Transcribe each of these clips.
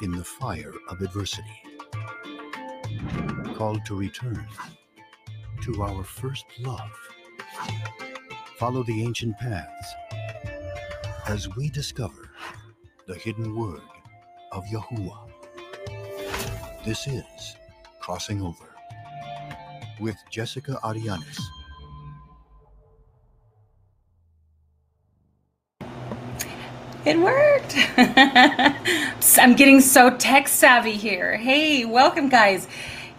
in the fire of adversity. Called to return to our first love. Follow the ancient paths as we discover the hidden word of Yahuwah. This is Crossing Over with Jessica Arianes. It worked. I'm getting so tech savvy here. Hey, welcome, guys.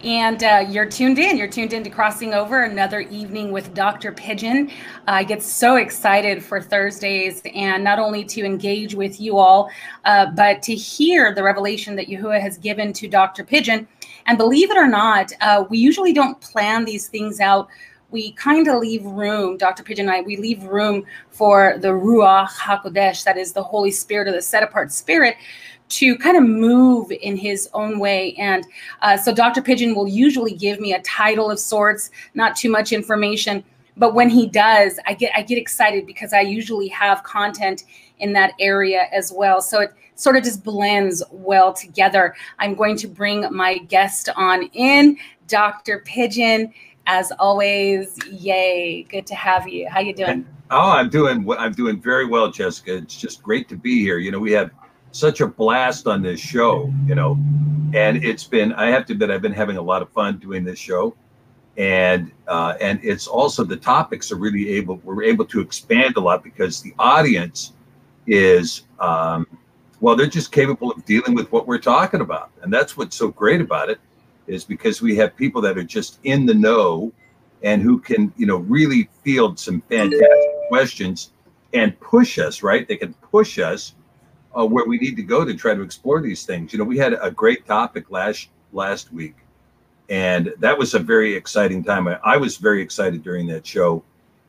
And uh, you're tuned in. You're tuned in to Crossing Over, another evening with Dr. Pidgeon. I get so excited for Thursdays and not only to engage with you all, uh, but to hear the revelation that Yahuwah has given to Dr. Pidgeon. And believe it or not, uh, we usually don't plan these things out we kind of leave room, Dr. Pidgeon and I, we leave room for the Ruach HaKodesh, that is the Holy Spirit or the set apart spirit, to kind of move in his own way. And uh, so Dr. Pidgeon will usually give me a title of sorts, not too much information. But when he does, I get I get excited because I usually have content in that area as well. So it sort of just blends well together. I'm going to bring my guest on in, Dr. Pidgeon as always, yay! Good to have you. How you doing? Oh, I'm doing. I'm doing very well, Jessica. It's just great to be here. You know, we have such a blast on this show. You know, and it's been. I have to admit, I've been having a lot of fun doing this show, and uh, and it's also the topics are really able. We're able to expand a lot because the audience is. Um, well, they're just capable of dealing with what we're talking about, and that's what's so great about it is because we have people that are just in the know and who can, you know, really field some fantastic questions and push us, right? They can push us uh, where we need to go to try to explore these things. You know, we had a great topic last last week, and that was a very exciting time. I, I was very excited during that show,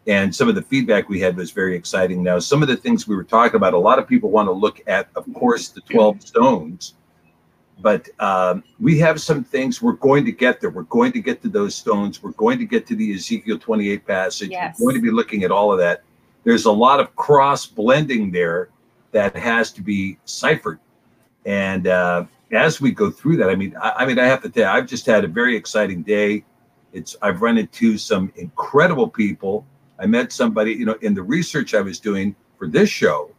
and some of the feedback we had was very exciting. Now, some of the things we were talking about, a lot of people want to look at, of course, the twelve stones but um, we have some things we're going to get there. We're going to get to those stones. We're going to get to the Ezekiel 28 passage. Yes. We're going to be looking at all of that. There's a lot of cross blending there that has to be ciphered. And uh, as we go through that, I mean, I, I mean, I have to tell you, I've just had a very exciting day. It's I've run into some incredible people. I met somebody, you know, in the research I was doing for this show.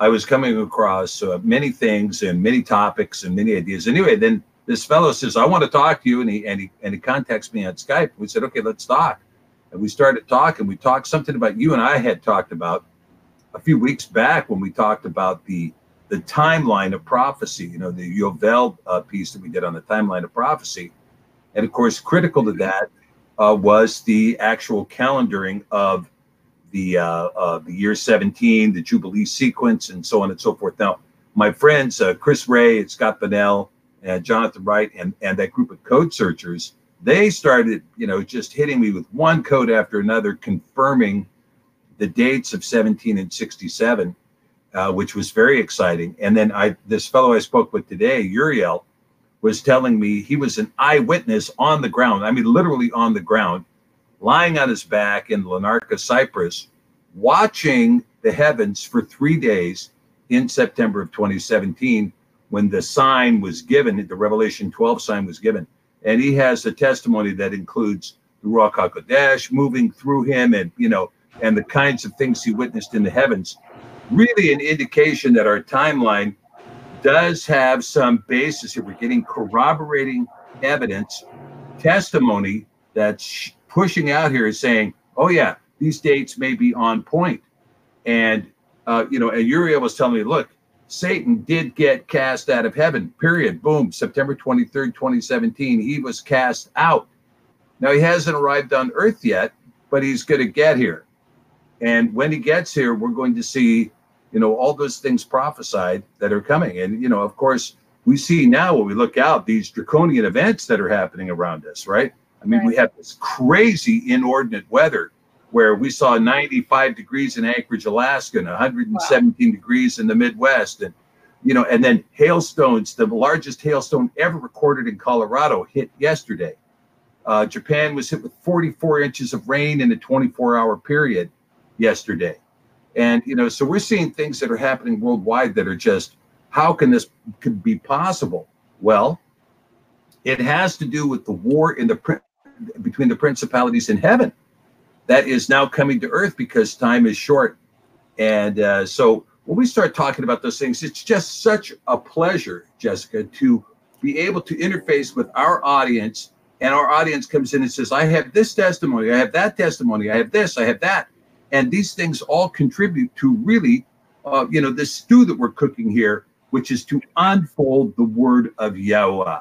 I was coming across uh, many things and many topics and many ideas. Anyway, then this fellow says, "I want to talk to you," and he and he and he contacts me on Skype. We said, "Okay, let's talk." And we started talking. We talked something about you and I had talked about a few weeks back when we talked about the the timeline of prophecy. You know, the Yovel uh, piece that we did on the timeline of prophecy, and of course, critical to that uh, was the actual calendaring of the uh, uh, the year 17, the Jubilee sequence, and so on and so forth. Now, my friends uh, Chris Ray, Scott Bonnell, and Jonathan Wright, and and that group of code searchers, they started, you know, just hitting me with one code after another, confirming the dates of 17 and 67, uh, which was very exciting. And then I, this fellow I spoke with today, Uriel, was telling me he was an eyewitness on the ground. I mean, literally on the ground lying on his back in Larnaca, Cyprus, watching the heavens for three days in September of 2017 when the sign was given, the Revelation 12 sign was given. And he has a testimony that includes the Ruach HaKodesh moving through him and, you know, and the kinds of things he witnessed in the heavens. Really an indication that our timeline does have some basis here. We're getting corroborating evidence, testimony that's pushing out here is saying, oh yeah, these dates may be on point. And uh, you know, and Uriel was telling me, look, Satan did get cast out of heaven. Period. Boom. September 23rd, 2017. He was cast out. Now he hasn't arrived on earth yet, but he's going to get here. And when he gets here, we're going to see, you know, all those things prophesied that are coming. And, you know, of course, we see now when we look out these draconian events that are happening around us, right? I mean, right. we have this crazy inordinate weather where we saw 95 degrees in Anchorage, Alaska, and 117 wow. degrees in the Midwest, and you know, and then hailstones. The largest hailstone ever recorded in Colorado hit yesterday. Uh, Japan was hit with 44 inches of rain in a 24-hour period yesterday, and you know, so we're seeing things that are happening worldwide that are just how can this could be possible? Well, it has to do with the war in the between the principalities in heaven that is now coming to earth because time is short. And uh, so when we start talking about those things, it's just such a pleasure, Jessica, to be able to interface with our audience. And our audience comes in and says, I have this testimony, I have that testimony, I have this, I have that. And these things all contribute to really, uh, you know, this stew that we're cooking here, which is to unfold the word of Yahweh,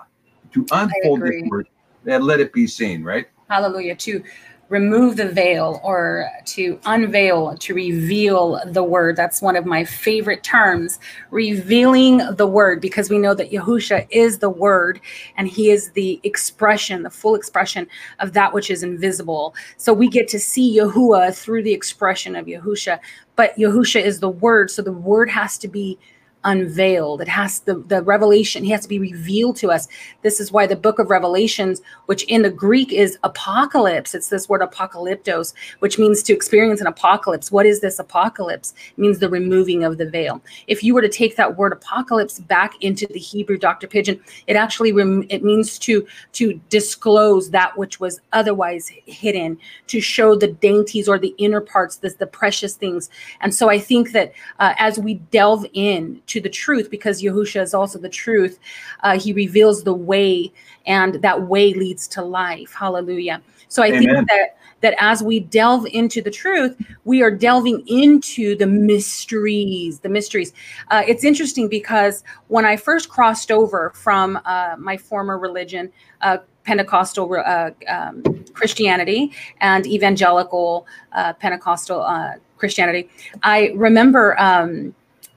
to unfold the word and let it be seen, right? Hallelujah. To remove the veil or to unveil, to reveal the word. That's one of my favorite terms, revealing the word, because we know that Yahusha is the word and he is the expression, the full expression of that which is invisible. So we get to see Yahuwah through the expression of Yahusha, but Yahusha is the word. So the word has to be unveiled. It has the, the revelation, he has to be revealed to us. This is why the book of Revelations, which in the Greek is apocalypse, it's this word apocalyptos, which means to experience an apocalypse. What is this apocalypse? It means the removing of the veil. If you were to take that word apocalypse back into the Hebrew, Dr. Pidgeon, it actually rem- it means to to disclose that which was otherwise hidden, to show the dainties or the inner parts, the, the precious things. And so I think that uh, as we delve in to the truth because Yahusha is also the truth. Uh, he reveals the way, and that way leads to life. Hallelujah. So I Amen. think that that as we delve into the truth, we are delving into the mysteries. The mysteries. Uh, it's interesting because when I first crossed over from uh, my former religion, uh, Pentecostal uh, um, Christianity and evangelical uh, Pentecostal uh, Christianity, I remember. Um,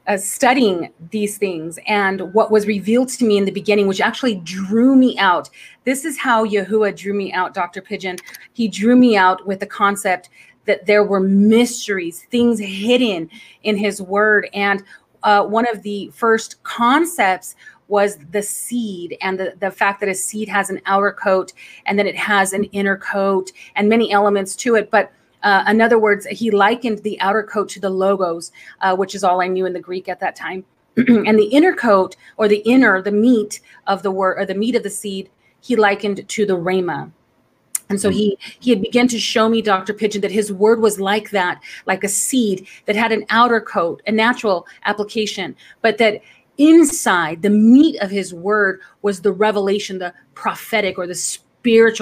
uh, studying these things and what was revealed to me in the beginning, which actually drew me out. This is how Yahuwah drew me out, Dr. Pidgeon. He drew me out with the concept that there were mysteries, things hidden in his word. And uh, one of the first concepts was the seed and the, the fact that a seed has an outer coat and then it has an inner coat and many elements to it. But uh, in other words, he likened the outer coat to the logos, uh, which is all I knew in the Greek at that time. and the inner coat, or the inner, the meat of the word, or the meat of the seed, he likened to the rhema. And so he he had begun to show me, Dr. Pidgeon, that his word was like that, like a seed that had an outer coat, a natural application, but that inside the meat of his word was the revelation, the prophetic or the spiritual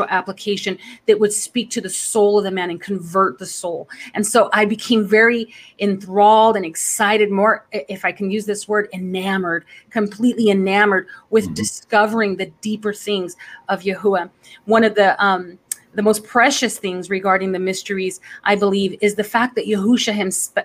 application that would speak to the soul of the man and convert the soul. And so I became very enthralled and excited, more, if I can use this word, enamored, completely enamored with mm-hmm. discovering the deeper things of Yahuwah. One of the um, the most precious things regarding the mysteries, I believe, is the fact that Yahusha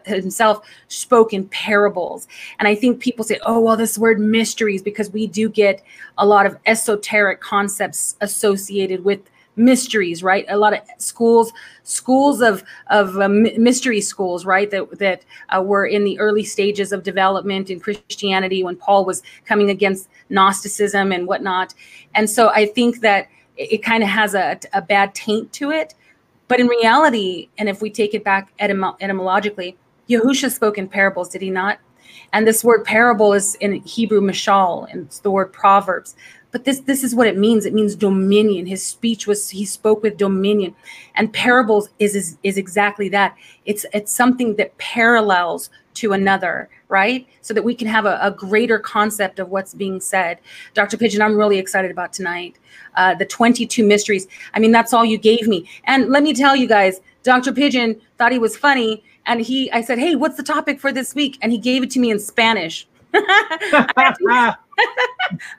himself spoke in parables. And I think people say, oh, well, this word mysteries, because we do get a lot of esoteric concepts associated with mysteries right? A lot of schools schools of of uh, mystery schools right? That that uh, were in the early stages of development in christianity when paul was coming against gnosticism and whatnot. And so i think that it, it kind of has a, a bad taint to it. But in reality, and if we take it back etym- etymologically, Yahusha spoke in parables, did he not? And this word parable is in Hebrew mashal, and it's the word proverbs. But this this is what it means. It means dominion. His speech was he spoke with dominion, and parables is is, is exactly that. It's it's something that parallels to another, right? So that we can have a, a greater concept of what's being said. Dr. Pidgeon, I'm really excited about tonight uh, the 22 mysteries. I mean, that's all you gave me. And let me tell you guys, Dr. Pidgeon thought he was funny. And he, I said, Hey, what's the topic for this week? And he gave it to me in Spanish. I, had to,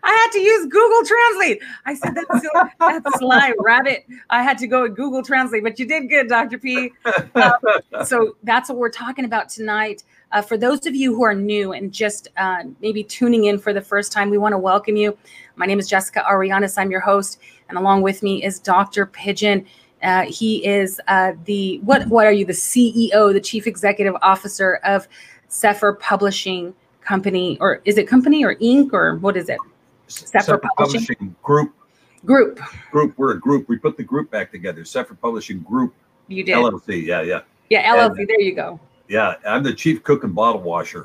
I, had to, use Google Translate. I said, that's, so, that's sly, rabbit. I had to go with Google Translate, but you did good, Dr. P. Uh, so that's what we're talking about tonight. Uh, for those of you who are new and just uh, maybe tuning in for the first time, we want to welcome you. My name is Jessica Arianes. I'm your host, and along with me is Dr. Pidgeon. Uh, he is uh, the what? What are you? The CEO, the Chief Executive Officer of Sefer Publishing Company, or is it company or Inc. or what is it? Sefer, Sefer Publishing. Publishing Group. Group. Group. We're a group. We put the group back together. Sefer Publishing Group. You did. LLC. Yeah, yeah. Yeah, LLC. And, there you go Yeah, I'm the chief cook and bottle washer.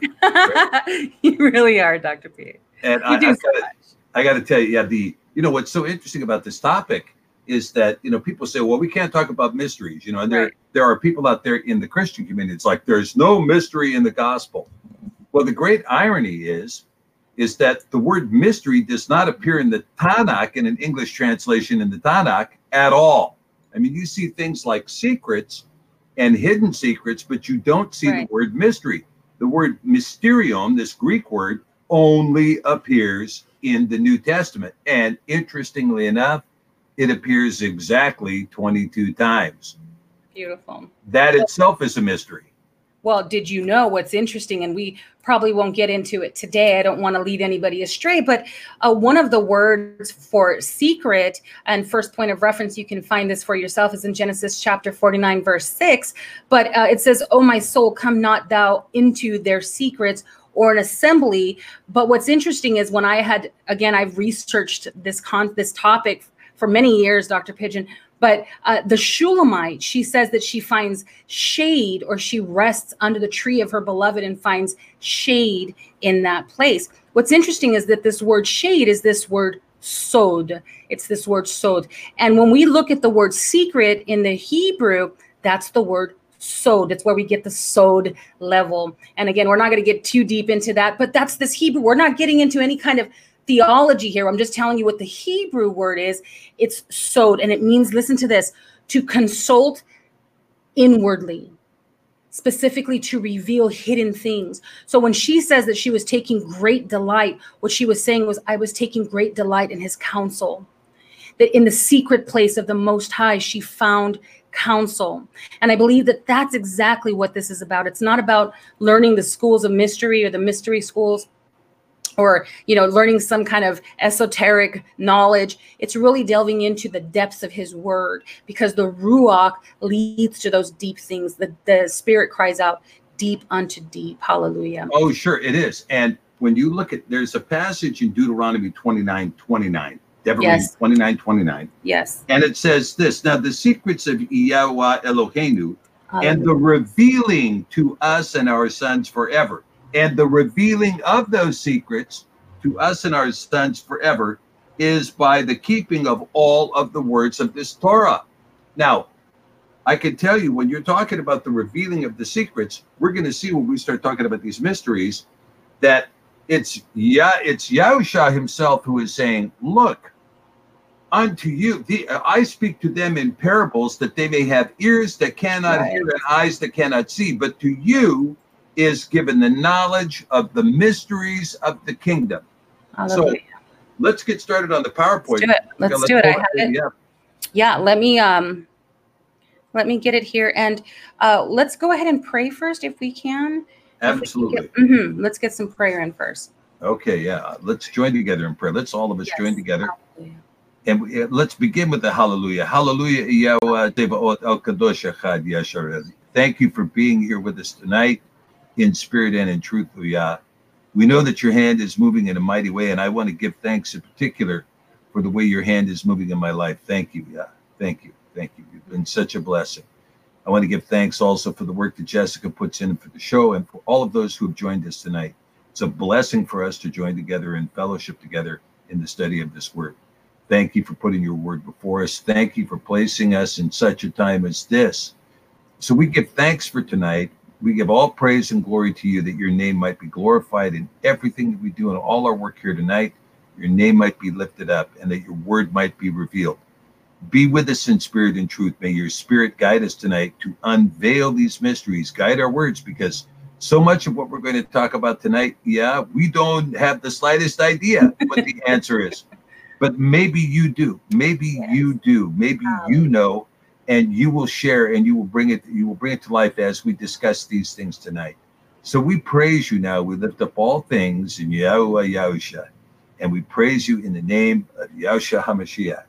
you really are, Dr. P. And I, I, gotta, I got to tell you, yeah, the you know what's so interesting about this topic is that you know people say, well, we can't talk about mysteries, you know, and there Right. there are people out there in the Christian community. It's like there's no mystery in the gospel. Well, the great irony is is that the word mystery does not appear in the Tanakh in an English translation in the Tanakh at all. I mean, you see things like secrets and hidden secrets, but you don't see Right. the word mystery. The word mysterium, this Greek word, only appears in the New Testament. And interestingly enough, it appears exactly 22 times. Beautiful. That itself is a mystery. Well, did you know what's interesting? And we probably won't get into it today. I don't want to lead anybody astray, but uh, one of the words for secret and first point of reference, you can find this for yourself, is in Genesis chapter 49, verse 6. But uh, it says, Oh, my soul, come not thou into their secrets or an assembly. But what's interesting is when I had, again, I've researched this con this topic for many years, Dr. Pidgeon. But uh, the Shulamite, she says that she finds shade or she rests under the tree of her beloved and finds shade in that place. What's interesting is that this word shade is this word sod. It's this word sod. And when we look at the word secret in the Hebrew, that's the word sod. It's where we get the sod level. And again, we're not going to get too deep into that, but that's this Hebrew. We're not getting into any kind of theology here. I'm just telling you what the Hebrew word is. It's sod, and it means, listen to this, to consult inwardly, specifically to reveal hidden things. So when she says that she was taking great delight, what she was saying was, I was taking great delight in his counsel. That in the secret place of the Most High, she found counsel. And I believe that that's exactly what this is about. It's not about learning the schools of mystery or the mystery schools or you know learning some kind of esoteric knowledge it's really delving into the depths of his word because the ruach leads to those deep things. The, the spirit cries out deep unto deep. Hallelujah. Oh, sure, it is. And when you look at there's a passage in Deuteronomy 29 29, Deborah Yes. 29 29, yes. And it says this Now, the secrets of Yahweh Eloheinu and the revealing to us and our sons forever, and the revealing of those secrets to us and our sons forever is by the keeping of all of the words of this Torah. Now, I can tell you when you're talking about the revealing of the secrets, we're going to see when we start talking about these mysteries that it's yeah, it's Yahusha himself who is saying, "Look, unto you, the, I speak to them in parables that they may have ears that cannot Right. hear and eyes that cannot see, but to you is given the knowledge of the mysteries of the kingdom." hallelujah Let's get started on the PowerPoint. let's do it let's Yeah, do it i have it Yeah. yeah let me um let me get it here and uh let's go ahead and pray first if we can Absolutely. hmm let's get some prayer in first Okay, yeah. Let's join together in prayer. Let's all of us Yes. join together. Hallelujah. And we, uh, let's begin with the hallelujah. Hallelujah. Yahweh Tebaot El Kadosh Echad Yashared. Thank you for being here with us tonight in spirit and in truth, Yah. We know that your hand is moving in a mighty way, and I want to give thanks in particular for the way your hand is moving in my life. Thank you, Yah. Thank you. Thank you. You've been such a blessing. I want to give thanks also for the work that Jessica puts in for the show and for all of those who have joined us tonight. It's a blessing for us to join together and fellowship together in the study of this word. Thank you for putting your word before us. Thank you for placing us in such a time as this. So we give thanks for tonight. We give all praise and glory to you that your name might be glorified in everything that we do and all our work here tonight. Your name might be lifted up and that your word might be revealed. Be with us in spirit and truth. May your spirit guide us tonight to unveil these mysteries, guide our words, because so much of what we're going to talk about tonight, yeah, we don't have the slightest idea what the answer is. But maybe you do. Maybe Yes. you do. Maybe you know, and you will share and you will bring it, you will bring it to life as we discuss these things tonight. So we praise you now. We lift up all things in Yahweh Yahusha. And we praise you in the name of Yahusha HaMashiach.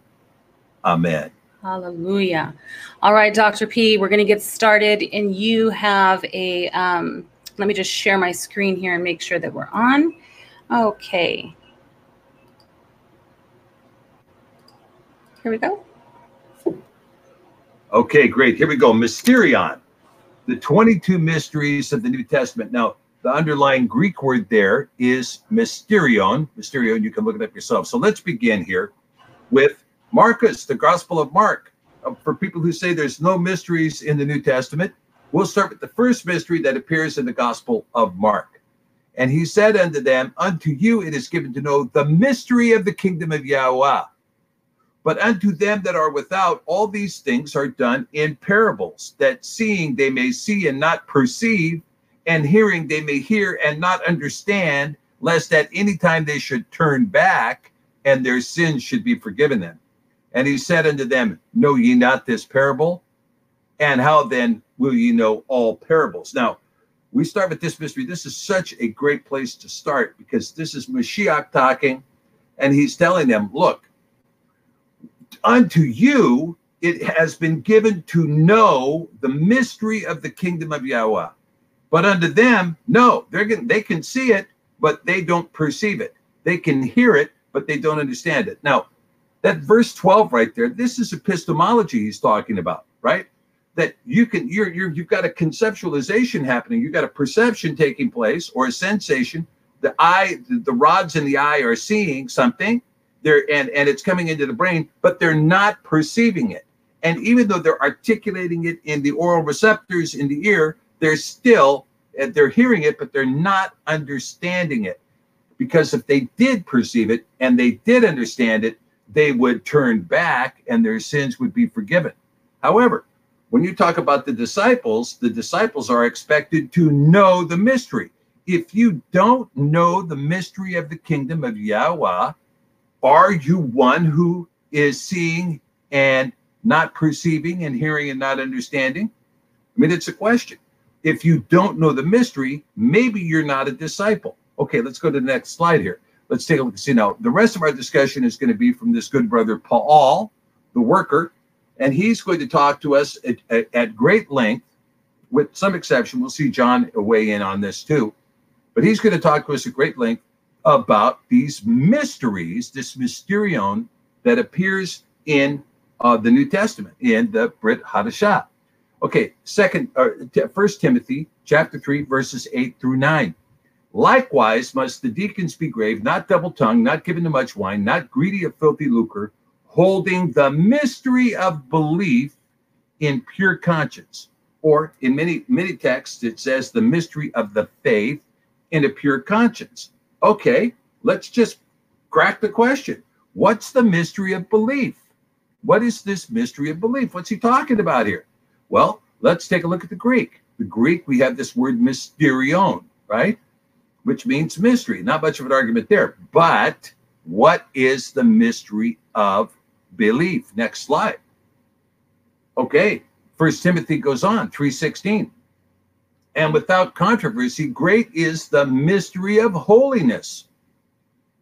Amen. Hallelujah. All right, Dr. P, we're going to get started. And you have a, um, let me just share my screen here and make sure that we're on. Okay. Here we go. Okay, great. Here we go. Mysterion. the 22 mysteries of the New Testament. Now, the underlying Greek word there is mysterion. Mysterion, you can look it up yourself. So let's begin here with Marcus, the Gospel of Mark. Uh, for people who say there's no mysteries in the New Testament, we'll start with the first mystery that appears in the Gospel of Mark. And he said unto them, Unto you it is given to know the mystery of the kingdom of Yahweh. But unto them that are without, all these things are done in parables, that seeing they may see and not perceive, and hearing they may hear and not understand, lest at any time they should turn back and their sins should be forgiven them. And he said unto them, Know ye not this parable? And how then will ye know all parables? Now, we start with this mystery. This is such a great place to start because this is Mashiach talking, and he's telling them, Look, unto you it has been given to know the mystery of the kingdom of Yahweh. But unto them, no, they're going they can see it, but they don't perceive it. They can hear it, but they don't understand it. Now, that verse 12 right there, this is epistemology he's talking about, right? That you can you're you're you've got a conceptualization happening, you've got a perception taking place or a sensation. The eye, the, the rods in the eye are seeing something, there and and it's coming into the brain, but they're not perceiving it. And even though they're articulating it in the oral receptors in the ear, they're still they're hearing it, but they're not understanding it. Because if they did perceive it and they did understand it, they would turn back and their sins would be forgiven. However, when you talk about the disciples, the disciples are expected to know the mystery. If you don't know the mystery of the kingdom of Yahweh, are you one who is seeing and not perceiving and hearing and not understanding? I mean, it's a question if you don't know the mystery, maybe you're not a disciple. Okay, let's go to the next slide here. Let's take a look. See now, the rest of our discussion is going to be from this good brother Paul, the worker, and he's going to talk to us at, at, at great length, with some exception. We'll see John weigh in on this too, but he's going to talk to us at great length about these mysteries, this mysterion that appears in uh, the New Testament in the Brit Hadashah. Okay, second, uh, First Timothy chapter three, verses eight through nine. Likewise, must the deacons be grave, not double-tongued, not given to much wine, not greedy of filthy lucre, holding the mystery of belief in pure conscience. Or in many many texts, it says the mystery of the faith in a pure conscience. Okay, let's just crack the question. What's the mystery of belief? What is this mystery of belief? What's he talking about here? Well, let's take a look at the Greek. The Greek, we have this word mysterion, right? Which means mystery. Not much of an argument there. But what is the mystery of belief? Next slide. Okay, First Timothy goes on, 316. And without controversy, great is the mystery of holiness.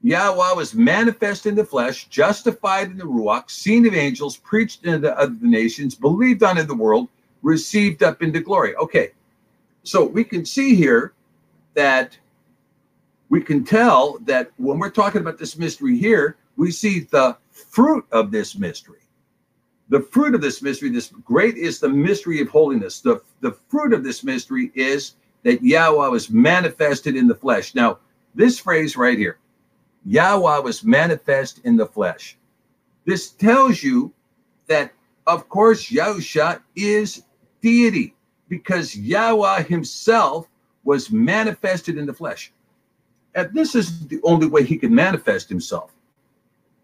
Yahweh was manifest in the flesh, justified in the Ruach, seen of angels, preached in the other nations, believed on in the world, received up into glory. Okay, so we can see here that we can tell that when we're talking about this mystery here, we see the fruit of this mystery. The fruit of this mystery, this great is the mystery of holiness. The, the fruit of this mystery is that Yahweh was manifested in the flesh. Now, this phrase right here, Yahweh was manifest in the flesh. This tells you that, of course, Yahusha is deity because Yahweh himself was manifested in the flesh. And this is the only way he could manifest himself.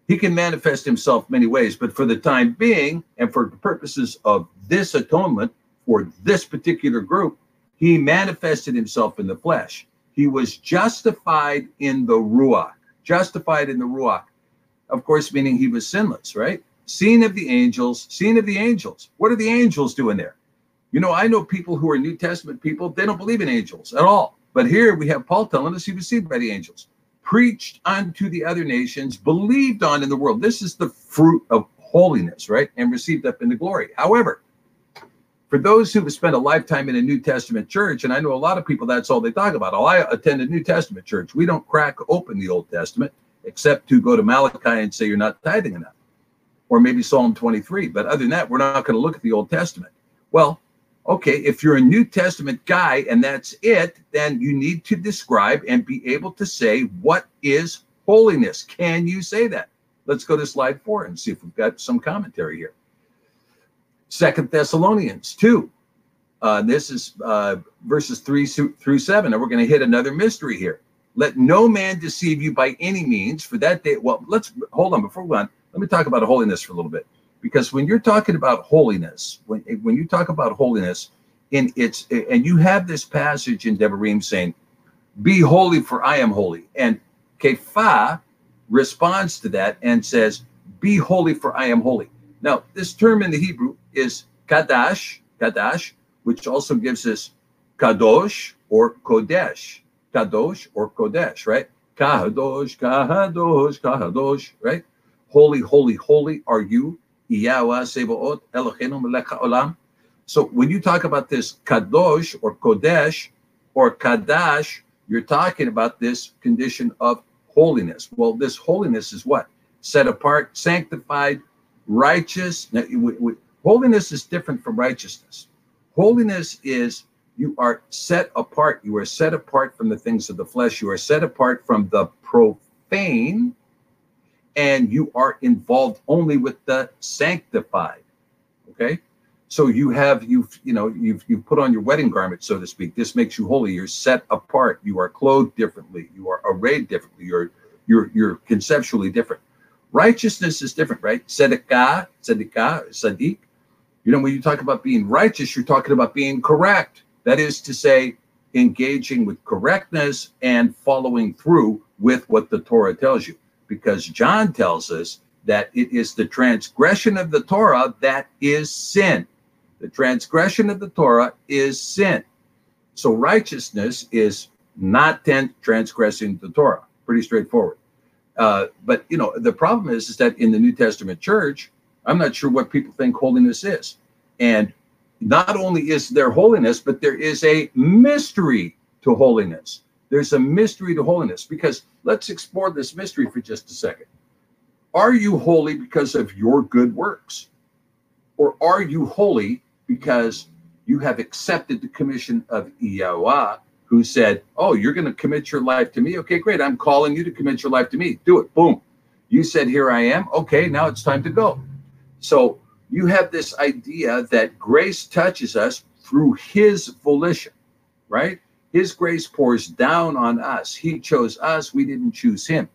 He can manifest himself many ways, but for the time being, and for the purposes of this atonement for this particular group, he manifested himself in the flesh. He was justified in the Ruach, justified in the Ruach. Of course, meaning he was sinless, right? Seen of the angels, seen of the angels. What are the angels doing there? You know, I know people who are New Testament people, they don't believe in angels at all. But here we have Paul telling us he was seen by the angels, preached unto the other nations, believed on in the world. This is the fruit of holiness, right? And received up into glory. However, for those who have spent a lifetime in a New Testament church, and I know a lot of people, that's all they talk about. Oh, I attend a New Testament church. We don't crack open the Old Testament except to go to Malachi and say you're not tithing enough, or maybe Psalm 23. But other than that, we're not going to look at the Old Testament. Well, Okay, if you're a New Testament guy and that's it, then you need to describe and be able to say what is holiness. Can you say that? Let's go to slide four and see if we've got some commentary here. Second Thessalonians 2. Uh, this is uh, verses 3 through 7. And we're going to hit another mystery here. Let no man deceive you by any means, for that day. Well, let's hold on before we go on. Let me talk about holiness for a little bit because when you're talking about holiness, when when you talk about holiness, in its and you have this passage in Devarim saying, "Be holy, for I am holy," and Kepha responds to that and says, "Be holy, for I am holy." Now, this term in the Hebrew is kadash, kadash, which also gives us kadosh or kodesh, kadosh or kodesh, right? Kahadosh, kahadosh, kahadosh, right? Holy, holy, holy are you, so when you talk about this kadosh or kodesh or kadash, you're talking about this condition of holiness. Well, this holiness is what? Set apart, sanctified, righteous. Now, we, we, holiness is different from righteousness. Holiness is you are set apart. You are set apart from the things of the flesh. You are set apart from the profane and you are involved only with the sanctified. Okay. So you have you've you know you've you've put on your wedding garment, so to speak. This makes you holy. You're set apart. You are clothed differently. You are arrayed differently. You're you're you're conceptually different. Righteousness is different, right? Tzedakah, tzedakah, sadiq. You know, when you talk about being righteous, you're talking about being correct. That is to say, engaging with correctness and following through with what the Torah tells you because John tells us that it is the transgression of the Torah that is sin. The transgression of the Torah is sin. So righteousness is not transgressing the Torah. Pretty straightforward. Uh, but you know the problem is, is that in the New Testament church, I'm not sure what people think holiness is. And not only is there holiness, but there is a mystery to holiness. There's a mystery to holiness because let's explore this mystery for just a second. Are you holy because of your good works? Or are you holy because you have accepted the commission of Yahweh, who said, Oh, you're going to commit your life to me? Okay, great. I'm calling you to commit your life to me. Do it. Boom. You said, Here I am. Okay, now it's time to go. So you have this idea that grace touches us through his volition, right? His grace pours down on us. He chose us. We didn't choose him.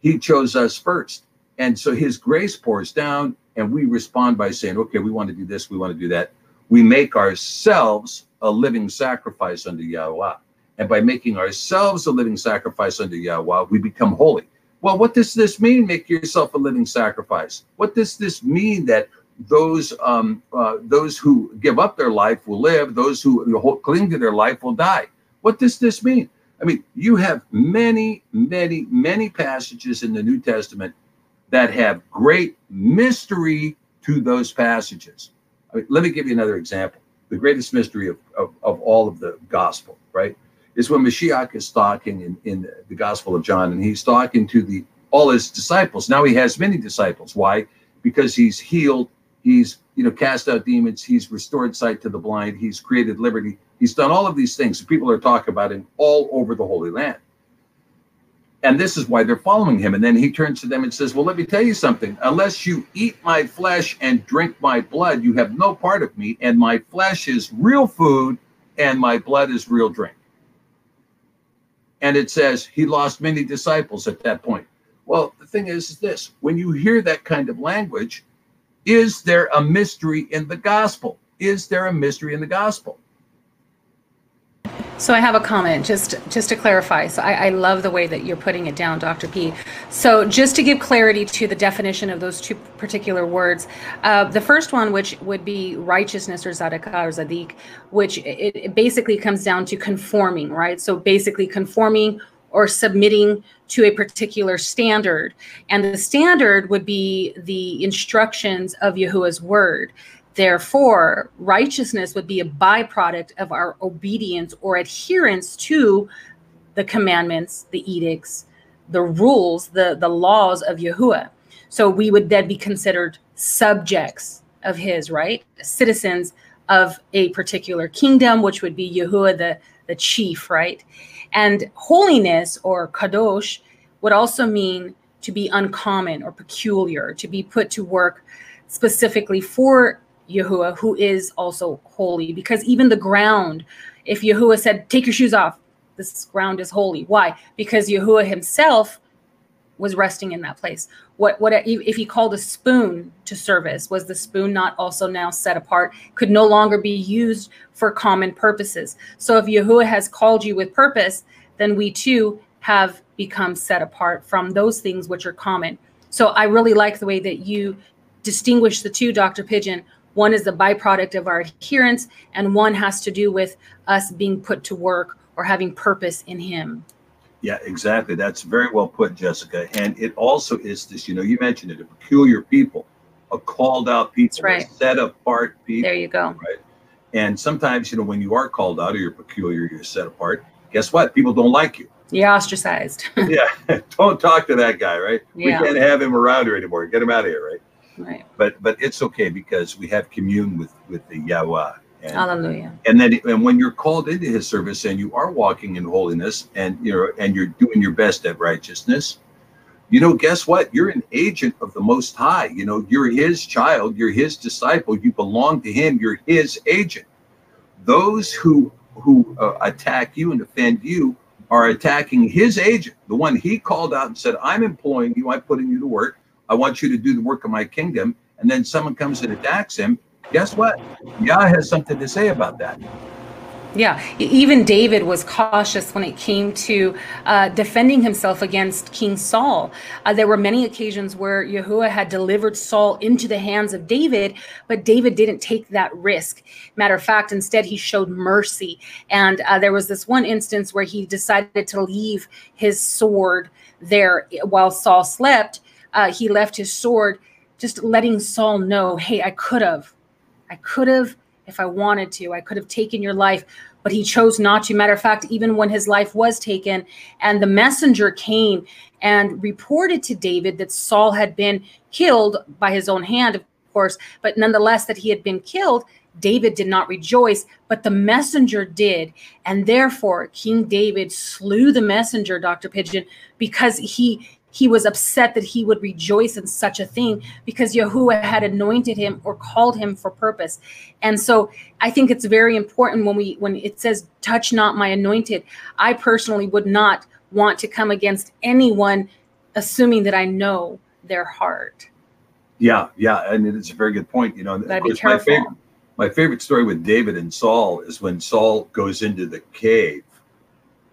He chose us first. And so his grace pours down, and we respond by saying, okay, we want to do this, we want to do that. We make ourselves a living sacrifice unto Yahweh. And by making ourselves a living sacrifice unto Yahweh, we become holy. Well, what does this mean, make yourself a living sacrifice? What does this mean that those um, uh, those who give up their life will live, those who cling to their life will die? What does this mean? I mean, you have many, many, many passages in the New Testament that have great mystery to those passages. I mean, let me give you another example. The greatest mystery of, of, of all of the gospel, right, is when Mashiach is talking in, in the Gospel of John, and he's talking to the all his disciples. Now he has many disciples. Why? Because he's healed, he's you know cast out demons, he's restored sight to the blind, he's created liberty He's done all of these things. People are talking about him all over the Holy Land. And this is why they're following him. And then he turns to them and says, Well, let me tell you something. Unless you eat my flesh and drink my blood, you have no part of me. And my flesh is real food, and my blood is real drink. And it says he lost many disciples at that point. Well, the thing is, is this when you hear that kind of language, is there a mystery in the gospel? Is there a mystery in the gospel? So I have a comment just just to clarify. So I, I, love the way that you're putting it down, Dr. P. So just to give clarity to the definition of those two particular words, uh, the first one, which would be righteousness or zadaka or zadik, which it, it basically comes down to conforming, right? So basically conforming or submitting to a particular standard, and the standard would be the instructions of Yahuwah's word. Therefore, righteousness would be a byproduct of our obedience or adherence to the commandments, the edicts, the rules, the, the laws of Yahuwah. So we would then be considered subjects of his, right? Citizens of a particular kingdom, which would be Yahuwah, the, the chief, right? And holiness or kadosh would also mean to be uncommon or peculiar, to be put to work specifically for Yahuwah, who is also holy. Because even the ground, if Yahuwah said, Take your shoes off, this ground is holy. Why? Because Yahuwah himself was resting in that place. What what if he called a spoon to service? Was the spoon not also now set apart? Could no longer be used for common purposes. So if Yahuwah has called you with purpose, then we too have become set apart from those things which are common. So I really like the way that you distinguish the two, Dr. Pidgeon. One is the byproduct of our adherence, and one has to do with us being put to work or having purpose in Him. Yeah, exactly. That's very well put, Jessica. And it also is this, you know, you mentioned it, a peculiar people, a called out people, right. set apart people. There you go. Right. And sometimes, you know, when you are called out or you're peculiar, you're set apart, guess what? People don't like you. You're ostracized. yeah. Don't talk to that guy, right? Yeah. We can't have him around here anymore. Get him out of here, right? Right. But but it's okay because we have commune with with the Yahweh. And, Hallelujah. And then and when you're called into his service and you are walking in holiness and you know and you're doing your best at righteousness, you know, guess what? You're an agent of the most high. You know, you're his child, you're his disciple, you belong to him, you're his agent. Those who who uh, attack you and offend you are attacking his agent, the one he called out and said, I'm employing you, I'm putting you to work. I want you to do the work of my kingdom. And then someone comes and attacks him. Guess what? Yah has something to say about that. Yeah, even David was cautious when it came to uh, defending himself against King Saul. Uh, there were many occasions where Yahuwah had delivered Saul into the hands of David, but David didn't take that risk. Matter of fact, instead, he showed mercy. And uh, there was this one instance where he decided to leave his sword there while Saul slept. Uh, he left his sword, just letting Saul know, hey, I could have. I could have if I wanted to. I could have taken your life, but he chose not to. Matter of fact, even when his life was taken, and the messenger came and reported to David that Saul had been killed by his own hand, of course, but nonetheless that he had been killed. David did not rejoice, but the messenger did. And therefore, King David slew the messenger, Dr. Pidgeon, because he he was upset that he would rejoice in such a thing because Yahuwah had anointed him or called him for purpose. And so I think it's very important when we when it says touch not my anointed, I personally would not want to come against anyone assuming that I know their heart. Yeah, yeah, and it's a very good point. You know, be careful. My favorite, my favorite story with David and Saul is when Saul goes into the cave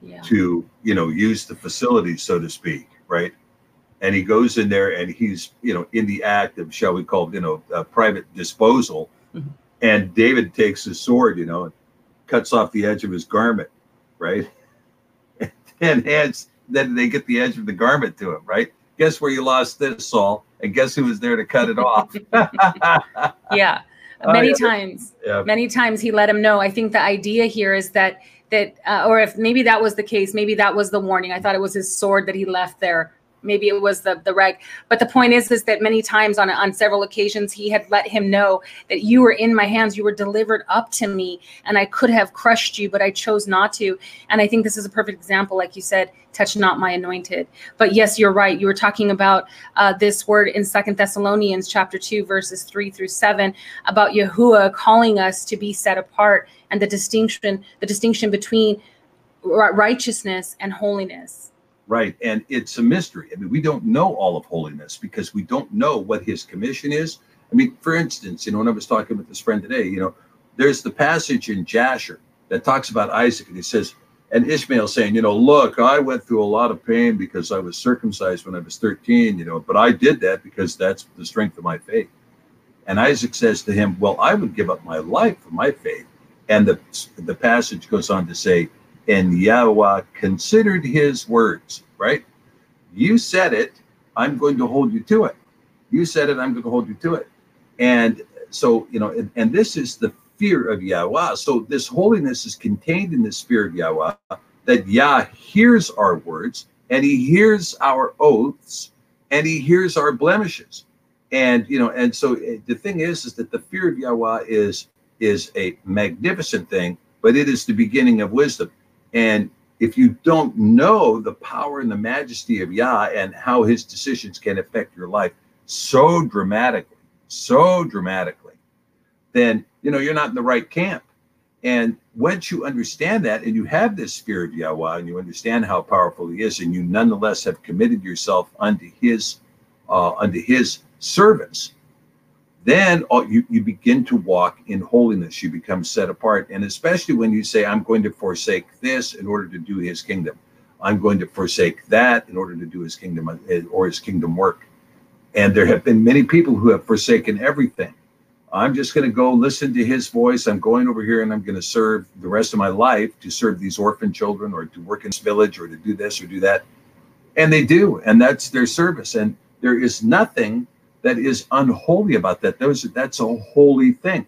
yeah. to, you know, use the facilities, so to speak, right? And he goes in there and he's you know in the act of shall we call it you know private disposal. Mm-hmm. and david takes his sword you know and cuts off the edge of his garment right? And hands then they get the edge of the garment to him right? Guess where you lost this saul? And guess who was there to cut it off? Yeah. Many oh, yeah. times yeah. many times he let him know. I think the idea here is that that uh, or if maybe that was the case maybe that was the warning. I thought it was his sword that he left there maybe it was the the reg. But the point is is that many times on on several occasions he had let him know that you were in my hands you were delivered up to me and i could have crushed you but i chose not to. And i think this is a perfect example like you said touch not my anointed. But yes you're right. You were talking about uh, this word in second thessalonians chapter 2 verses 3 through 7 about yahuwah calling us to be set apart and the distinction the distinction between righteousness and holiness Right. And it's a mystery. I mean, we don't know all of holiness because we don't know what his commission is. I mean, for instance, you know, when I was talking with this friend today, you know, there's the passage in Jasher that talks about Isaac and he says, and Ishmael saying, you know, look, I went through a lot of pain because I was circumcised when I was 13, you know, but I did that because that's the strength of my faith. And Isaac says to him, well, I would give up my life for my faith. And the, the passage goes on to say, and Yahweh considered his words, right? You said it, I'm going to hold you to it. You said it, I'm going to hold you to it. And so, you know, and, and this is the fear of Yahweh. So this holiness is contained in this fear of Yahweh, that Yah hears our words and he hears our oaths and he hears our blemishes. And, you know, and so eh, the thing is, is that the fear of Yahweh is is a magnificent thing, but it is the beginning of wisdom. And if you don't know the power and the majesty of Yah and how his decisions can affect your life so dramatically, so dramatically, then you know you're not in the right camp. And once you understand that and you have this fear of Yahweh and you understand how powerful he is, and you nonetheless have committed yourself unto his uh, unto his service, then you, you begin to walk in holiness. You become set apart. And especially when you say, I'm going to forsake this in order to do his kingdom. I'm going to forsake that in order to do his kingdom uh, or his kingdom work. And there have been many people who have forsaken everything. I'm just going to go listen to his voice. I'm going over here and I'm going to serve the rest of my life to serve these orphan children or to work in this village or to do this or do that. And they do. And that's their service. And there is nothing that is unholy about that. That's a holy thing.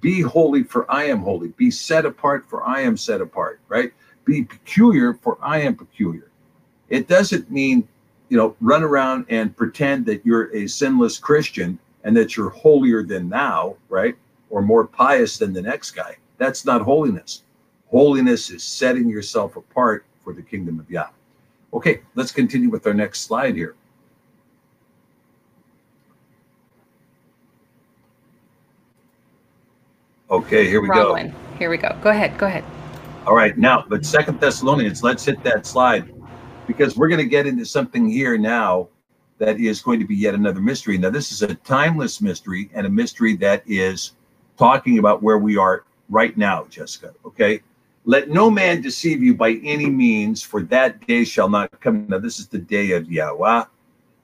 Be holy, for I am holy. Be set apart, for I am set apart. Right? Be peculiar, for I am peculiar. It doesn't mean, you know, run around and pretend that you're a sinless Christian and that you're holier than thou, right? Or more pious than the next guy. That's not holiness. Holiness is setting yourself apart for the kingdom of Yah. Okay, let's continue with our next slide here. Okay, here we go. Here we go. Go ahead. Go ahead. All right, now, but Second Thessalonians, let's hit that slide because we're going to get into something here now that is going to be yet another mystery. Now, this is a timeless mystery and a mystery that is talking about where we are right now, Jessica. Okay. Let no man deceive you by any means, for that day shall not come. Now, this is the day of Yahweh,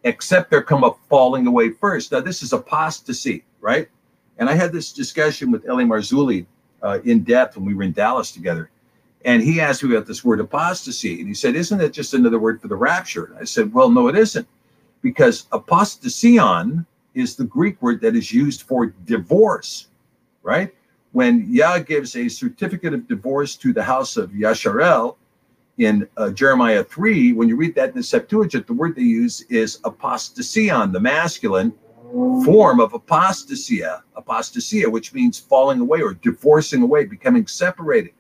except there come a falling away first. Now, this is apostasy, right? And I had this discussion with L.A. Marzulli uh, in depth when we were in Dallas together. And he asked me about this word apostasy. And he said, Isn't that just another word for the rapture? I said, Well, no, it isn't. Because apostasion is the Greek word that is used for divorce, right? When Yah gives a certificate of divorce to the house of Yasharel in uh, Jeremiah 3, when you read that in the Septuagint, the word they use is apostasion, the masculine, form of apostasia, apostasia, which means falling away or divorcing away, becoming separated.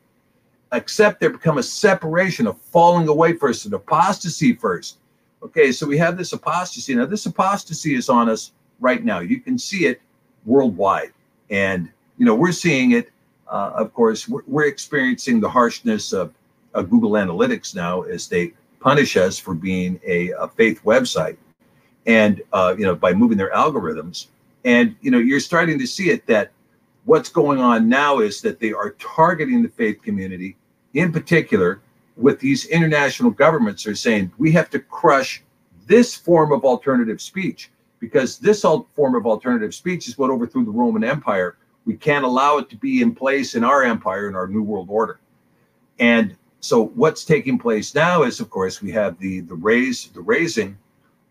Except there become a separation, of falling away first, an apostasy first. Okay, so we have this apostasy. Now, this apostasy is on us right now. You can see it worldwide. And, you know, we're seeing it. Uh, of course, we're, we're, experiencing the harshness of, of Google Analytics now as they punish us for being a, a faith website and uh, you know by moving their algorithms. And you know you're starting to see it that what's going on now is that they are targeting the faith community in particular with these international governments are saying we have to crush this form of alternative speech because this form of alternative speech is what overthrew the roman empire. We can't allow it to be in place in our empire in our new world order. And so what's taking place now is of course we have the the raise the raising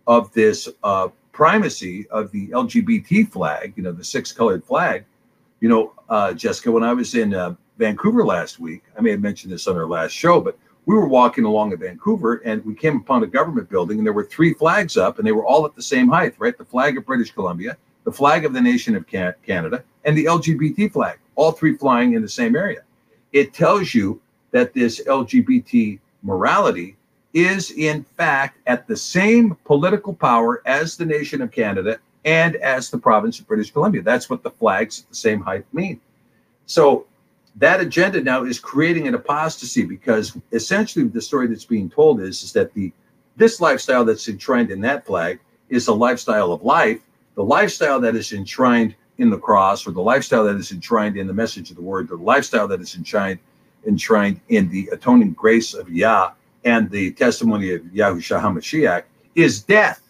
of this uh, primacy of the LGBT flag, you know, the six colored flag. You know, uh, Jessica, when I was in uh, Vancouver last week, I may have mentioned this on our last show, but we were walking along in Vancouver and we came upon a government building and there were three flags up and they were all at the same height, right? The flag of British Columbia, the flag of the nation of Canada, and the LGBT flag, all three flying in the same area. It tells you that this LGBT morality is in fact at the same political power as the nation of Canada and as the province of British Columbia. That's what the flags at the same height mean. So that agenda now is creating an apostasy because essentially the story that's being told is, is that the this lifestyle that's enshrined in that flag is a lifestyle of life. The lifestyle that is enshrined in the cross, or the lifestyle that is enshrined in the message of the word, the lifestyle that is enshrined enshrined in the atoning grace of Yah and the testimony of Yahushua HaMashiach is death.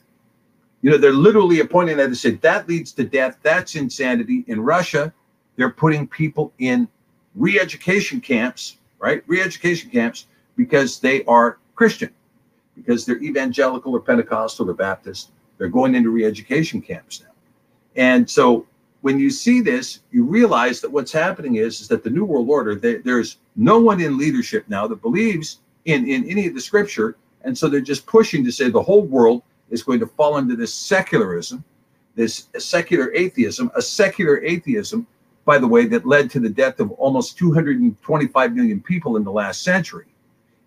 You know, they're literally appointing that to say that leads to death. That's insanity. In Russia, they're putting people in re education camps, right? Re education camps because they are Christian, because they're evangelical or Pentecostal or Baptist. They're going into re education camps now. And so when you see this, you realize that what's happening is, is that the New World Order, they, there's no one in leadership now that believes in, in any of the scripture. And so they're just pushing to say the whole world is going to fall into this secularism, this secular atheism, a secular atheism by the way, that led to the death of almost 225 million people in the last century.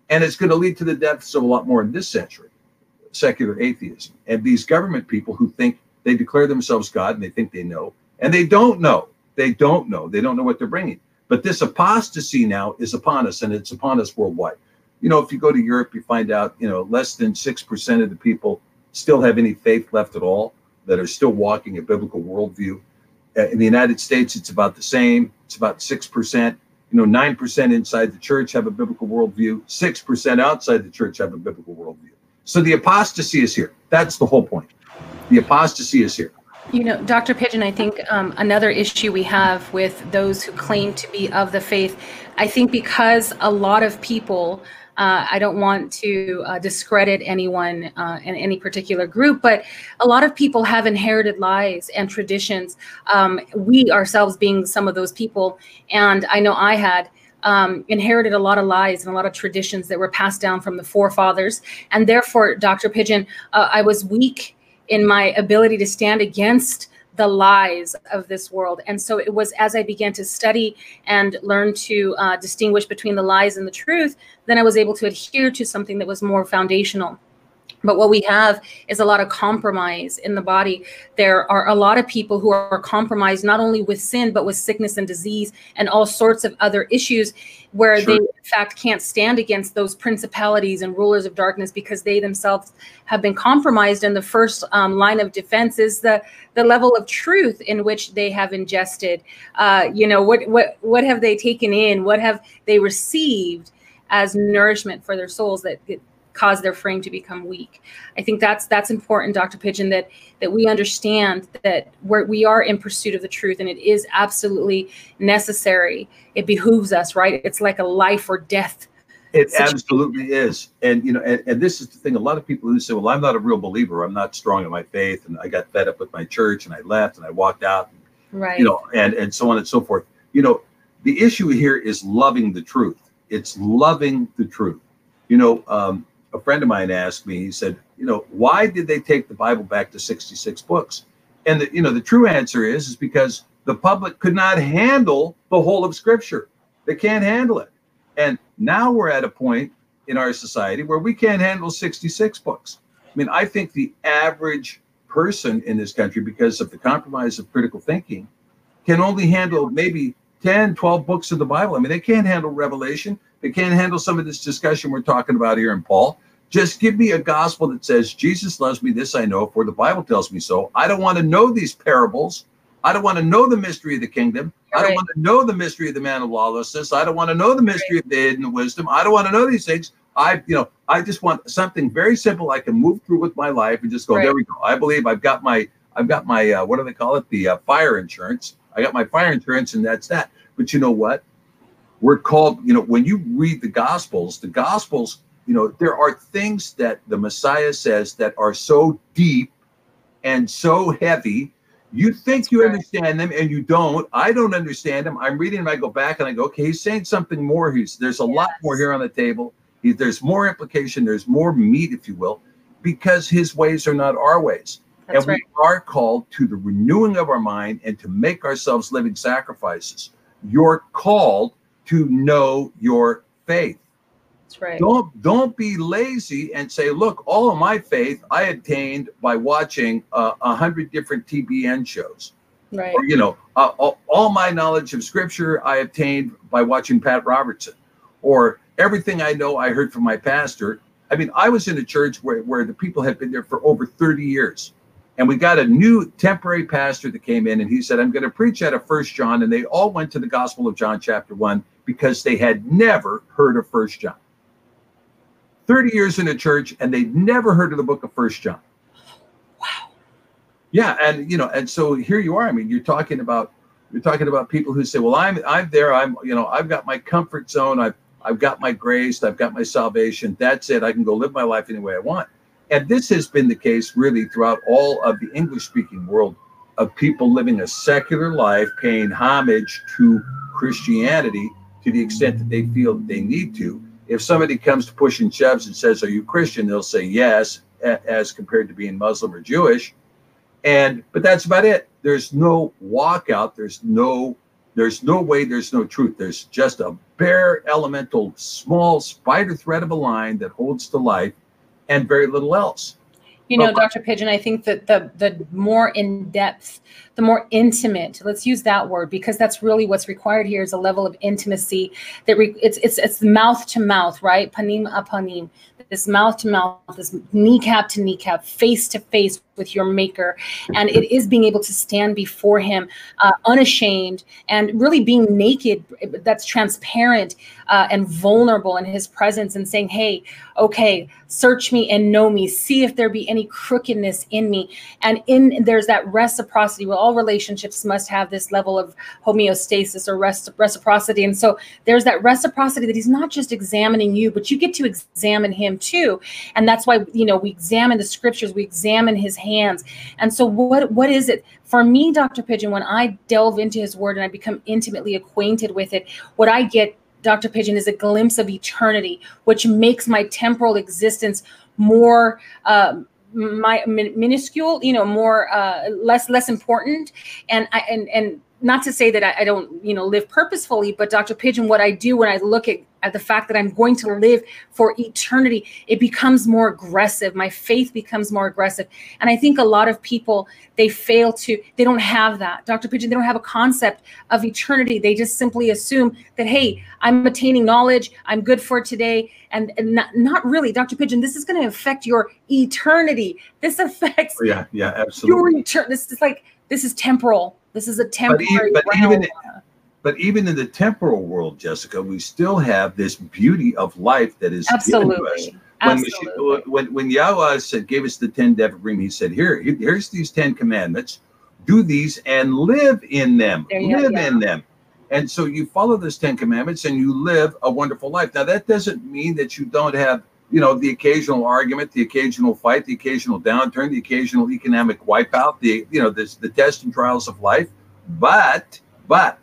And it's going to lead to the deaths of a lot more in this century secular atheism. And these government people who think they declare themselves God and they think they know, and they don't know. They don't know. They don't know what they're bringing. But this apostasy now is upon us, and it's upon us worldwide. You know, if you go to Europe, you find out, you know, less than 6% of the people still have any faith left at all, that are still walking a biblical worldview. In the United States, it's about the same. It's about 6%. You know, 9% inside the church have a biblical worldview, 6% outside the church have a biblical worldview. So the apostasy is here. That's the whole point. The apostasy is here. You know, Dr. Pidgeon, I think um, another issue we have with those who claim to be of the faith, I think because a lot of people, uh, I don't want to uh, discredit anyone uh, in any particular group, but a lot of people have inherited lies and traditions. Um, we ourselves being some of those people, and I know I had um, inherited a lot of lies and a lot of traditions that were passed down from the forefathers. And therefore, Dr. Pidgeon, uh, I was weak in my ability to stand against the lies of this world. And so it was as I began to study and learn to uh, distinguish between the lies and the truth, then I was able to adhere to something that was more foundational. But what we have is a lot of compromise in the body. There are a lot of people who are compromised not only with sin, but with sickness and disease and all sorts of other issues where sure. they, in fact, can't stand against those principalities and rulers of darkness because they themselves have been compromised. And the first um, line of defense is the, the level of truth in which they have ingested. Uh, you know, what, what, what have they taken in? What have they received? as nourishment for their souls that cause their frame to become weak. I think that's that's important, Dr. Pidgeon, that that we understand that we're, we are in pursuit of the truth, and it is absolutely necessary. It behooves us, right? It's like a life or death. It situation. absolutely is, and you know, and, and this is the thing. A lot of people who say, "Well, I'm not a real believer. I'm not strong in my faith, and I got fed up with my church, and I left, and I walked out." Right. You know, and and so on and so forth. You know, the issue here is loving the truth. It's loving the truth. You know, um, a friend of mine asked me, he said, you know, why did they take the Bible back to 66 books? And the, you know, the true answer is, is because the public could not handle the whole of scripture. They can't handle it. And now we're at a point in our society where we can't handle 66 books. I mean, I think the average person in this country, because of the compromise of critical thinking, can only handle maybe 10, 12 books of the Bible. I mean, they can't handle Revelation. They can't handle some of this discussion we're talking about here in Paul. Just give me a gospel that says, Jesus loves me, this I know, for the Bible tells me so. I don't want to know these parables. I don't want to know the mystery of the kingdom. I don't want to know the mystery of the man of lawlessness. I don't want to know the mystery right. of the hidden wisdom. I don't want to know these things. I, you know, I just want something very simple I can move through with my life and just go, right. there we go. I believe I've got my, I've got my, uh, what do they call it? The uh, fire insurance. I got my fire insurance and that's that. But you know what? We're called, you know, when you read the gospels, the gospels you know, there are things that the Messiah says that are so deep and so heavy. You think you understand them and you don't. I don't understand them. I'm reading them. I go back and I go, okay, he's saying something more. He's there's a yes. lot more here on the table. He, there's more implication. There's more meat, if you will, because his ways are not our ways. That's and right. we are called to the renewing of our mind and to make ourselves living sacrifices. You're called to know your faith. That's right. Don't don't be lazy and say, look, all of my faith I attained by watching uh, a uh, hundred different TBN shows. Right. Or, you know, uh, all, all my knowledge of scripture I obtained by watching Pat Robertson, or everything I know I heard from my pastor. I mean, I was in a church where, where the people had been there for over 30 years. And we got a new temporary pastor that came in and he said, I'm going to preach out of First John. And they all went to the Gospel of John, chapter one, because they had never heard of First John. 30 years in a church and they'd never heard of the book of First John. Wow. Yeah, and you know, and so here you are. I mean, you're talking about you're talking about people who say, "Well, I'm I'm there. I'm you know, I've got my comfort zone. I've I've got my grace. I've got my salvation. That's it. I can go live my life any way I want." And this has been the case really throughout all of the English-speaking world of people living a secular life, paying homage to Christianity to the extent that they feel that they need to if somebody comes to push and shoves and says, Are you Christian? They'll say yes, as compared to being Muslim or Jewish. And but that's about it. There's no walkout, there's no There's no way, there's no truth. There's just a bare elemental, small spider thread of a line that holds to life and very little else. You know, Dr. Pidgeon, I think that the the more in depth, the more intimate. Let's use that word because that's really what's required here is a level of intimacy that re, it's it's it's mouth to mouth, right? Panim apanim this mouth to mouth, this kneecap to kneecap, face to face with your maker. And it is being able to stand before him uh, unashamed and really being naked, that's transparent uh, and vulnerable in his presence and saying, Hey, okay, search me and know me, see if there be any crookedness in me. And in there's that reciprocity. Well, all relationships must have this level of homeostasis or reciprocity. And so there's that reciprocity that he's not just examining you, but you get to examine him too. And that's why, you know, we examine the scriptures, we examine his hands. And so what what is it? For me, Dr. Pidgeon, when I delve into his word and I become intimately acquainted with it, what I get Dr. Pidgeon is a glimpse of eternity, which makes my temporal existence more um, my minuscule, you know, more uh, less less important, and I and and not to say that I, I, don't, you know, live purposefully, but Dr. Pidgeon, what I do when I look at, at the fact that I'm going to live for eternity, it becomes more aggressive. My faith becomes more aggressive. And I think a lot of people, they fail to, they don't have that. Dr. Pidgeon, they don't have a concept of eternity. They just simply assume that, hey, I'm attaining knowledge, I'm good for today. And, and not, not really, Dr. Pidgeon, this is going to affect your eternity. This affects oh, yeah, yeah, absolutely. your eternity. This is like, this is temporal this is a temporary. But, even, but even, but even in the temporal world, Jessica, we still have this beauty of life that is absolutely. When, Absolutely. when when Yahweh said gave us the ten devarim, he said, "Here, here's these ten commandments. Do these and live in them. live yeah. in them." And so you follow those ten commandments and you live a wonderful life. Now that doesn't mean that you don't have you know, the occasional argument, the occasional fight, the occasional downturn, the occasional economic wipeout, the you know, this the tests and trials of life. But but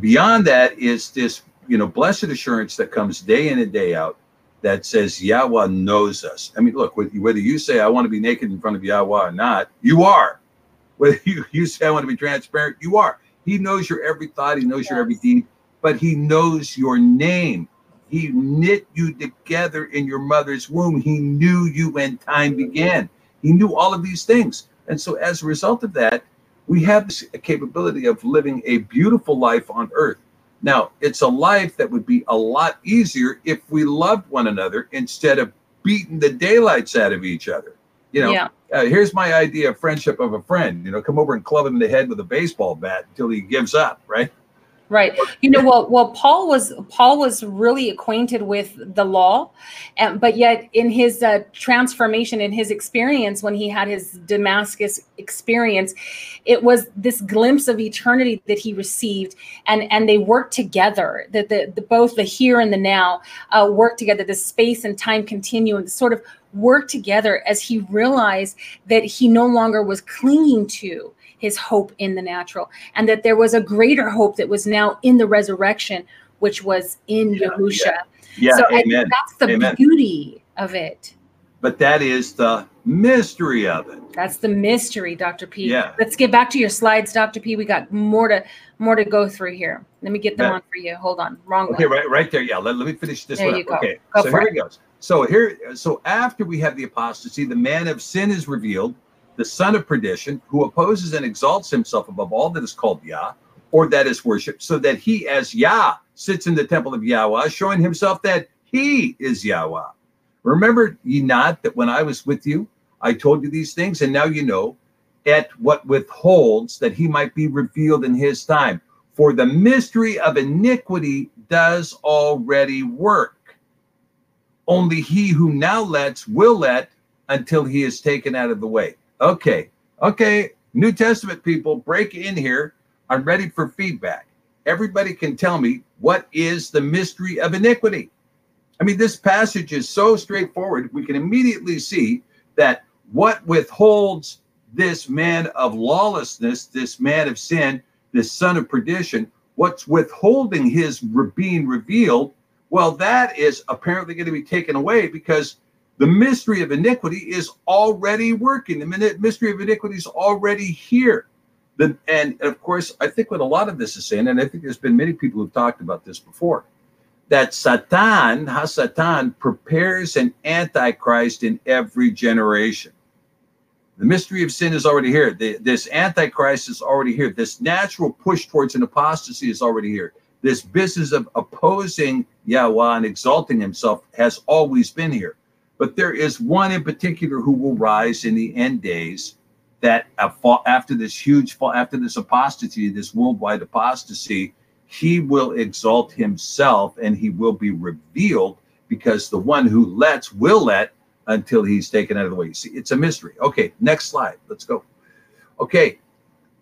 beyond that is this, you know, blessed assurance that comes day in and day out that says Yahweh knows us. I mean, look, whether you say I want to be naked in front of Yahweh or not, you are. Whether you, you say I want to be transparent, you are. He knows your every thought, he knows yes. your every deed, but he knows your name. He knit you together in your mother's womb. He knew you when time began. He knew all of these things. And so, as a result of that, we have this capability of living a beautiful life on earth. Now, it's a life that would be a lot easier if we loved one another instead of beating the daylights out of each other. You know, yeah. uh, here's my idea of friendship of a friend. You know, come over and club him in the head with a baseball bat until he gives up, right? Right. You know, well, well, Paul was Paul was really acquainted with the law, and, but yet in his uh, transformation, in his experience, when he had his Damascus experience, it was this glimpse of eternity that he received, and and they worked together. That the, the, both the here and the now uh, work together. The space and time continuum sort of work together as he realized that he no longer was clinging to his hope in the natural, and that there was a greater hope that was now in the resurrection, which was in yeah, Yahusha. Yeah, yeah so that's the amen. beauty of it. But that is the mystery of it. That's the mystery, Dr. P. Yeah. Let's get back to your slides, Dr. P. We got more to more to go through here. Let me get them on for you. Hold on. Wrong okay, one. right, right there. Yeah. Let, let me finish this there one. You go. Okay. Go so here it goes. So here, so after we have the apostasy, the man of sin is revealed, the son of perdition, who opposes and exalts himself above all that is called Yah, or that is worshipped, so that he, as Yah, sits in the temple of Yahweh, showing himself that he is Yahweh. Remember ye not that when I was with you, I told you these things, and now you know at what withholds that he might be revealed in his time. For the mystery of iniquity does already work. Only he who now lets will let until he is taken out of the way. Okay. Okay. New Testament people, break in here. I'm ready for feedback. Everybody can tell me what is the mystery of iniquity. I mean, this passage is so straightforward. We can immediately see that what withholds this man of lawlessness, this man of sin, this son of perdition, what's withholding his being revealed, well, that is apparently going to be taken away because the mystery of iniquity is already working. The mystery of iniquity is already here. The, and of course, I think what a lot of this is saying, and I think there's been many people who've talked about this before, that Satan, Hasatan, prepares an antichrist in every generation. The mystery of sin is already here. The, this antichrist is already here. This natural push towards an apostasy is already here. This business of opposing Yahweh and exalting himself has always been here. But there is one in particular who will rise in the end days that after this huge fall, after this apostasy, this worldwide apostasy, he will exalt himself and he will be revealed because the one who lets will let until he's taken out of the way. See, it's a mystery. Okay, next slide. Let's go. Okay,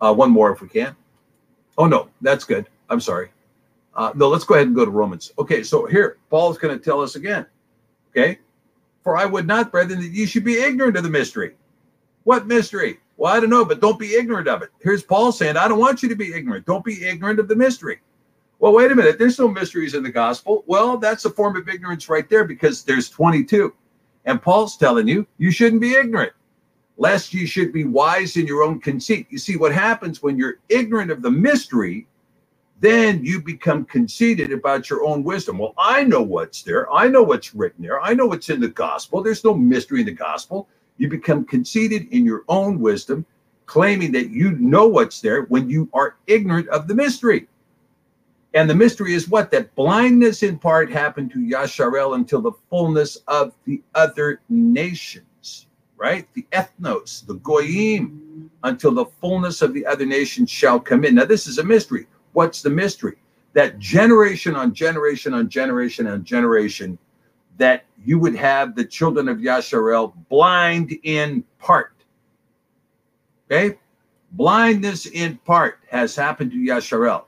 uh, one more if we can. Oh, no, that's good. I'm sorry. Uh, no, let's go ahead and go to Romans. Okay, so here, Paul is going to tell us again. Okay, for I would not, brethren, that you should be ignorant of the mystery. What mystery? Well, I don't know, but don't be ignorant of it. Here's Paul saying, I don't want you to be ignorant. Don't be ignorant of the mystery. Well, wait a minute. There's no mysteries in the gospel. Well, that's a form of ignorance right there because there's 22. And Paul's telling you, you shouldn't be ignorant, lest you should be wise in your own conceit. You see, what happens when you're ignorant of the mystery, then you become conceited about your own wisdom. Well, I know what's there. I know what's written there. I know what's in the gospel. There's no mystery in the gospel. You become conceited in your own wisdom, claiming that you know what's there when you are ignorant of the mystery. And the mystery is what? That blindness in part happened to Yasharel until the fullness of the other nations, right? The ethnos, the goyim, until the fullness of the other nations shall come in. Now, this is a mystery. What's the mystery? That generation on generation on generation on generation, that you would have the children of Yasharel blind in part. Okay? Blindness in part has happened to Yasharel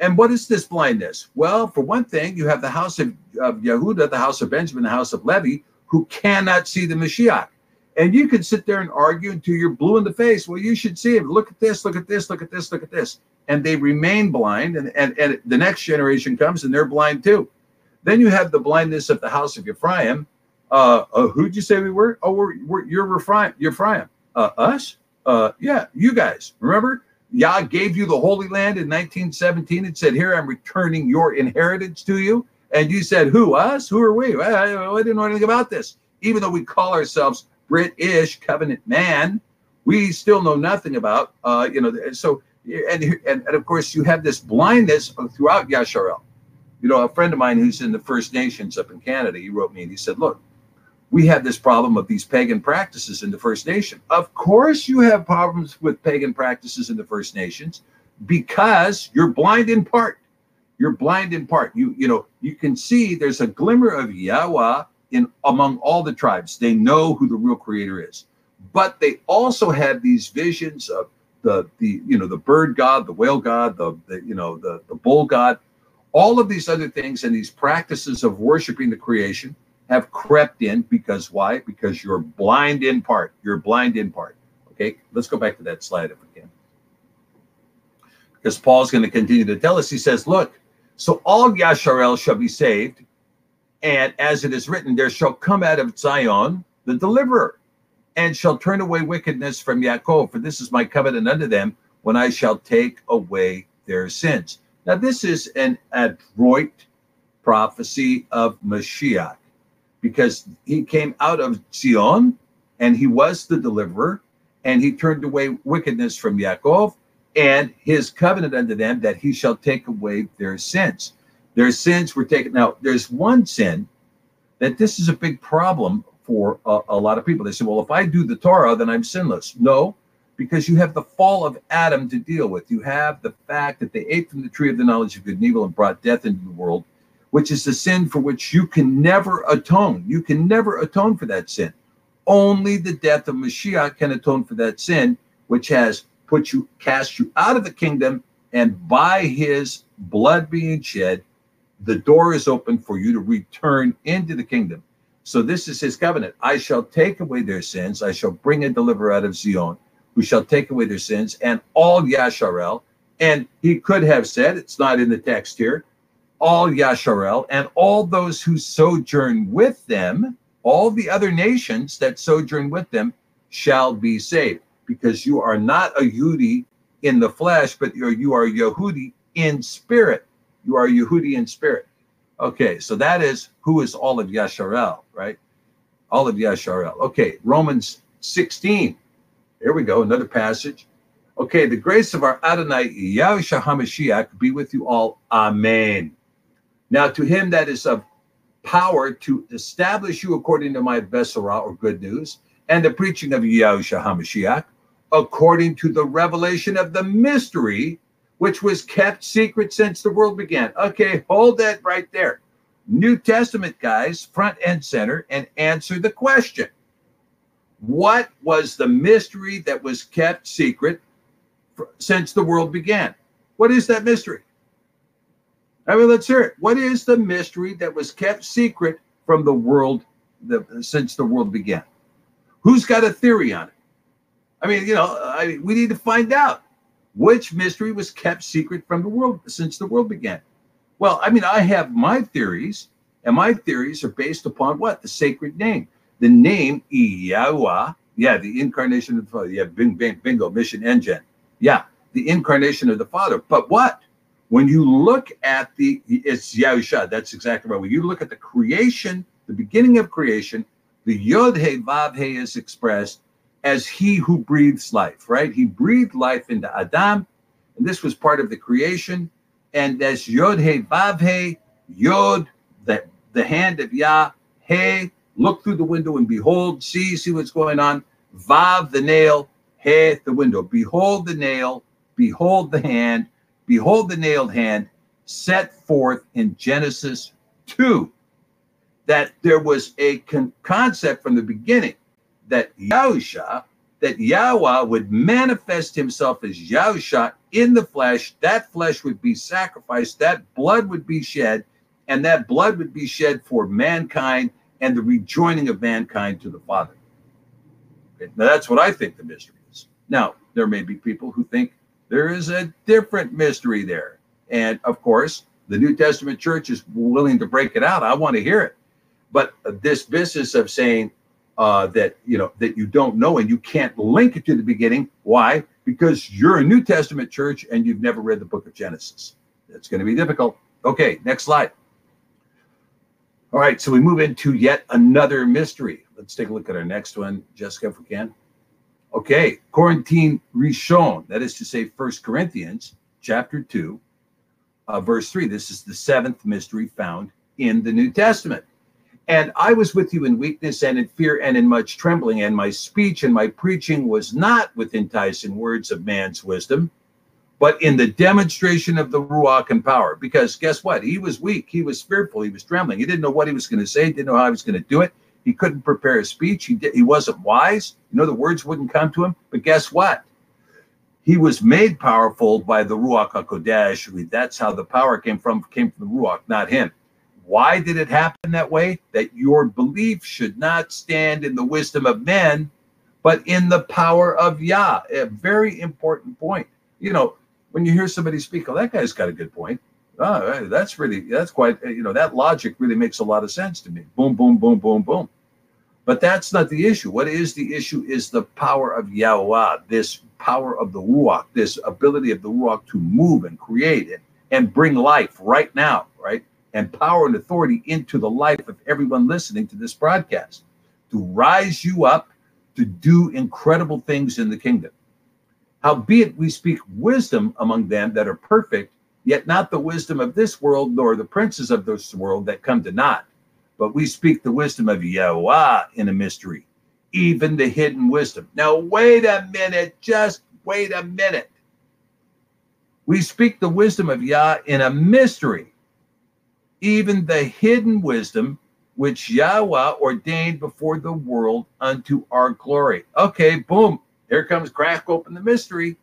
and what is this blindness? Well, for one thing, you have the house of, of Yehuda, the house of Benjamin, the house of Levi, who cannot see the Mashiach. And you can sit there and argue until you're blue in the face. Well, you should see him. Look at this, look at this, look at this, look at this. And they remain blind. And, and, and the next generation comes and they're blind too. Then you have the blindness of the house of Ephraim. Uh, uh, who'd you say we were? Oh, we're, we're you're Ephraim. Ephraim. Uh, us? Uh, yeah, you guys. Remember? Yah gave you the Holy Land in 1917 and said, Here, I'm returning your inheritance to you. And you said, Who, us? Who are we? I, I didn't know anything about this. Even though we call ourselves British covenant man, we still know nothing about, uh, you know, so, and, and, and of course, you have this blindness throughout Yasharel. You know, a friend of mine who's in the First Nations up in Canada, he wrote me and he said, Look, we have this problem of these pagan practices in the First Nation. Of course, you have problems with pagan practices in the First Nations because you're blind in part. You're blind in part. You you know you can see there's a glimmer of Yahweh in among all the tribes. They know who the real Creator is, but they also have these visions of the the you know the bird god, the whale god, the, the you know the the bull god, all of these other things and these practices of worshiping the creation have crept in because why? Because you're blind in part. You're blind in part. Okay, let's go back to that slide if we can. Because Paul's going to continue to tell us, he says, Look, so all Yasharel shall be saved, and as it is written, there shall come out of Zion the deliverer, and shall turn away wickedness from Yaakov, for this is my covenant unto them when I shall take away their sins. Now, this is an adroit prophecy of Mashiach because he came out of Zion and he was the deliverer and he turned away wickedness from Yaakov and his covenant unto them that he shall take away their sins. Their sins were taken. Now, there's one sin that this is a big problem for a, a lot of people. They say, well, if I do the Torah, then I'm sinless. No, because you have the fall of Adam to deal with. You have the fact that they ate from the tree of the knowledge of good and evil and brought death into the world which is the sin for which you can never atone. You can never atone for that sin. Only the death of Mashiach can atone for that sin, which has put you, cast you out of the kingdom, and by his blood being shed, the door is open for you to return into the kingdom. So this is his covenant. I shall take away their sins. I shall bring a deliverer out of Zion, who shall take away their sins, and all Yasharel. And he could have said, it's not in the text here, all Yasharel and all those who sojourn with them, all the other nations that sojourn with them shall be saved, because you are not a Yudi in the flesh, but you are Yehudi in spirit. You are Yehudi in spirit. Okay, so that is who is all of Yasharel, right? All of Yasharel. Okay, Romans 16. Here we go, another passage. Okay, the grace of our Adonai Yahushua HaMashiach be with you all. Amen. Now, to him that is of power to establish you according to my Besorah or good news and the preaching of Yahushua HaMashiach, according to the revelation of the mystery which was kept secret since the world began. Okay, hold that right there. New Testament guys, front and center, and answer the question What was the mystery that was kept secret since the world began? What is that mystery? I mean, let's hear it. What is the mystery that was kept secret from the world the, since the world began? Who's got a theory on it? I mean, you know, I, we need to find out which mystery was kept secret from the world since the world began. Well, I mean, I have my theories, and my theories are based upon what? The sacred name. The name Yahweh, yeah, the incarnation of the Father. Yeah, bing, bing, bingo, mission engine. Yeah, the incarnation of the Father. But what? When you look at the, it's Yahusha, that's exactly right. When you look at the creation, the beginning of creation, the Yod He Vav He is expressed as he who breathes life, right? He breathed life into Adam, and this was part of the creation. And as Yod He Vav He, Yod, the, the hand of Yah, He, look through the window and behold, see, see what's going on. Vav, the nail, He, the window. Behold the nail, behold the hand, behold the nailed hand set forth in Genesis 2 that there was a con- concept from the beginning that Yahusha, that Yahweh would manifest himself as Yahusha in the flesh. That flesh would be sacrificed, that blood would be shed, and that blood would be shed for mankind and the rejoining of mankind to the Father. Okay, now, that's what I think the mystery is. Now, there may be people who think there is a different mystery there. And of course, the New Testament church is willing to break it out. I want to hear it. But this business of saying uh, that you know that you don't know and you can't link it to the beginning, why? Because you're a New Testament church and you've never read the book of Genesis. It's going to be difficult. Okay, next slide. All right, so we move into yet another mystery. Let's take a look at our next one, Jessica, if we can. Okay, Quarantine Rishon, that is to say, First Corinthians chapter 2, uh, verse 3. This is the seventh mystery found in the New Testament. And I was with you in weakness and in fear and in much trembling, and my speech and my preaching was not with enticing words of man's wisdom, but in the demonstration of the Ruach and power. Because guess what? He was weak, he was fearful, he was trembling. He didn't know what he was going to say, didn't know how he was going to do it. He couldn't prepare a speech. He did, he wasn't wise. You know, the words wouldn't come to him. But guess what? He was made powerful by the Ruach HaKodesh. That's how the power came from, came from the Ruach, not him. Why did it happen that way? That your belief should not stand in the wisdom of men, but in the power of Yah. A very important point. You know, when you hear somebody speak, oh, that guy's got a good point. Oh, that's really, that's quite, you know, that logic really makes a lot of sense to me. Boom, boom, boom, boom, boom. But that's not the issue. What is the issue is the power of Yahweh, this power of the Ruach, this ability of the Ruach to move and create and, and bring life right now, right? And power and authority into the life of everyone listening to this broadcast to rise you up to do incredible things in the kingdom. Howbeit we speak wisdom among them that are perfect, yet not the wisdom of this world, nor the princes of this world that come to naught but we speak the wisdom of Yahweh in a mystery, even the hidden wisdom. Now, wait a minute, just wait a minute. We speak the wisdom of Yah in a mystery, even the hidden wisdom which Yahweh ordained before the world unto our glory. Okay, boom. Here comes crack open the mystery.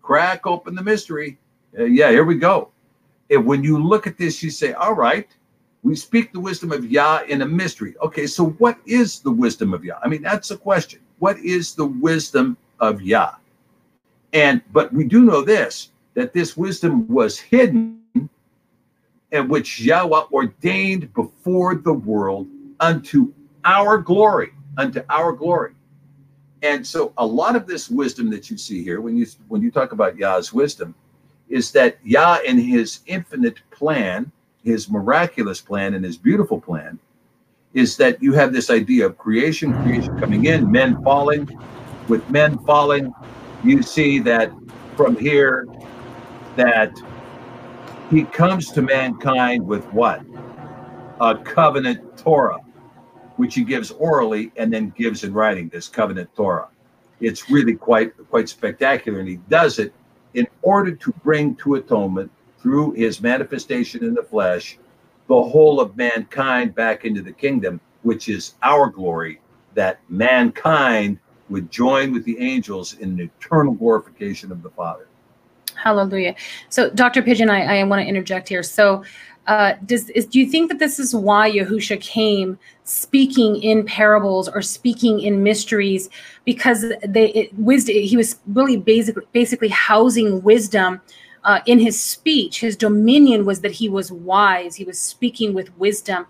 Crack open the mystery. Uh, yeah, here we go. And when you look at this, you say, all right, we speak the wisdom of Yah in a mystery. Okay, so what is the wisdom of Yah? I mean, that's a question. What is the wisdom of Yah? And but we do know this that this wisdom was hidden and which Yahweh ordained before the world unto our glory, unto our glory. And so a lot of this wisdom that you see here, when you when you talk about Yah's wisdom, is that Yah in his infinite plan, his miraculous plan, and his beautiful plan, is that you have this idea of creation, creation coming in, men falling. With men falling, you see that from here that he comes to mankind with what? A covenant Torah, which he gives orally and then gives in writing, this covenant Torah. It's really quite quite spectacular, and he does it in order to bring to atonement through his manifestation in the flesh the whole of mankind back into the kingdom, which is our glory, that mankind would join with the angels in an eternal glorification of the Father. Hallelujah. So, Dr. Pidgeon, I, I want to interject here. So, uh, does is, do you think that this is why Yahusha came speaking in parables or speaking in mysteries? Because they it, wisdom he was really basically basically housing wisdom uh, in his speech, his dominion was that he was wise, he was speaking with wisdom,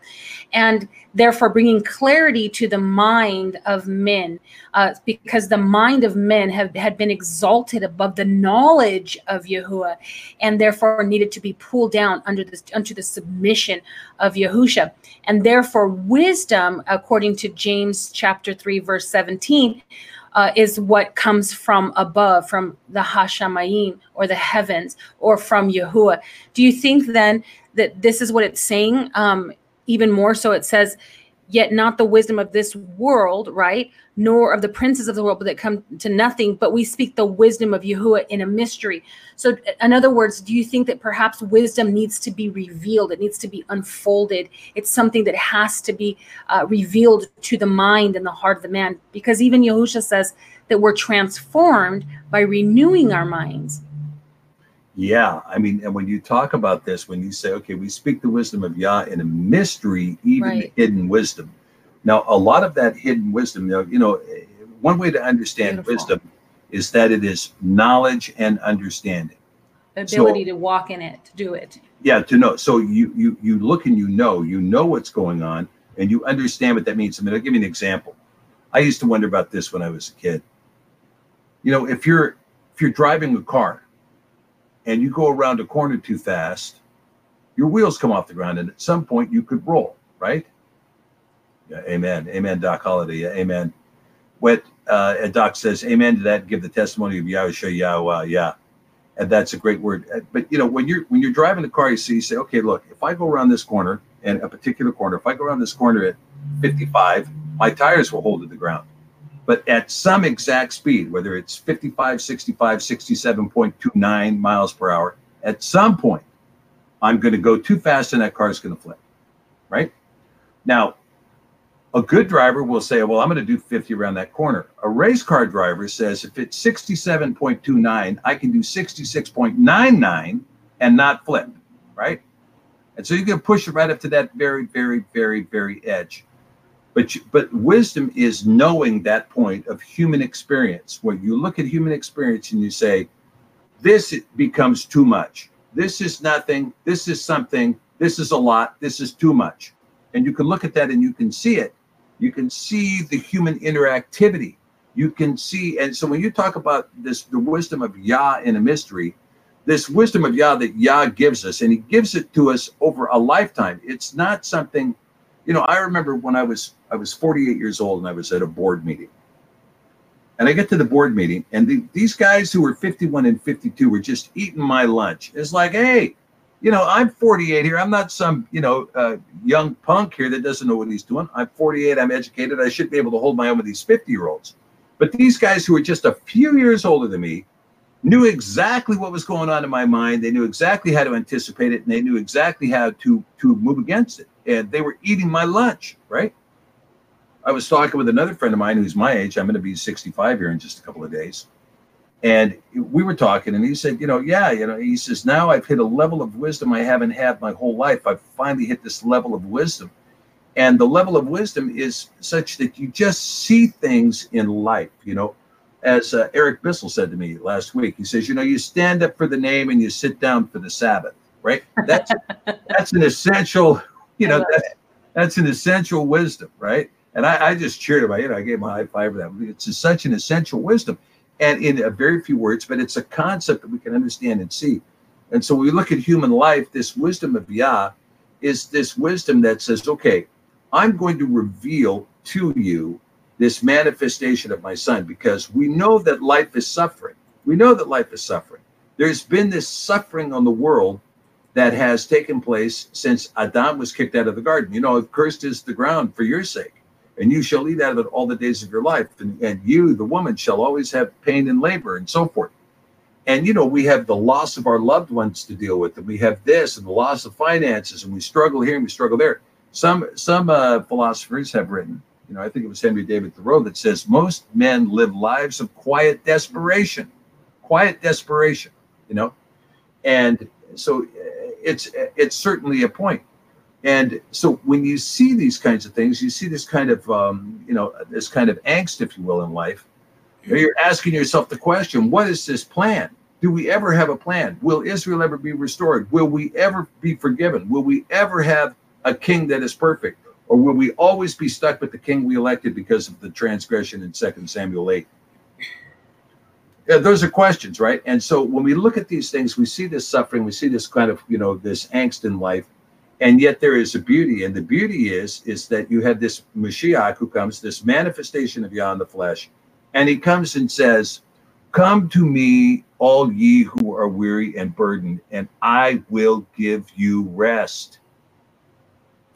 and therefore bringing clarity to the mind of men, uh, because the mind of men have, had been exalted above the knowledge of Yahuwah, and therefore needed to be pulled down under the, under the submission of Yahusha. And therefore, wisdom, according to James chapter 3, verse 17, uh, is what comes from above, from the Hashamayim or the heavens or from Yahuwah. Do you think then that this is what it's saying? Um, even more so, it says, yet not the wisdom of this world, right? Nor of the princes of the world, but that come to nothing. But we speak the wisdom of Yahuwah in a mystery. So, in other words, do you think that perhaps wisdom needs to be revealed? It needs to be unfolded. It's something that has to be uh, revealed to the mind and the heart of the man. Because even Yahusha says that we're transformed by renewing our minds. Yeah, I mean, and when you talk about this, when you say, okay, we speak the wisdom of Yah in a mystery, even right. hidden wisdom. Now, a lot of that hidden wisdom, you know, you know one way to understand Beautiful. wisdom is that it is knowledge and understanding. The ability so, to walk in it, to do it. Yeah, to know. So you you you look and you know, you know what's going on, and you understand what that means. I mean, I'll give you an example. I used to wonder about this when I was a kid. You know, if you're if you're driving a car and you go around a corner too fast, your wheels come off the ground, and at some point you could roll, right? Yeah, amen. Amen, Doc Holiday. Yeah, amen. What uh, Doc says, amen to that. Give the testimony of Yahusha Yahweh. Yeah, and that's a great word. Uh, but you know, when you're when you're driving the car, you see, you say, okay, look, if I go around this corner and a particular corner, if I go around this corner at 55, my tires will hold to the ground but at some exact speed, whether it's 55, 65, 67.29 miles per hour, at some point, I'm going to go too fast and that car is going to flip. Right? Now, a good driver will say, Well, I'm going to do 50 around that corner. A race car driver says, If it's 67.29, I can do 66.99 and not flip. Right? And so you can push it right up to that very, very, very, very edge. But but wisdom is knowing that point of human experience. When you look at human experience and you say, this becomes too much. This is nothing. This is something. This is a lot. This is too much. And you can look at that and you can see it. You can see the human interactivity. You can see, and so when you talk about this, the wisdom of Yah in a mystery, this wisdom of Yah that Yah gives us, and He gives it to us over a lifetime. It's not something you know, I remember when I was I was 48 years old and I was at a board meeting. And I get to the board meeting, and the, these guys who were 51 and 52 were just eating my lunch. It's like, hey, you know, I'm 48 here. I'm not some, you know, uh, young punk here that doesn't know what he's doing. I'm 48. I'm educated. I should be able to hold my own with these 50 year olds. But these guys who were just a few years older than me knew exactly what was going on in my mind. They knew exactly how to anticipate it, and they knew exactly how to to move against it. And they were eating my lunch, right? I was talking with another friend of mine who's my age. I'm going to be 65 here in just a couple of days. And we were talking, and he said, You know, yeah, you know, he says, Now I've hit a level of wisdom I haven't had my whole life. I've finally hit this level of wisdom. And the level of wisdom is such that you just see things in life, you know, as uh, Eric Bissell said to me last week. He says, you know, you stand up for the name and you sit down for the Sabbath, right? That's that's an essential, you know, that's, that's an essential wisdom, right? And I, I just cheered him. I, you know, I gave him a high five for that. It's such an essential wisdom, and in a very few words, but it's a concept that we can understand and see. And so, when we look at human life, this wisdom of Yah is this wisdom that says, okay, I'm going to reveal to you this manifestation of my son because we know that life is suffering. We know that life is suffering. There's been this suffering on the world that has taken place since Adam was kicked out of the garden. You know, if cursed is the ground for your sake, and you shall eat out of it all the days of your life. And, and you, the woman, shall always have pain and labor, and so forth. And, you know, we have the loss of our loved ones to deal with, and we have this and the loss of finances, and we struggle here and we struggle there. Some some uh, philosophers have written, you know, I think it was Henry David Thoreau that says most men live lives of quiet desperation, quiet desperation, you know, and so it's it's certainly a point. And so when you see these kinds of things, you see this kind of um, you know this kind of angst, if you will, in life. You're asking yourself the question: What is this plan? Do we ever have a plan? Will Israel ever be restored? Will we ever be forgiven? Will we ever have a king that is perfect? Or will we always be stuck with the king we elected because of the transgression in 2 Samuel 8? Yeah, those are questions, right? And so when we look at these things, we see this suffering, we see this kind of, you know, this angst in life, and yet there is a beauty. And the beauty is, is that you have this Mashiach who comes, this manifestation of Yah in the flesh, and he comes and says, Come to me, all ye who are weary and burdened, and I will give you rest.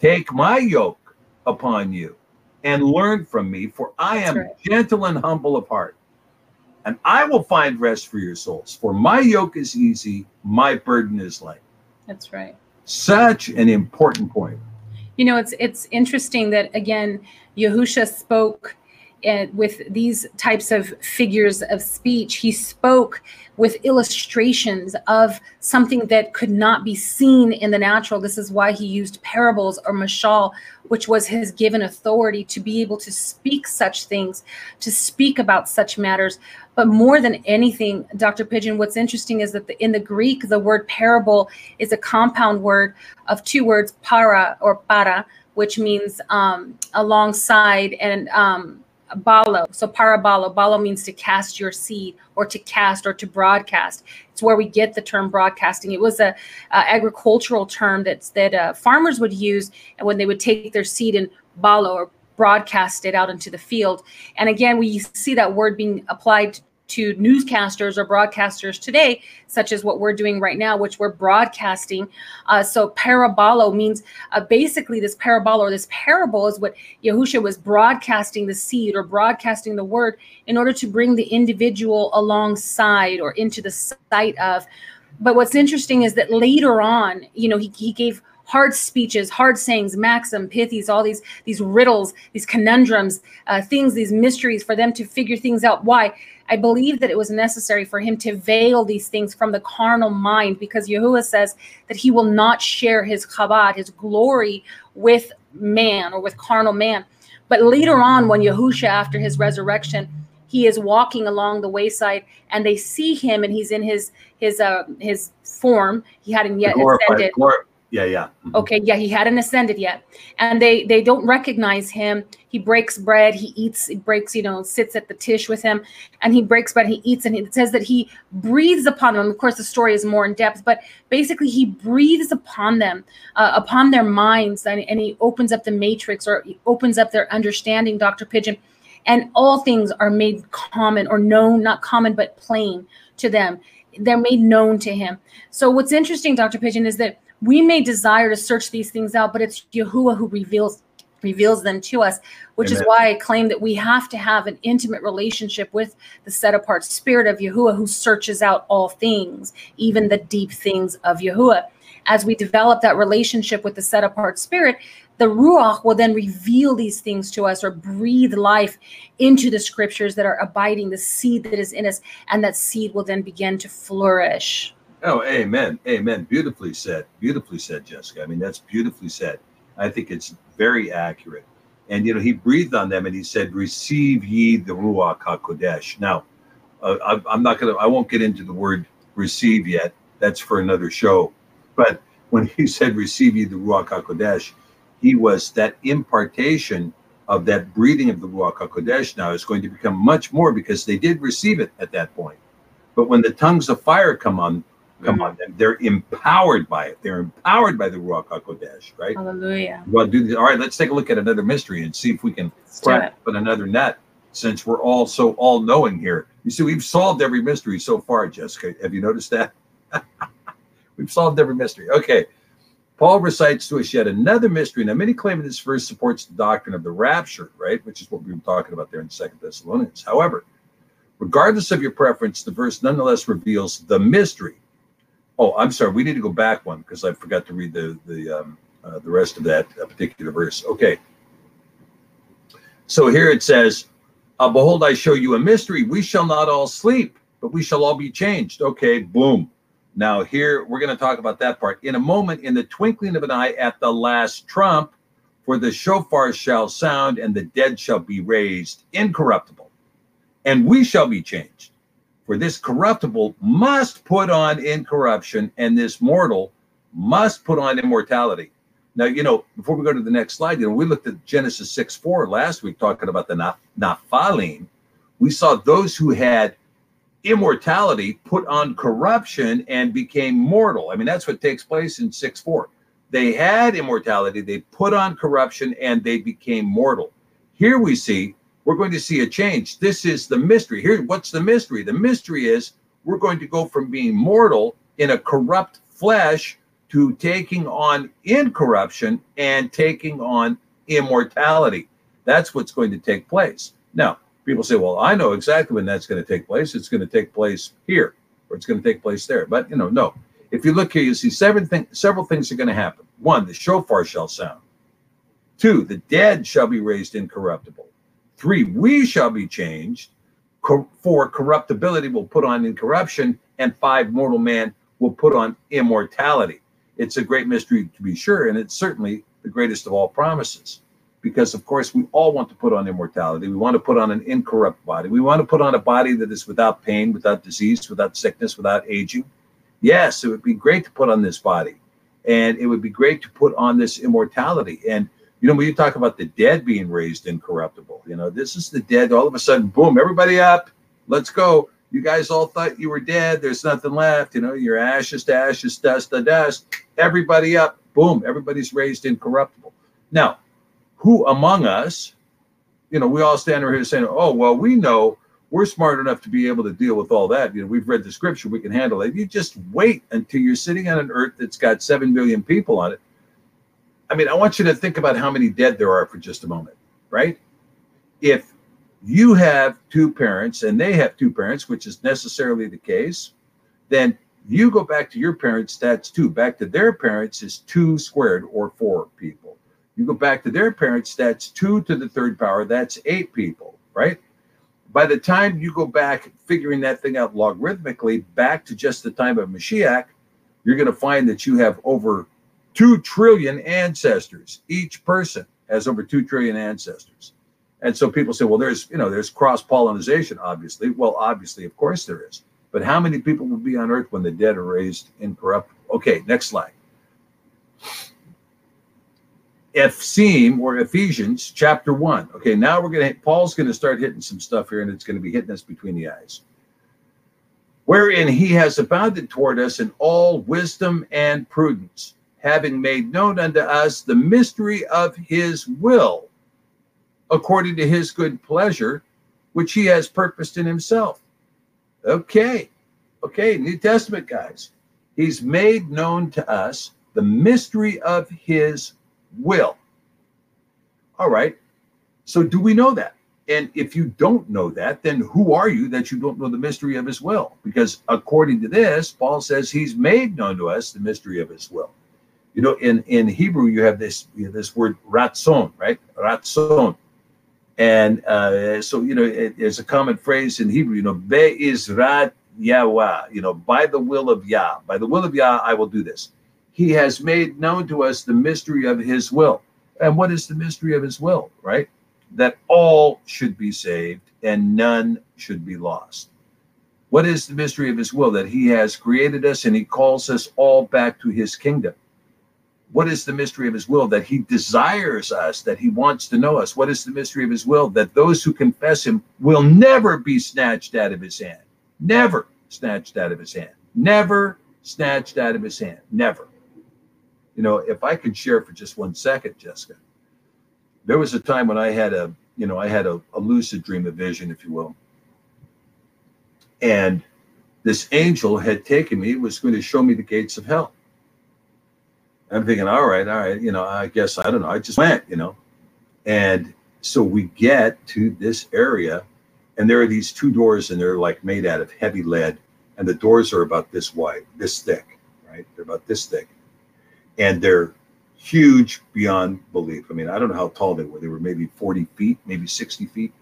Take my yoke upon you and learn from me, for I am right. gentle and humble of heart and I will find rest for your souls. For my yoke is easy, my burden is light. That's right. Such an important point. You know, it's it's interesting that again, Yahusha spoke uh, with these types of figures of speech. He spoke with illustrations of something that could not be seen in the natural. This is why he used parables or mashal, which was his given authority to be able to speak such things, to speak about such matters. But more than anything, Dr. Pidgeon, what's interesting is that the, in the Greek, the word parable is a compound word of two words, para or para, which means um, alongside, and um, balo. So parabalo, balo means to cast your seed or to cast or to broadcast. It's where we get the term broadcasting. It was a, agricultural term that's that uh, farmers would use when they would take their seed and balo or broadcast it out into the field. And again, we see that word being applied to newscasters or broadcasters today, such as what we're doing right now, which we're broadcasting. Uh, so parabolo means uh, basically this parabolo or this parable is what Yahusha was broadcasting the seed or broadcasting the word in order to bring the individual alongside or into the sight of. But what's interesting is that later on, you know, he, he gave hard speeches, hard sayings, maxim, pithies, all these these riddles, these conundrums, uh, things, these mysteries for them to figure things out. Why? I believe that it was necessary for him to veil these things from the carnal mind because Yahuwah says that he will not share his chabad, his glory, with man or with carnal man. But later on, when Yahusha, after his resurrection, he is walking along the wayside and they see him and he's in his his uh his form he hadn't yet ascended yeah, yeah. Mm-hmm. Okay, yeah, he hadn't ascended yet, and they they don't recognize him. He breaks bread. He eats. He breaks. You know, sits at the tish with him, and he breaks bread. He eats, and it says that he breathes upon them. Of course, the story is more in depth, but basically, he breathes upon them, uh, upon their minds, and, and he opens up the matrix or opens up their understanding. Doctor Pidgeon, and all things are made common or known, not common but plain to them. They're made known to him. So, what's interesting, Doctor Pidgeon, is that we may desire to search these things out, but it's Yahuwah who reveals reveals them to us, which Amen. is why I claim that we have to have an intimate relationship with the set apart spirit of Yahuwah who searches out all things, even the deep things of Yahuwah. As we develop that relationship with the set apart spirit, the Ruach will then reveal these things to us or breathe life into the scriptures that are abiding, the seed that is in us, and that seed will then begin to flourish. Oh, amen. Amen. Beautifully said. Beautifully said, Jessica. I mean, that's beautifully said. I think it's very accurate. And, you know, he breathed on them and he said, Receive ye the Ruach HaKodesh. Now, uh, I, I'm not going to, I won't get into the word receive yet. That's for another show. But when he said, Receive ye the Ruach HaKodesh, he was that impartation of that breathing of the Ruach HaKodesh now is going to become much more because they did receive it at that point. But when the tongues of fire come on, come mm-hmm. on them, they're empowered by it. They're empowered by the Ruach HaKodesh, right? Hallelujah. Well, do this. All right, let's take a look at another mystery and see if we can crack open another net since we're all so all knowing here. You see, we've solved every mystery so far, Jessica. Have you noticed that? we've solved every mystery. Okay. Paul recites to us yet another mystery. Now, many claim that this verse supports the doctrine of the rapture, right? Which is what we were talking about there in Second Thessalonians. However, regardless of your preference, the verse nonetheless reveals the mystery. Oh, I'm sorry. We need to go back one because I forgot to read the the um, uh, the rest of that uh, particular verse. Okay. So here it says, uh, "Behold, I show you a mystery. We shall not all sleep, but we shall all be changed." Okay. Boom. Now, here we're going to talk about that part. In a moment, in the twinkling of an eye at the last trump, for the shofar shall sound, and the dead shall be raised incorruptible, and we shall be changed. For this corruptible must put on incorruption, and this mortal must put on immortality. Now, you know, before we go to the next slide, you know, we looked at Genesis 6 4 last week talking about the Nephilim. We saw those who had immortality put on corruption and became mortal. I mean, that's what takes place in 6 4. They had immortality, they put on corruption, and they became mortal. Here we see, we're going to see a change. This is the mystery. Here, what's the mystery? The mystery is we're going to go from being mortal in a corrupt flesh to taking on incorruption and taking on immortality. That's what's going to take place. Now, people say, well, I know exactly when that's going to take place. It's going to take place here, or it's going to take place there. But you know, no. If you look here, you see seven things. Several things are going to happen. One, the shofar shall sound. Two, the dead shall be raised incorruptible. Three, we shall be changed. Four, corruptibility will put on incorruption, and five, mortal man will put on immortality. It's a great mystery to be sure, and it's certainly the greatest of all promises because of course we all want to put on immortality we want to put on an incorrupt body we want to put on a body that is without pain without disease without sickness without aging yes it would be great to put on this body and it would be great to put on this immortality and you know when you talk about the dead being raised incorruptible you know this is the dead all of a sudden boom everybody up. Let's go. You guys all thought you were dead. There's nothing left you know you're ashes to ashes dust to dust. Everybody up. Boom everybody's raised incorruptible. Now who among us, you know, we all stand over here saying, oh, well, we know. We're smart enough to be able to deal with all that. You know, we've read the scripture, we can handle it. You just wait until you're sitting on an earth that's got 7 billion people on it. I mean, I want you to think about how many dead there are for just a moment, right? If you have two parents and they have two parents, which is necessarily the case, then you go back to your parents, that's two. Back to their parents is two squared or four people. You go back to their parents, that's two to the third power, that's eight people, right? By the time you go back figuring that thing out logarithmically back to just the time of Mashiach, you're going to find that you have over 2 trillion ancestors. Each person has over 2 trillion ancestors. And so people say, well, there's, you know, there's cross pollination, obviously. Well, obviously, of course there is. But how many people will be on earth when the dead are raised incorruptible? Okay, next slide. Ephesians or Ephesians chapter 1. Okay, now we're going to, Paul's going to start hitting some stuff here and it's going to be hitting us between the eyes. Wherein he has abounded toward us in all wisdom and prudence, having made known unto us the mystery of his will, according to his good pleasure, which he has purposed in himself. Okay, okay, New Testament guys. He's made known to us the mystery of his will. All right. So do we know that? And if you don't know that, then who are you that you don't know the mystery of his will? Because according to this, Paul says he's made known to us the mystery of his will. You know, in, in Hebrew, you have this you know, this word ratzon, right? Ratzon. And uh, so, you know, it, there's a common phrase in Hebrew, you know, be'izrat Yahweh, you know, by the will of Yah, by the will of Yah, I will do this he has made known to us the mystery of his will. And what is the mystery of his will, right? That all should be saved and none should be lost. What is the mystery of his will? That he has created us and he calls us all back to his kingdom. What is the mystery of his will? That he desires us, that he wants to know us. What is the mystery of his will? That those who confess him will never be snatched out of his hand. Never snatched out of his hand. Never snatched out of his hand. Never. You know, if I could share for just one second, Jessica, there was a time when I had a, you know, I had a, a lucid dream, a vision, if you will. And this angel had taken me, it was going to show me the gates of hell. I'm thinking, all right, all right, you know, I guess I don't know. I just went, you know. And so we get to this area, and there are these two doors, and they're like made out of heavy lead, and the doors are about this wide, this thick, right? They're about this thick, and they're huge beyond belief. I mean, I don't know how tall they were. They were maybe 40 feet, maybe 60 feet,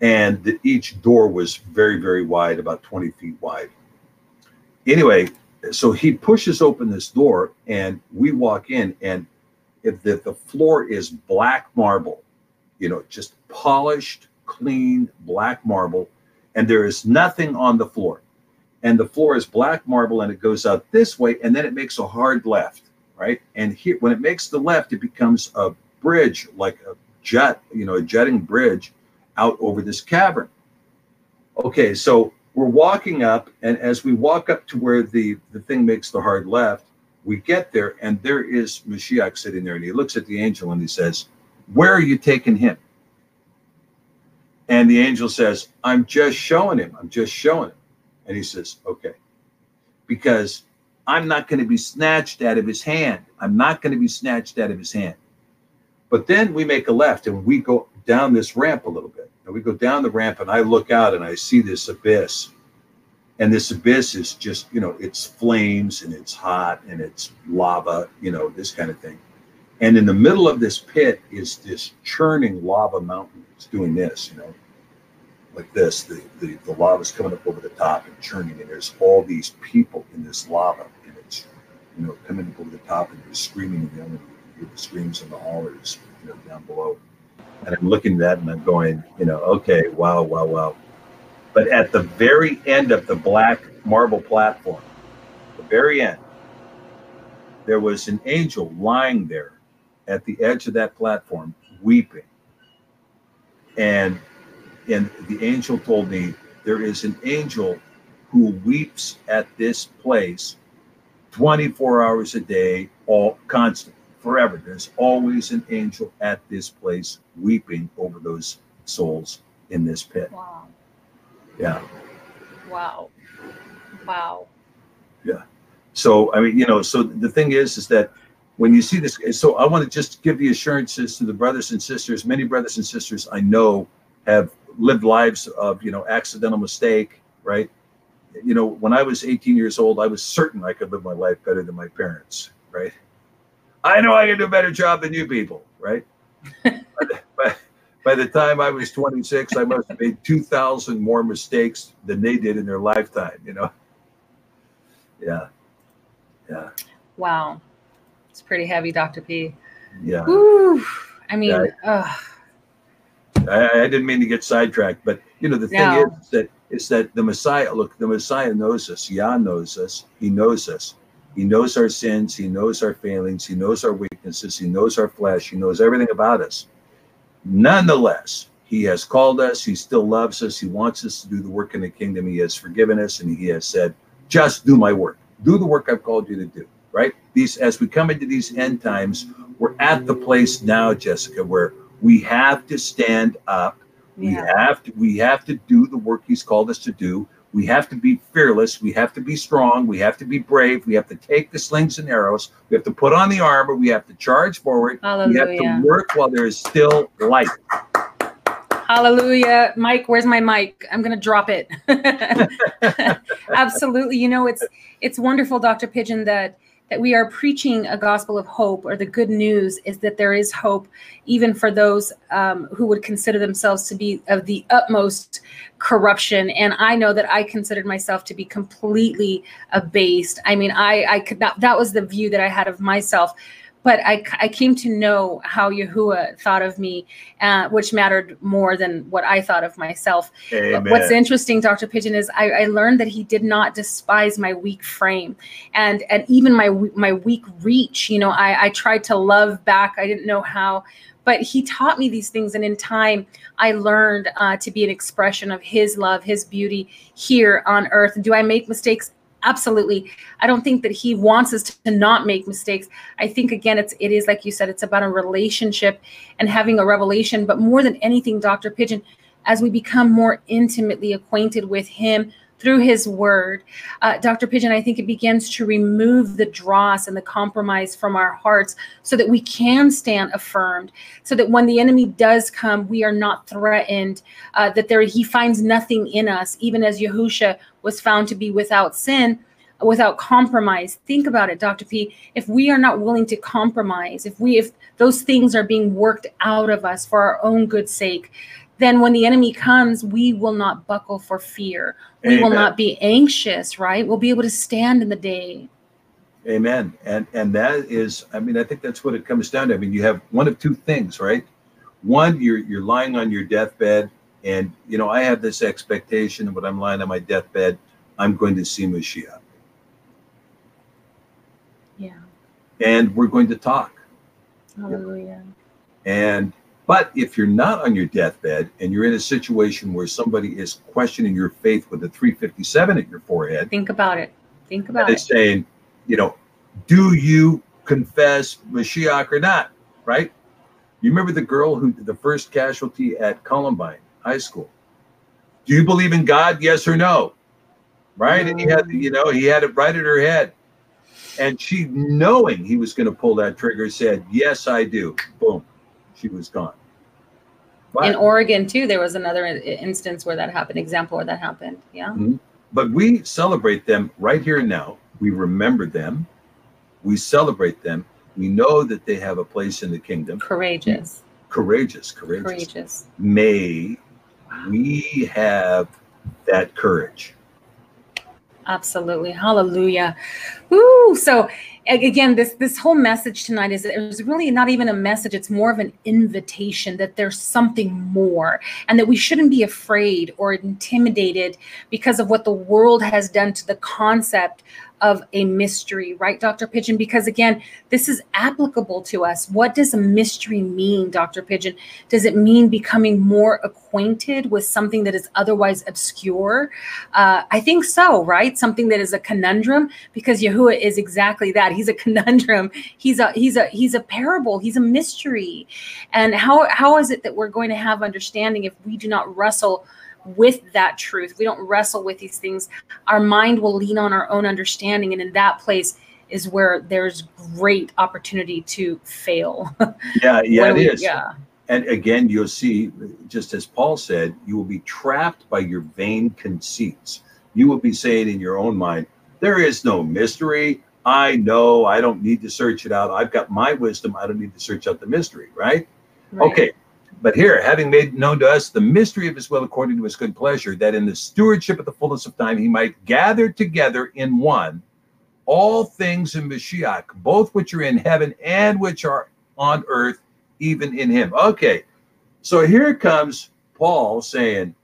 and each door was very, very wide, about 20 feet wide. Anyway, so he pushes open this door and we walk in and if the, the floor is black marble you know just polished clean black marble and there is nothing on the floor. And the floor is black marble and it goes out this way and then it makes a hard left right? And here when it makes the left it becomes a bridge like a jet you know a jetting bridge out over this cavern. Okay so we're walking up, and as we walk up to where the, the thing makes the hard left, we get there, and there is Mashiach sitting there, and he looks at the angel and he says, Where are you taking him? And the angel says, I'm just showing him. I'm just showing him. And he says, Okay. Because I'm not going to be snatched out of his hand. I'm not going to be snatched out of his hand. But then we make a left and we go down this ramp a little bit. And we go down the ramp, and I look out and I see this abyss. And this abyss is just, you know, it's flames and it's hot and it's lava, you know, this kind of thing. And in the middle of this pit is this churning lava mountain. It's doing this, you know, like this. The, the, the lava is coming up over the top and churning. And there's all these people in this lava. And it's, you know, coming up over the top and they're screaming and. You hear the screams and the hollers, you know, down below. And I'm looking at that and I'm going, you know, okay, wow, wow, wow. But at the very end of the black marble platform, the very end, there was an angel lying there at the edge of that platform weeping. And and the angel told me there is an angel who weeps at this place 24 hours a day, all constant forever. There's always an angel at this place weeping over those souls in this pit. Wow. Yeah. Wow. Wow. Yeah. So I mean, you know, so the thing is, is that when you see this, so I want to just give the assurances to the brothers and sisters. Many brothers and sisters I know have lived lives of, you know, accidental mistake, right? You know, when I was 18 years old, I was certain I could live my life better than my parents, right? I know I can do a better job than you people, right? but, by the time I was 26, I must have made 2,000 more mistakes than they did in their lifetime, you know? Yeah. Yeah. Wow. It's pretty heavy, Dr. P. Yeah. Woo. I mean, yeah. I, I, didn't mean to get sidetracked, but you know, the thing no. is that is that the Messiah, look, the Messiah knows us. Yah knows us. He knows us. He knows our sins. He knows our failings. He knows our weaknesses. He knows our flesh. He knows everything about us. Nonetheless, He has called us. He still loves us. He wants us to do the work in the kingdom. He has forgiven us, and He has said, "Just do my work. Do the work I've called you to do." Right? These, as we come into these end times, we're at the place now, Jessica, where we have to stand up. Yeah. We have to. We have to do the work He's called us to do. We have to be fearless. We have to be strong. We have to be brave. We have to take the slings and arrows. We have to put on the armor. We have to charge forward. Hallelujah. We have to work while there is still light. Hallelujah. Mike, where's my mic? I'm going to drop it. Absolutely. You know, it's it's wonderful, Dr. Pidgeon, that that we are preaching a gospel of hope, or the good news is that there is hope, even for those um, who would consider themselves to be of the utmost corruption. And I know that I considered myself to be completely abased. I mean, I, I could not, that was the view that I had of myself. But I, I came to know how Yahuwah thought of me, uh, which mattered more than what I thought of myself. Amen. What's interesting, Dr. Pidgeon, is I, I, learned that he did not despise my weak frame and and even my my weak reach. You know, I, I tried to love back. I didn't know how, but he taught me these things, and in time, I learned uh, to be an expression of his love, his beauty here on earth. Do I make mistakes? Absolutely. I don't think that he wants us to not make mistakes. I think again it's it is like you said it's about a relationship and having a revelation but more than anything dr pidgeon as we become more intimately acquainted with him through his word. Uh, dr. Pidgeon i think it begins to remove the dross and the compromise from our hearts so that we can stand affirmed so that when the enemy does come we are not threatened uh, that there he finds nothing in us. Even as yahusha was found to be without sin without compromise. Think about it dr p. If we are not willing to compromise if we if those things are being worked out of us for our own good sake then when the enemy comes we will not buckle for fear we Amen. will not be anxious right we'll be able to stand in the day Amen. And and that is, I mean, I think that's what it comes down to. I mean, you have one of two things, right? One, you're you're lying on your deathbed, and you know, I have this expectation that when I'm lying on my deathbed, I'm going to see Mashiach. Yeah. And we're going to talk. Hallelujah. And but if you're not on your deathbed and you're in a situation where somebody is questioning your faith with a 357 at your forehead, think about it. Think about it. They saying, you know, do you confess Mashiach or not? Right? You remember the girl who the first casualty at Columbine High School? Do you believe in God? Yes or no? Right? And he had, you know, he had it right in her head. And she, knowing he was going to pull that trigger, said, Yes, I do. Boom. She was gone. But, in Oregon, too, there was another instance where that happened, example where that happened. Yeah. Mm-hmm. But we celebrate them right here and now we remember them. We celebrate them. We know that they have a place in the kingdom. Courageous. Courageous, courageous. Courageous. May we have that courage. Absolutely. Hallelujah. Woo. So again, this this whole message tonight is it was really not even a message, it's more of an invitation that there's something more and that we shouldn't be afraid or intimidated because of what the world has done to the concept of a mystery, right, Dr. Pidgeon? Because again, this is applicable to us. What does a mystery mean, Dr. Pidgeon? Does it mean becoming more acquainted with something that is otherwise obscure? Uh, I think so, right? Something that is a conundrum, because Yahuwah is exactly that. He's a conundrum. He's a he's a he's a parable. He's a mystery. And how how is it that we're going to have understanding if we do not wrestle? With that truth. We don't wrestle with these things. Our mind will lean on our own understanding. And in that place is where there's great opportunity to fail. Yeah, yeah, it we, is. Yeah. And again, you'll see, just as Paul said, you will be trapped by your vain conceits. You will be saying in your own mind, there is no mystery. I know I don't need to search it out. I've got my wisdom. I don't need to search out the mystery, right? right. Okay. But here, having made known to us the mystery of his will according to his good pleasure, that in the stewardship of the fullness of time he might gather together in one all things in Mashiach, both which are in heaven and which are on earth, even in him. Okay, so here comes Paul saying,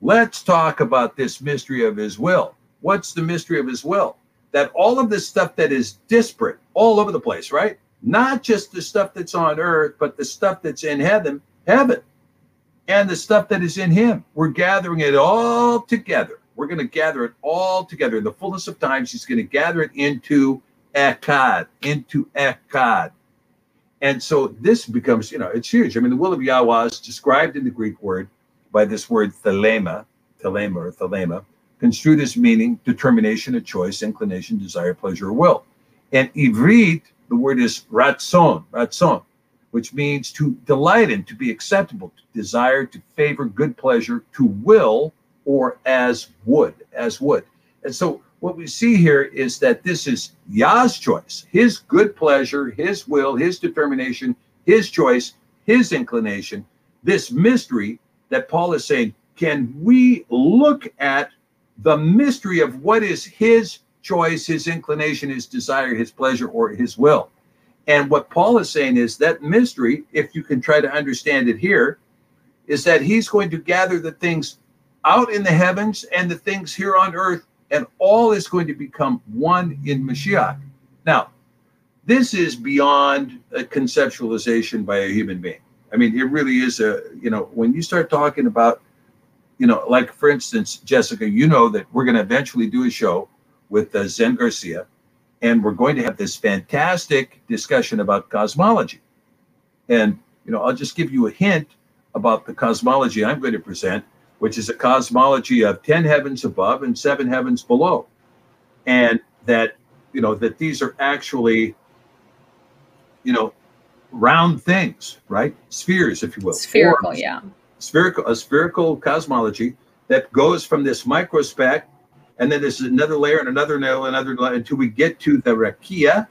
let's talk about this mystery of his will. What's the mystery of his will? That all of this stuff that is disparate all over the place, right? Not just the stuff that's on earth, but the stuff that's in heaven heaven and the stuff that is in him. We're gathering it all together. We're going to gather it all together. In the fullness of times, he's going to gather it into Echad, into Echad. And so this becomes, you know, it's huge. I mean, the will of Yahweh is described in the Greek word by this word thelema, thelema or thelema, construed as meaning determination, a choice, inclination, desire, pleasure, or will. And Ivrit, the word is ratzon, ratzon, which means to delight in, to be acceptable, to desire, to favor, good pleasure, to will, or as would, as would. And so what we see here is that this is Yah's choice, his good pleasure, his will, his determination, his choice, his inclination, this mystery that Paul is saying, can we look at the mystery of what is his choice, his inclination, his desire, his pleasure, or his will? And what Paul is saying is that mystery, if you can try to understand it here, is that he's going to gather the things out in the heavens and the things here on earth, and all is going to become one in Mashiach. Now, this is beyond a conceptualization by a human being. I mean, it really is a, you know, when you start talking about, you know, like for instance, Jessica, you know that we're going to eventually do a show with uh, Zen Garcia, and we're going to have this fantastic discussion about cosmology. And, you know, I'll just give you a hint about the cosmology I'm going to present, which is a cosmology of 10 heavens above and seven heavens below. And that, you know, that these are actually, you know, round things, right? Spheres, if you will. Spherical, Forms. yeah. Spherical, a spherical cosmology that goes from this microspec, and then there's another layer and another layer, and another layer until we get to the rakia.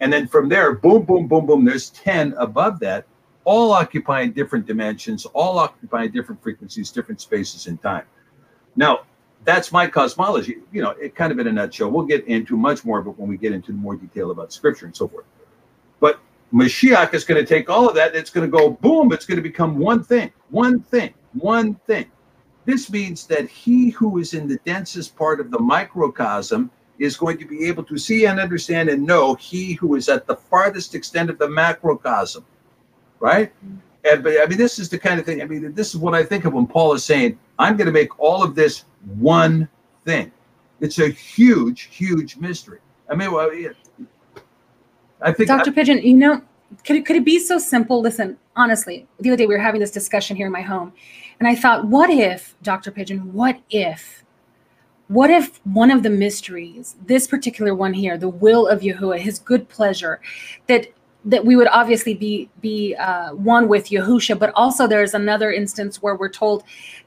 And then from there, boom, boom, boom, boom, there's 10 above that, all occupying different dimensions, all occupying different frequencies, different spaces in time. Now, that's my cosmology, you know, it kind of in a nutshell. We'll get into much more of it when we get into more detail about scripture and so forth. But Mashiach is going to take all of that. It's going to go boom. It's going to become one thing, one thing, one thing. This means that he who is in the densest part of the microcosm is going to be able to see and understand and know he who is at the farthest extent of the macrocosm, right? Mm-hmm. And but I mean, this is the kind of thing. I mean, this is what I think of when Paul is saying, "I'm going to make all of this one thing." It's a huge, huge mystery. I mean, well, I think Dr. I, Pidgeon, you know, could it, could it be so simple? Listen, honestly, the other day we were having this discussion here in my home, and I thought, what if, Dr. Pidgeon, what if, what if one of the mysteries, this particular one here, the will of Yahuwah, his good pleasure, that that we would obviously be be uh, one with Yahusha, but also there's another instance where we're told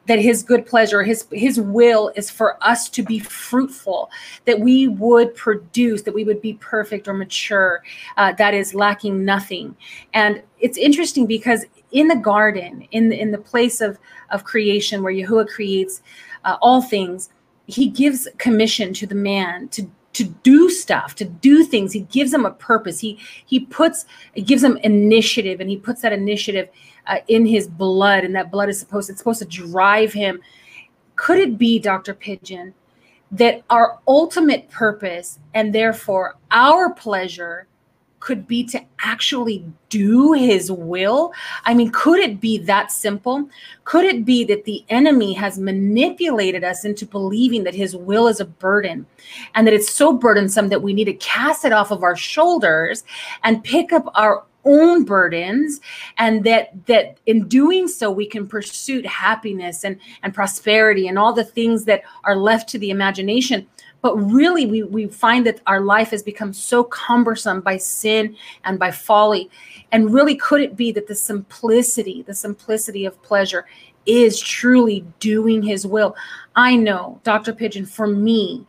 that His good pleasure, His His will, is for us to be fruitful, that we would produce, that we would be perfect or mature, uh, that is lacking nothing. And it's interesting because in the garden, in the, in the place of of creation where Yahuwah creates uh, all things, He gives commission to the man to to do stuff to do things. He gives them a purpose. He he puts he gives them initiative and he puts that initiative uh, in his blood and that blood is supposed it's supposed to drive him. Could it be dr pidgeon that our ultimate purpose and therefore our pleasure could be to actually do his will? I mean, could it be that simple? Could it be that the enemy has manipulated us into believing that his will is a burden and that it's so burdensome that we need to cast it off of our shoulders and pick up our own burdens and that that in doing so we can pursue happiness and and prosperity and all the things that are left to the imagination but really, we, we find that our life has become so cumbersome by sin and by folly. And really, could it be that the simplicity, the simplicity of pleasure, is truly doing his will? I know, Dr. Pidgeon, for me,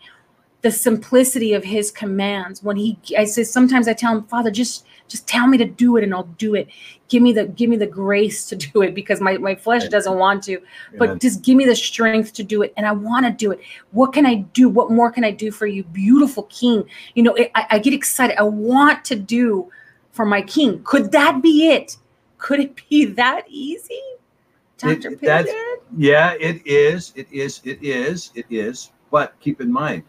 the simplicity of his commands. When he i say sometimes i tell him father just just tell me to do it and i'll do it. Give me the give me the grace to do it because my, my flesh doesn't want to but just give me the strength to do it and i want to do it. What can i do? What more can i do for you beautiful king? You know it, I, I get excited. I want to do for my king. Could that be it? Could it be that easy? Dr it, yeah it is. It is. It is. It is. But keep in mind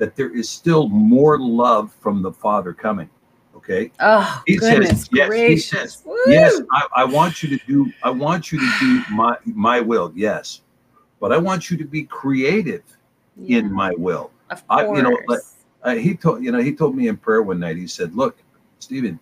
that there is still more love from the Father coming. Okay. Oh, he goodness says, yes, gracious. He says, yes, I, I, want you to do, I want you to do my my will, yes. But I want you to be creative yeah. in my will. Of course. I, you know, uh, he told you know, he told me in prayer one night, he said, Look, Stephen,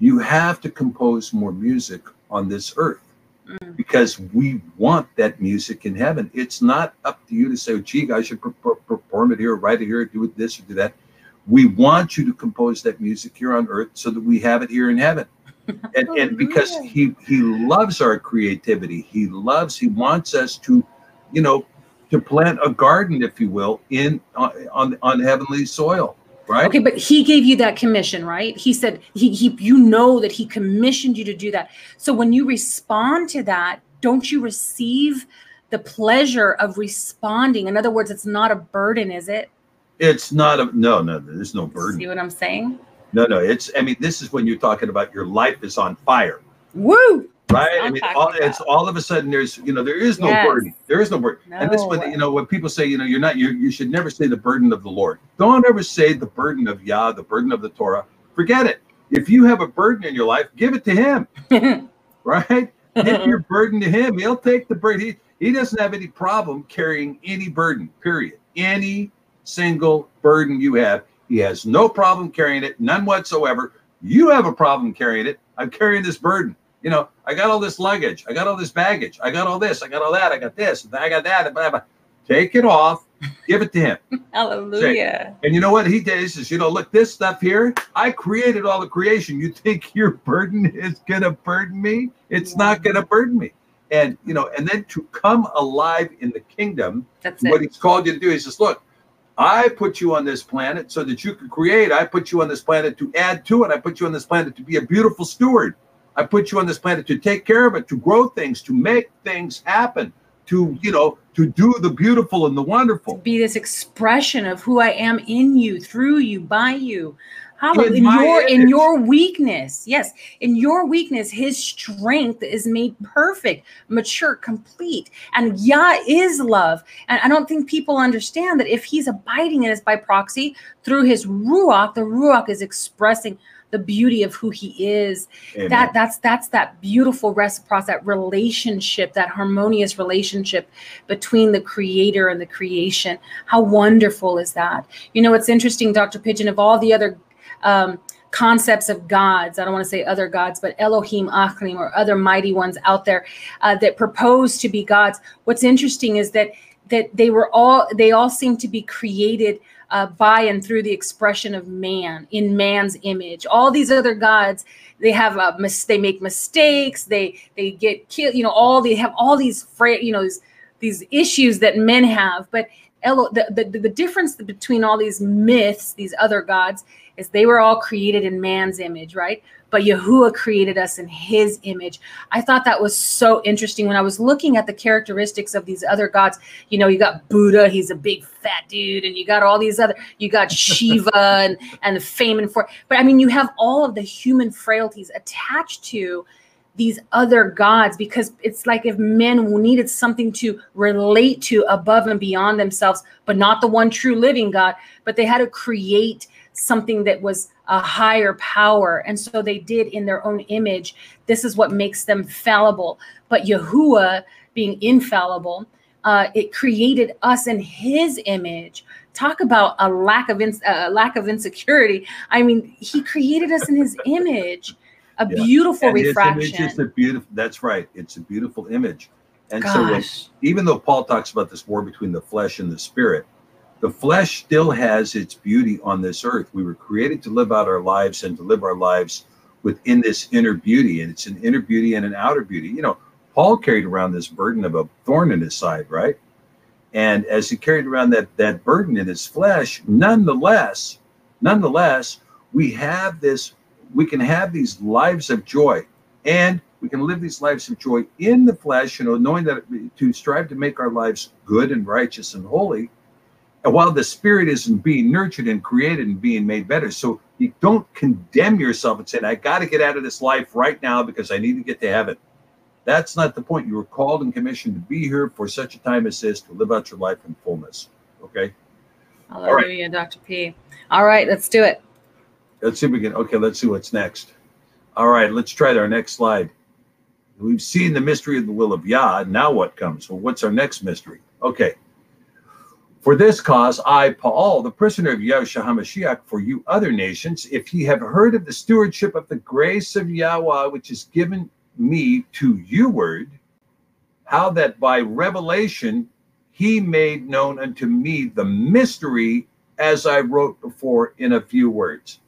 you have to compose more music on this earth mm. because we want that music in heaven. It's not up to you to say, oh, gee, I should perform it here, write it here, do it this or do that. We want you to compose that music here on earth so that we have it here in heaven. And, and because he he loves our creativity, he loves, he wants us to, you know, to plant a garden, if you will, in on on heavenly soil right? Okay but he gave you that commission right? He said he, he you know that he commissioned you to do that. So when you respond to that don't you receive the pleasure of responding? In other words it's not a burden is it? It's not a no no there's no burden. See what i'm saying? No, no, it's. I mean, this is when you're talking about your life is on fire, Woo! Right? I mean, all, about. it's all of a sudden there's, you know, there is no Yes. burden. There is no burden. And this when you know when people say, you know, you're not, you you should never say the burden of the Lord. Don't ever say the burden of Yah, the burden of the Torah. Forget it. If you have a burden in your life, give it to Him. right? Give your burden to him. He'll take the burden. He, he doesn't have any problem carrying any burden, period. Any single burden you have, he has no problem carrying it, none whatsoever. You have a problem carrying it. I'm carrying this burden. You know, I got all this luggage. I got all this baggage. I got all this. I got all that. I got this. I got that. Blah, blah. Take it off. Give it to him. Hallelujah. And you know what he does is, you know, look, this stuff here, I created all the creation. You think your burden is gonna burden me? It's not gonna burden me. And you know, and then to come alive in the kingdom, That's what it. he's called you to do, he says, look, I put you on this planet so that you can create. I put you on this planet to add to it. I put you on this planet to be a beautiful steward. I put you on this planet to take care of it, to grow things, to make things happen, to, you know, to do the beautiful and the wonderful. Be this expression of who I am in you, through you, by you. How In in, your in your weakness, yes, in your weakness, His strength is made perfect, mature, complete, and Yah is love. And I don't think people understand that if He's abiding in us by proxy through His ruach, the ruach is expressing the beauty of who He is. Amen. that that's that's that beautiful reciprocity that relationship that harmonious relationship between the creator and the creation. How wonderful is that? You know it's interesting dr pidgeon of all the other um, concepts of gods i don't want to say other gods but elohim achrim or other mighty ones out there uh, that propose to be gods. What's interesting is that that they were all they all seem to be created uh, by and through the expression of man in man's image. All these other gods they have a mis- they make mistakes they they get killed you know all they have all these fra- you know these, these issues that men have. But Elo, the, the, the difference between all these myths these other gods is they were all created in man's image right but Yahuwah created us in his image. I thought that was so interesting when I was looking at the characteristics of these other gods. You know, you got Buddha, he's a big fat dude, and you got all these other, you got Shiva and, and the fame and for, but I mean, you have all of the human frailties attached to these other gods because it's like if men needed something to relate to above and beyond themselves, but not the one true living God, but they had to create something that was a higher power. And so they did in their own image. This is what makes them fallible. But Yahuwah, being infallible, uh, it created us in his image. Talk about a lack of ins- uh, lack of insecurity. I mean, he created us in his image, a Yeah. beautiful And refraction. is a beautiful. That's right. It's a beautiful image. And so, when, even though Paul talks about this war between the flesh and the spirit, the flesh still has its beauty on this earth. We were created to live out our lives and to live our lives within this inner beauty, and it's an inner beauty and an outer beauty. You know, Paul carried around this burden of a thorn in his side, right? And as he carried around that that burden in his flesh, nonetheless, nonetheless, we have this. We can have these lives of joy, and we can live these lives of joy in the flesh. You know, knowing that to strive to make our lives good and righteous and holy, and while the spirit isn't being nurtured and created and being made better. So you don't condemn yourself and say, I got to get out of this life right now because I need to get to heaven. That's not the point. You were called and commissioned to be here for such a time as this to live out your life in fullness. Okay. hallelujah, Dr. P. All right, let's do it. Let's see if we can. Okay, let's see what's next. All right, let's try our next slide. We've seen the mystery of the will of Yah. Now what comes? Well, what's our next mystery? Okay. For this cause, I, Paul, the prisoner of Yahushua HaMashiach, for you other nations, if ye have heard of the stewardship of the grace of Yahweh, which is given me to you word, how that by revelation he made known unto me the mystery as I wrote before in a few words.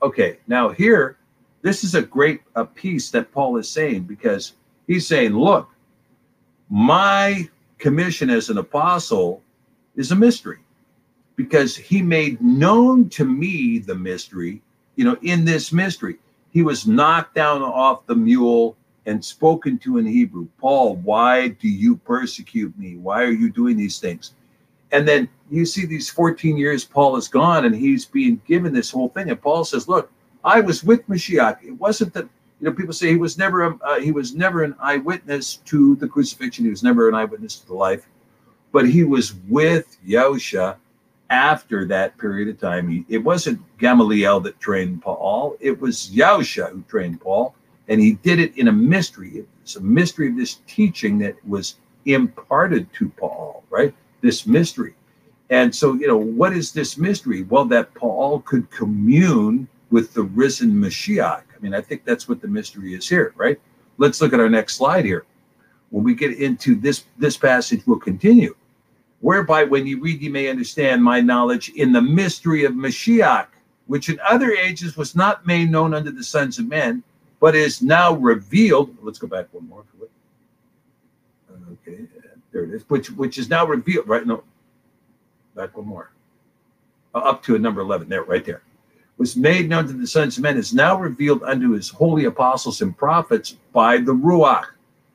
Okay, now here, this is a great a piece that Paul is saying because he's saying, look, my commission as an apostle is a mystery because he made known to me the mystery, you know, in this mystery. He was knocked down off the mule and spoken to in Hebrew. Paul, why do you persecute me? Why are you doing these things? And then you see these 14 years Paul is gone and he's being given this whole thing. And Paul says, Look, I was with Mashiach. It wasn't that you know people say he was never a, uh, he was never an eyewitness to the crucifixion. He was never an eyewitness to the life, but he was with Yahusha after that period of time. He, it wasn't Gamaliel that trained Paul. It was Yahusha who trained Paul, and he did it in a mystery. It's a mystery of this teaching that was imparted to Paul, right? This mystery. And so, you know, what is this mystery? Well, that Paul could commune with the risen Mashiach. I mean, I think that's what the mystery is here, right? Let's look at our next slide here. When we get into this this passage, we'll continue. Whereby, when you read, you may understand my knowledge in the mystery of Mashiach, which in other ages was not made known unto the sons of men, but is now revealed. Let's go back one more. Okay, there it is. Which which is now revealed. Right? No, back one more. Uh, up to a number eleven. There, right there was made known to the sons of men is now revealed unto his holy apostles and prophets by the Ruach.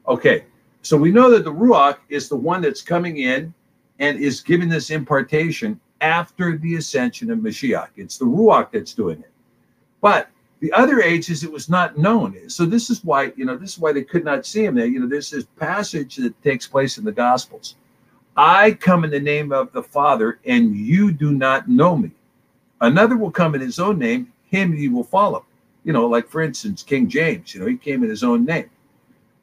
Okay, so we know that the Ruach is the one that's coming in and is giving this impartation after the ascension of Mashiach. It's the Ruach that's doing it. But the other ages, it was not known. So this is why, you know, this is why they could not see him there. You know, there's this passage that takes place in the Gospels. I come in the name of the Father, and you do not know me. Another will come in his own name, him you will follow. You know, like for instance, King James, you know, he came in his own name.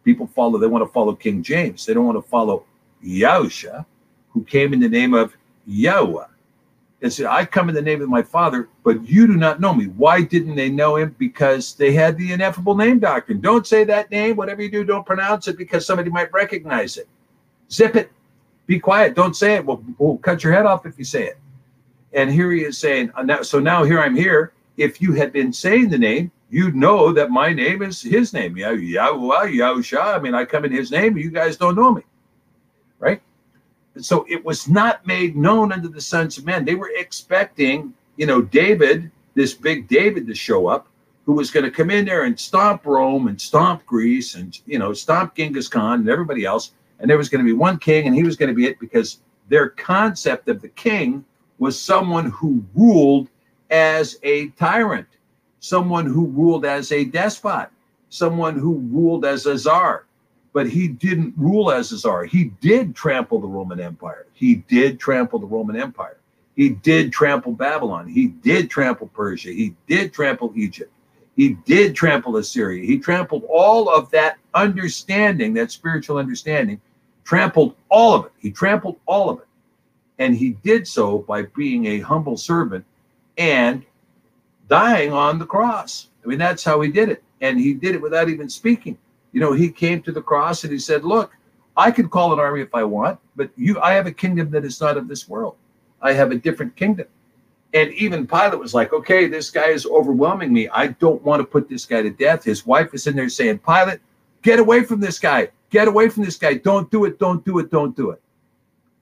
People follow, they want to follow King James. They don't want to follow Yahusha, who came in the name of Yahweh. And said, I come in the name of my father, but you do not know me. Why didn't they know him? Because they had the ineffable name doctrine. Don't say that name. Whatever you do, don't pronounce it because somebody might recognize it. Zip it. Be quiet. Don't say it. We'll, we'll cut your head off if you say it. And here he is saying, uh, so now here I'm here. If you had been saying the name, you'd know that my name is his name. Yahweh, Yahusha. I mean, I come in his name, you guys don't know me. Right? So it was not made known unto the sons of men. They were expecting, you know, David, this big David to show up, who was going to come in there and stomp Rome and stomp Greece and, you know, stomp Genghis Khan and everybody else. And there was going to be one king and he was going to be it because their concept of the king was someone who ruled as a tyrant, someone who ruled as a despot, someone who ruled as a czar. But he didn't rule as a czar. He did trample the Roman Empire. He did trample the Roman Empire. He did trample Babylon. He did trample Persia. He did trample Egypt. He did trample Assyria. He trampled all of that understanding, that spiritual understanding, trampled all of it. He trampled all of it. And he did so by being a humble servant and dying on the cross. I mean, that's how he did it. And he did it without even speaking. You know, he came to the cross and he said, Look, I could call an army if I want, but you I have a kingdom that is not of this world. I have a different kingdom. And even Pilate was like, okay, this guy is overwhelming me. I don't want to put this guy to death. His wife is in there saying, Pilate, get away from this guy. Get away from this guy. Don't do it. Don't do it. Don't do it.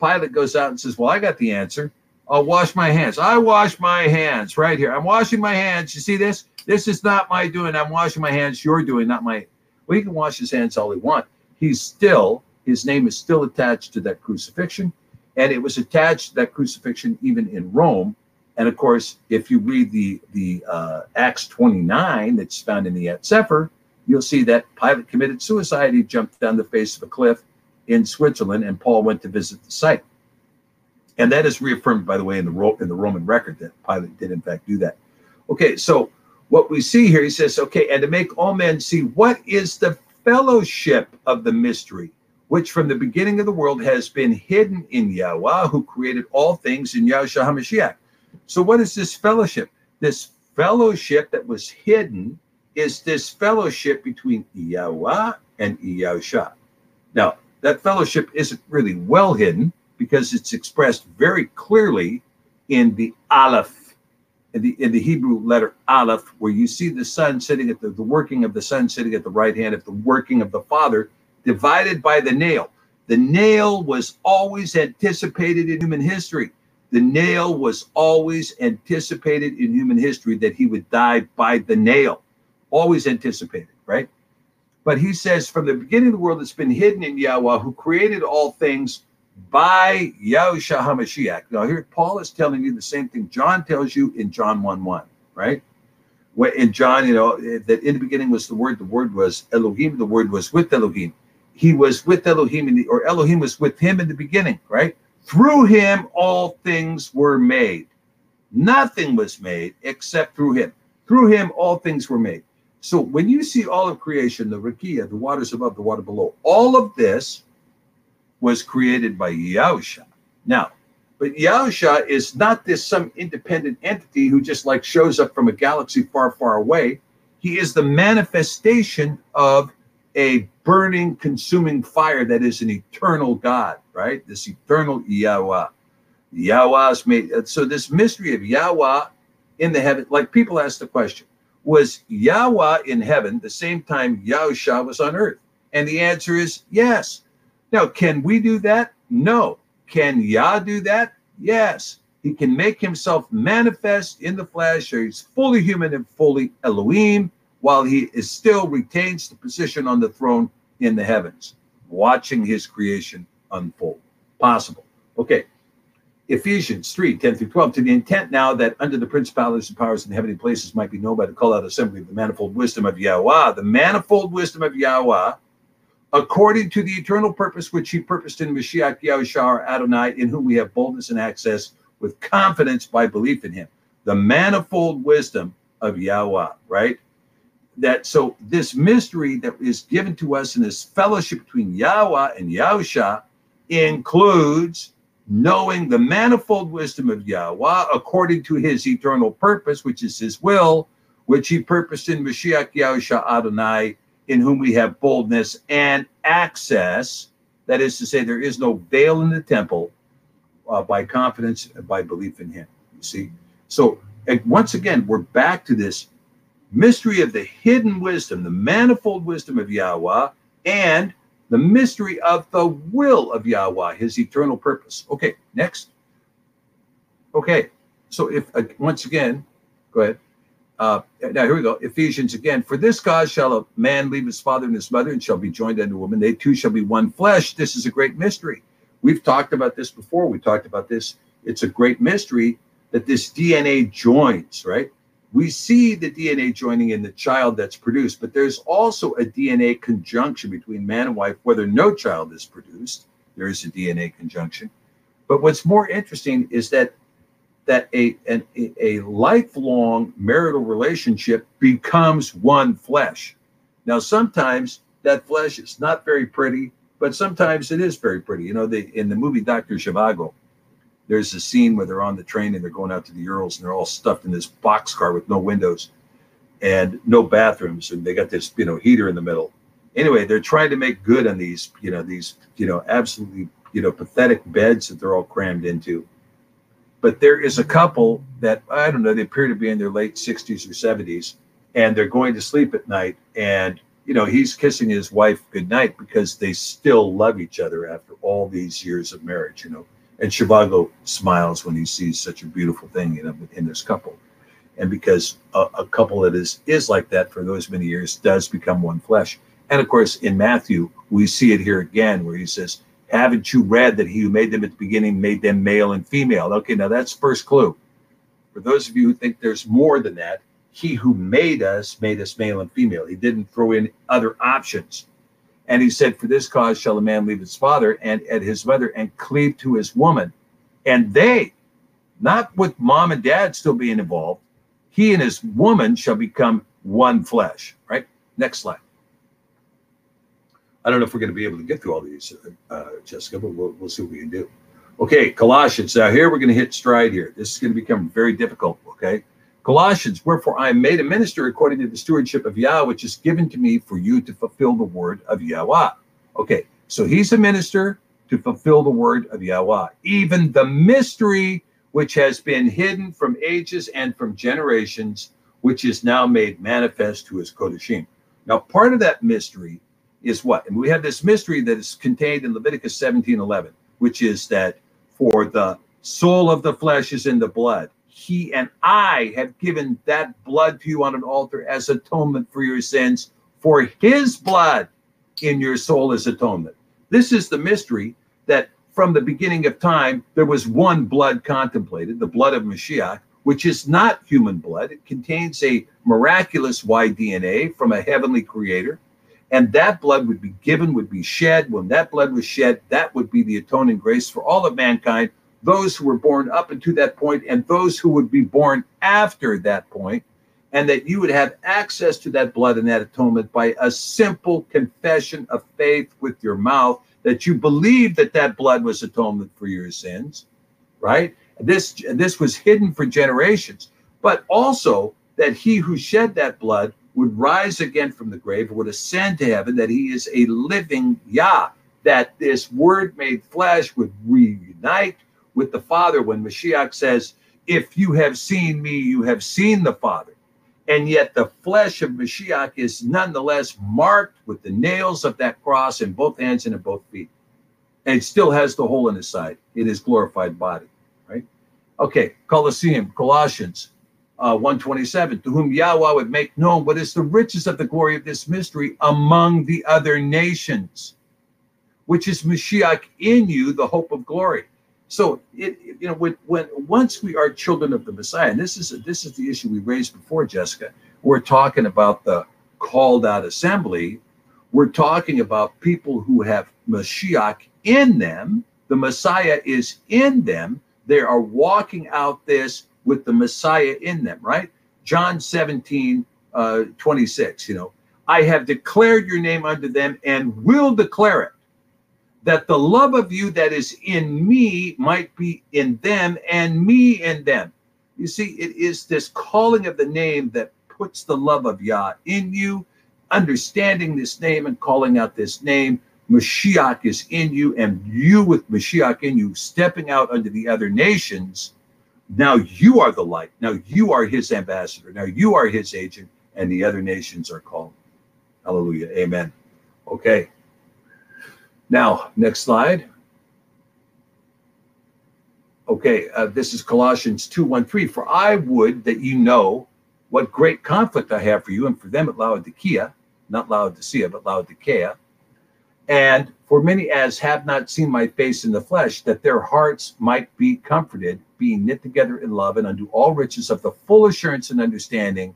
Pilate goes out and says, Well, I got the answer. I'll wash my hands. I wash my hands right here. I'm washing my hands. You see this? This is not my doing. I'm washing my hands. You're doing, not my. Well, he can wash his hands all he want. He's still, his name is still attached to that crucifixion. And it was attached to that crucifixion even in Rome. And of course, if you read the the uh, Acts 29 that's found in the Eth Cepher, you'll see that Pilate committed suicide. He jumped down the face of a cliff in Switzerland, and Paul went to visit the site. And that is reaffirmed, by the way, in the in the Roman record that Pilate did in fact do that. Okay, so what we see here, he says, okay, and to make all men see what is the fellowship of the mystery, which from the beginning of the world has been hidden in Yahweh, who created all things in Yahushua HaMashiach. So, what is this fellowship? This fellowship that was hidden is this fellowship between Yahweh and Yahushua. Now, that fellowship isn't really well hidden because it's expressed very clearly in the Aleph, in the, in the Hebrew letter Aleph, where you see the Son sitting at the, the working of the Son sitting at the right hand of the working of the Father, divided by the nail. The nail was always anticipated in human history. The nail was always anticipated in human history that he would die by the nail. Always anticipated, right? But he says, from the beginning of the world, it's been hidden in Yahweh, who created all things by Yahushua HaMashiach. Now, here Paul is telling you the same thing John tells you in John 1 1, right? in John, you know, that in the beginning was the word, the word was Elohim, the word was with Elohim. He was with Elohim, the, or Elohim was with him in the beginning, right? Through him, all things were made. Nothing was made except through him. Through him, all things were made. So when you see all of creation, the Rakia, the waters above, the water below, all of this was created by Yahusha. Now, but Yahusha is not this some independent entity who just like shows up from a galaxy far, far away. He is the manifestation of a burning, consuming fire that is an eternal God, right? This eternal Yahweh. Yahweh's made. So this mystery of Yahweh in the heaven, like people ask the question, was Yahweh in heaven the same time Yahusha was on earth? And the answer is yes. Now, can we do that? No. Can Yah do that? Yes. He can make himself manifest in the flesh, or he's fully human and fully Elohim, while he is still retains the position on the throne in the heavens, watching his creation unfold. Possible. Okay. Ephesians 3 10 through 12, to the intent now that under the principalities and powers in heavenly places might be known by the call out assembly of the manifold wisdom of Yahweh, the manifold wisdom of Yahweh, according to the eternal purpose which he purposed in Mashiach Yahushua Adonai, in whom we have boldness and access with confidence by belief in him. The manifold wisdom of Yahweh, right? That so this mystery that is given to us in this fellowship between Yahweh and Yahusha includes knowing the manifold wisdom of Yahweh according to his eternal purpose, which is his will, which he purposed in Mashiach Yahusha Adonai, in whom we have boldness and access. That is to say, there is no veil in the temple uh, by confidence and by belief in him. You see? So, once again, we're back to this mystery of the hidden wisdom, the manifold wisdom of Yahweh, and the mystery of the will of Yahweh, his eternal purpose. Okay, next. Okay, so if uh, once again, go ahead. Uh, now here we go. Ephesians again. For this cause shall a man leave his father and his mother and shall be joined unto a woman. They two shall be one flesh. This is a great mystery. We've talked about this before. We talked about this. It's a great mystery that this DNA joins, right? we see the DNA joining in the child that's produced, but there's also a DNA conjunction between man and wife, whether no child is produced, there is a DNA conjunction. But what's more interesting is that that a, a lifelong marital relationship becomes one flesh. Now, sometimes that flesh is not very pretty, but sometimes it is very pretty. You know, the, in the movie Dr. Zhivago, there's a scene where they're on the train and they're going out to the Urals and they're all stuffed in this boxcar with no windows and no bathrooms and they got this you know heater in the middle anyway they're trying to make good on these you know these you know absolutely you know pathetic beds that they're all crammed into but there is a couple that i don't know they appear to be in their late 60s or 70s and they're going to sleep at night and you know he's kissing his wife goodnight because they still love each other after all these years of marriage you know and Zhivago smiles when he sees such a beautiful thing in, in this couple. And because a, a, couple that is is like that for those many years does become one flesh. And of course, in Matthew, we see it here again where he says, Haven't you read that he who made them at the beginning made them male and female? Okay, now that's first clue. For those of you who think there's more than that, he who made us made us male and female. He didn't throw in other options. And he said, For this cause shall a man leave his father and at his mother and cleave to his woman. And they, not with mom and dad still being involved, he and his woman shall become one flesh. Right? Next slide. I don't know if we're going to be able to get through all these, uh, Jessica, but we'll, we'll see what we can do. Okay, Colossians. Now, here we're going to hit stride here. This is going to become very difficult. Okay. Colossians, wherefore I am made a minister according to the stewardship of Yah, which is given to me for you to fulfill the word of Yahweh. Okay, so he's a minister to fulfill the word of Yahweh, even the mystery which has been hidden from ages and from generations, which is now made manifest to his Kodashim. Now, part of that mystery is what? And we have this mystery that is contained in Leviticus 17 11, which is that for the soul of the flesh is in the blood he and I have given that blood to you on an altar as atonement for your sins, for his blood in your soul is atonement. This is the mystery that from the beginning of time, there was one blood contemplated, the blood of Mashiach, which is not human blood. It contains a miraculous Y DNA from a heavenly creator. And that blood would be given, would be shed. When that blood was shed, that would be the atoning grace for all of mankind, those who were born up until that point and those who would be born after that point, and that you would have access to that blood and that atonement by a simple confession of faith with your mouth that you believe that that blood was atonement for your sins, right? This this was hidden for generations, but also that he who shed that blood would rise again from the grave, would ascend to heaven, that he is a living Yah, that this word made flesh would reunite with the Father when Mashiach says, If you have seen me, you have seen the Father. And yet the flesh of Mashiach is nonetheless marked with the nails of that cross in both hands and in both feet. And it still has the hole in his side. It is glorified body. Right? Okay, Colosseum, Colossians uh, 127, to whom Yahweh would make known what is the riches of the glory of this mystery among the other nations, which is Mashiach in you, the hope of glory. So it, you know, when, when once we are children of the Messiah, and this is this is the issue we raised before, Jessica. We're talking about the called out assembly. We're talking about people who have Mashiach in them. The Messiah is in them they are walking out this with the Messiah in them, right? John 17, uh, 26, you know, I have declared your name unto them and will declare it, that the love of you that is in me might be in them and me in them. You see, it is this calling of the name that puts the love of Yah in you, understanding this name and calling out this name Mashiach is in you, and you with Mashiach in you, stepping out unto the other nations, now you are the light. Now you are his ambassador. Now you are his agent, and the other nations are called. Hallelujah. Amen. Okay. Now, next slide. Okay, uh, this is Colossians 2 1 3. For I would that you know what great conflict I have for you and for them at Laodicea, not Laodicea, but Laodicea and for many as have not seen my face in the flesh, that their hearts might be comforted, being knit together in love and unto all riches of the full assurance and understanding,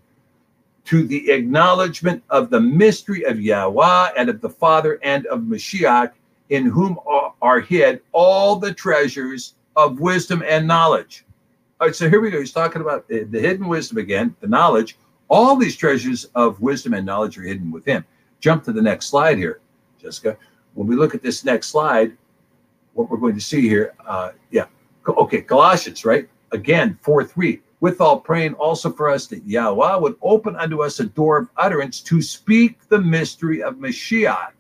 to the acknowledgement of the mystery of Yahweh and of the Father and of Mashiach, in whom are hid all the treasures of wisdom and knowledge. All right, so here we go. He's talking about the, hidden wisdom again, the knowledge. All these treasures of wisdom and knowledge are hidden with him. Jump to the next slide here. Jessica. When we look at this next slide, what we're going to see here, uh, yeah, okay, Colossians, right? Again, 4 3. Withal praying also for us that Yahweh would open unto us a door of utterance to speak the mystery of Mashiach,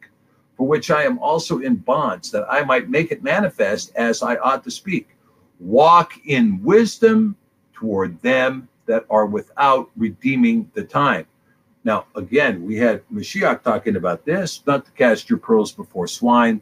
for which I am also in bonds, that I might make it manifest as I ought to speak. Walk in wisdom toward them that are without redeeming the time. Now, again, we had Mashiach talking about this, not to cast your pearls before swine.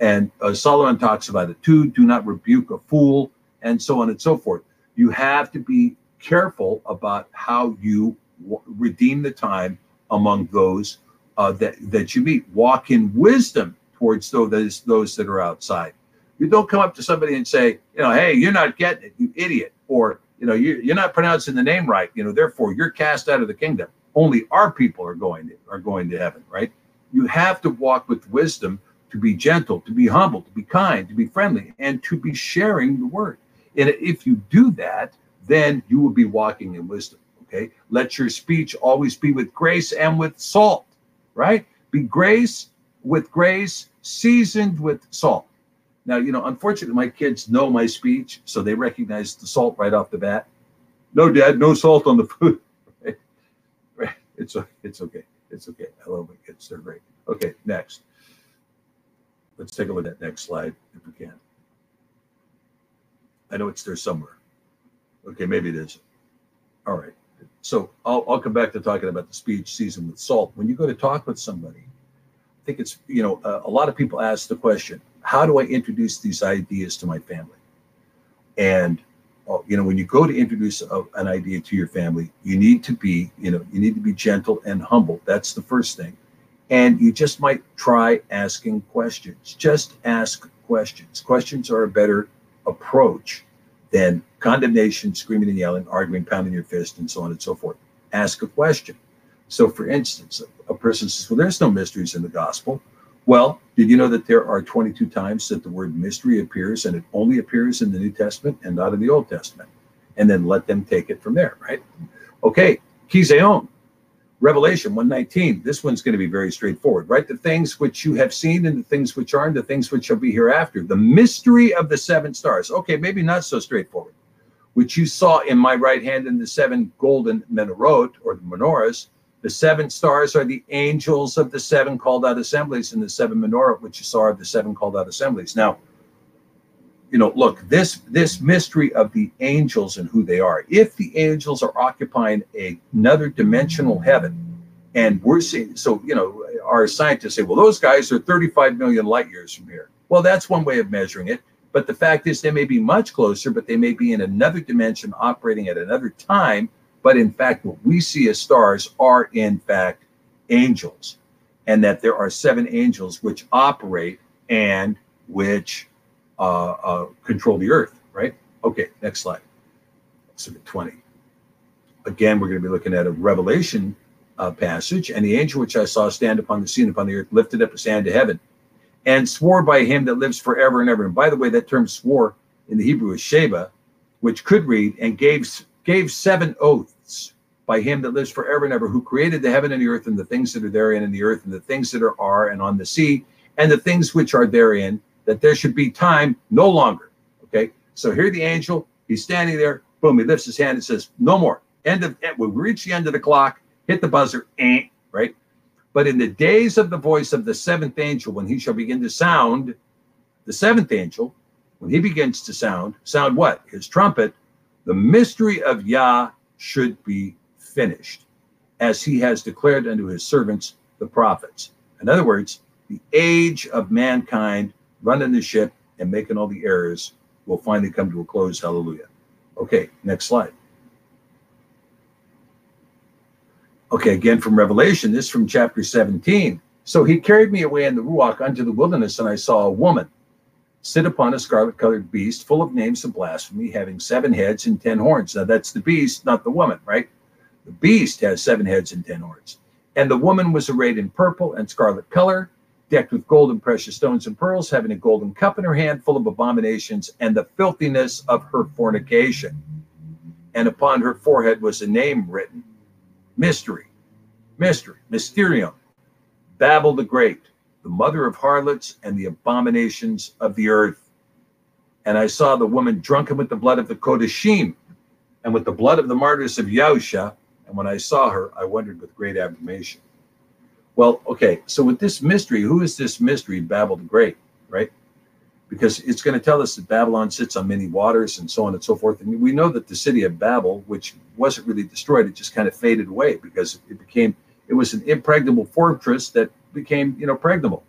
And uh, Solomon talks about it too. Do not rebuke a fool, and so on and so forth. You have to be careful about how you w- redeem the time among those uh, that, that you meet. Walk in wisdom towards those, those that are outside. You don't come up to somebody and say, you know, hey, you're not getting it, you idiot. Or, you know, you, you're not pronouncing the name right. You know, therefore you're cast out of the kingdom only our people are going to, are going to heaven, right? You have to walk with wisdom to be gentle, to be humble, to be kind, to be friendly, and to be sharing the word. And if you do that, then you will be walking in wisdom. Okay. Let your speech always be with grace and with salt, right? Be grace with grace, seasoned with salt. Now, you know, unfortunately, my kids know my speech, so they recognize the salt right off the bat. No, Dad, no salt on the food. It's it's okay. It's okay. I love my kids. They're great. Okay, next. Let's take a look at that next slide if we can. I know it's there somewhere. Okay, maybe it is. All right. So I'll, I'll come back to talking about the speech season with salt. When you go to talk with somebody, I think it's, you know, uh, a lot of people ask the question, how do I introduce these ideas to my family? And you know, when you go to introduce a, an idea to your family, you need to be, you know, you need to be gentle and humble. That's the first thing. And you just might try asking questions. Just ask questions. Questions are a better approach than condemnation, screaming and yelling, arguing, pounding your fist, and so on and so forth. Ask a question. So, for instance, a person says, Well, there's no mysteries in the gospel. Well, did you know that there are 22 times that the word mystery appears and it only appears in the New Testament and not in the Old Testament? And then let them take it from there, right? Okay, Kizeon, Revelation 119. This one's going to be very straightforward, right? The things which you have seen and the things which are and the things which shall be hereafter. The mystery of the seven stars. Okay, maybe not so straightforward. Which you saw in my right hand in the seven golden menorot or the menorahs. The seven stars are the angels of the seven called out assemblies, and the seven menorah, which you saw, are the seven called out assemblies. Now, you know, look, this this mystery of the angels and who they are. If the angels are occupying a, another dimensional heaven, and we're seeing, so you know, our scientists say, well, those guys are 35 million light years from here. Well, that's one way of measuring it. But the fact is, they may be much closer, but they may be in another dimension, operating at another time. But in fact, what we see as stars are in fact angels, and that there are seven angels which operate and which uh, uh, control the earth, right? Okay, next slide. Exhibit 20. Again, we're going to be looking at a Revelation uh, passage. And the angel which I saw stand upon the scene upon the earth lifted up his hand to heaven and swore by him that lives forever and ever. And by the way, that term swore in the Hebrew is Sheba, which could read and gave gave seven oaths by him that lives forever and ever, who created the heaven and the earth and the things that are therein and the earth and the things that are, are and on the sea and the things which are therein that there should be time no longer. Okay. So here the angel, he's standing there, boom, he lifts his hand and says, No more. End of we reach the end of the clock, hit the buzzer, eh, right? But in the days of the voice of the seventh angel, when he shall begin to sound, the seventh angel, when he begins to sound, sound what? His trumpet, the mystery of Yah should be finished, as he has declared unto his servants, the prophets. In other words, the age of mankind running the ship and making all the errors will finally come to a close. Hallelujah. Okay, next slide. Okay, again from Revelation, this from chapter 17. So he carried me away in the Ruach unto the wilderness, and I saw a woman sit upon a scarlet colored beast full of names of blasphemy, having seven heads and ten horns. Now that's the beast, not the woman, right? The beast has seven heads and ten horns. And the woman was arrayed in purple and scarlet color, decked with gold and precious stones and pearls, having a golden cup in her hand full of abominations and the filthiness of her fornication. And upon her forehead was a name written Mystery, Mystery, Mysterium, Babel the Great, the mother of harlots and the abominations of the earth. And I saw the woman drunken with the blood of the Kodashim and with the blood of the martyrs of Yahusha. And when I saw her, I wondered with great admiration. Well, okay, so with this mystery, who is this mystery, Babel the Great, right? Because it's going to tell us that Babylon sits on many waters and so on and so forth. And we know that the city of Babel, which wasn't really destroyed, it just kind of faded away because it became, it was an impregnable fortress that became, you know, pregnable.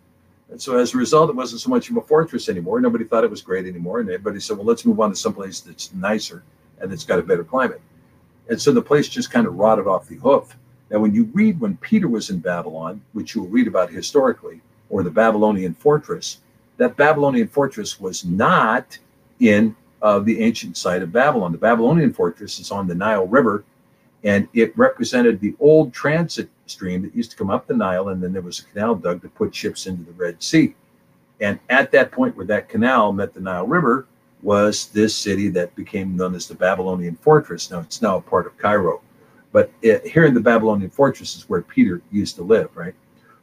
And so as a result, it wasn't so much of a fortress anymore. Nobody thought it was great anymore. And everybody said, well, let's move on to someplace that's nicer and that's got a better climate. And so the place just kind of rotted off the hoof. Now, when you read when Peter was in Babylon, which you'll read about historically, or the Babylonian fortress, that Babylonian fortress was not in uh, the ancient site of Babylon. The Babylonian fortress is on the Nile River, and it represented the old transit stream that used to come up the Nile, and then there was a canal dug to put ships into the Red Sea. And at that point where that canal met the Nile River was this city that became known as the Babylonian fortress. Now it's now a part of Cairo. But it, here in the Babylonian fortress is where Peter used to live, right?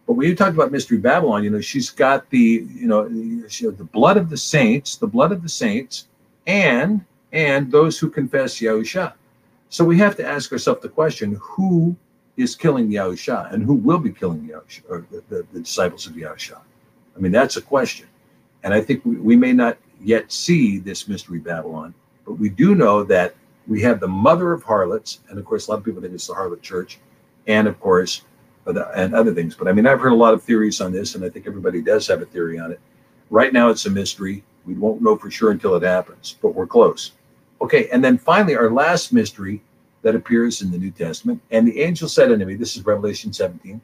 But when you talk about Mystery Babylon, you know, she's got the, you know, the blood of the saints, the blood of the saints, and and those who confess Yahusha. So we have to ask ourselves the question: Who is killing Yahusha, and who will be killing Yahusha, or the, the, the disciples of Yahusha? I mean, that's a question, and I think we, we may not yet see this mystery Babylon, but we do know that we have the mother of harlots, and of course, a lot of people think it's the harlot church, and of course, uh, and other things. But I mean, I've heard a lot of theories on this, and I think everybody does have a theory on it. Right now, it's a mystery. We won't know for sure until it happens, but we're close. Okay, and then finally, our last mystery that appears in the New Testament. And the angel said unto me, This is Revelation 17,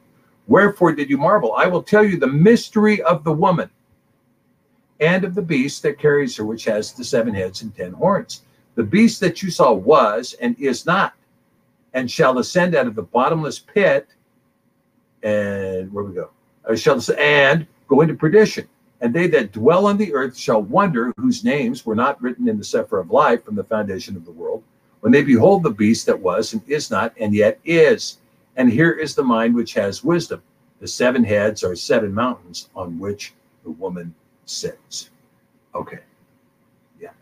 Wherefore did you marvel? I will tell you the mystery of the woman and of the beast that carries her, which has the seven heads and ten horns. The beast that you saw was and is not, and shall ascend out of the bottomless pit. And where we go? Uh, shall and go into perdition. And they that dwell on the earth shall wonder, whose names were not written in the Sefer of life from the foundation of the world, when they behold the beast that was and is not, and yet is. And here is the mind which has wisdom. The seven heads are seven mountains on which the woman sits. Okay.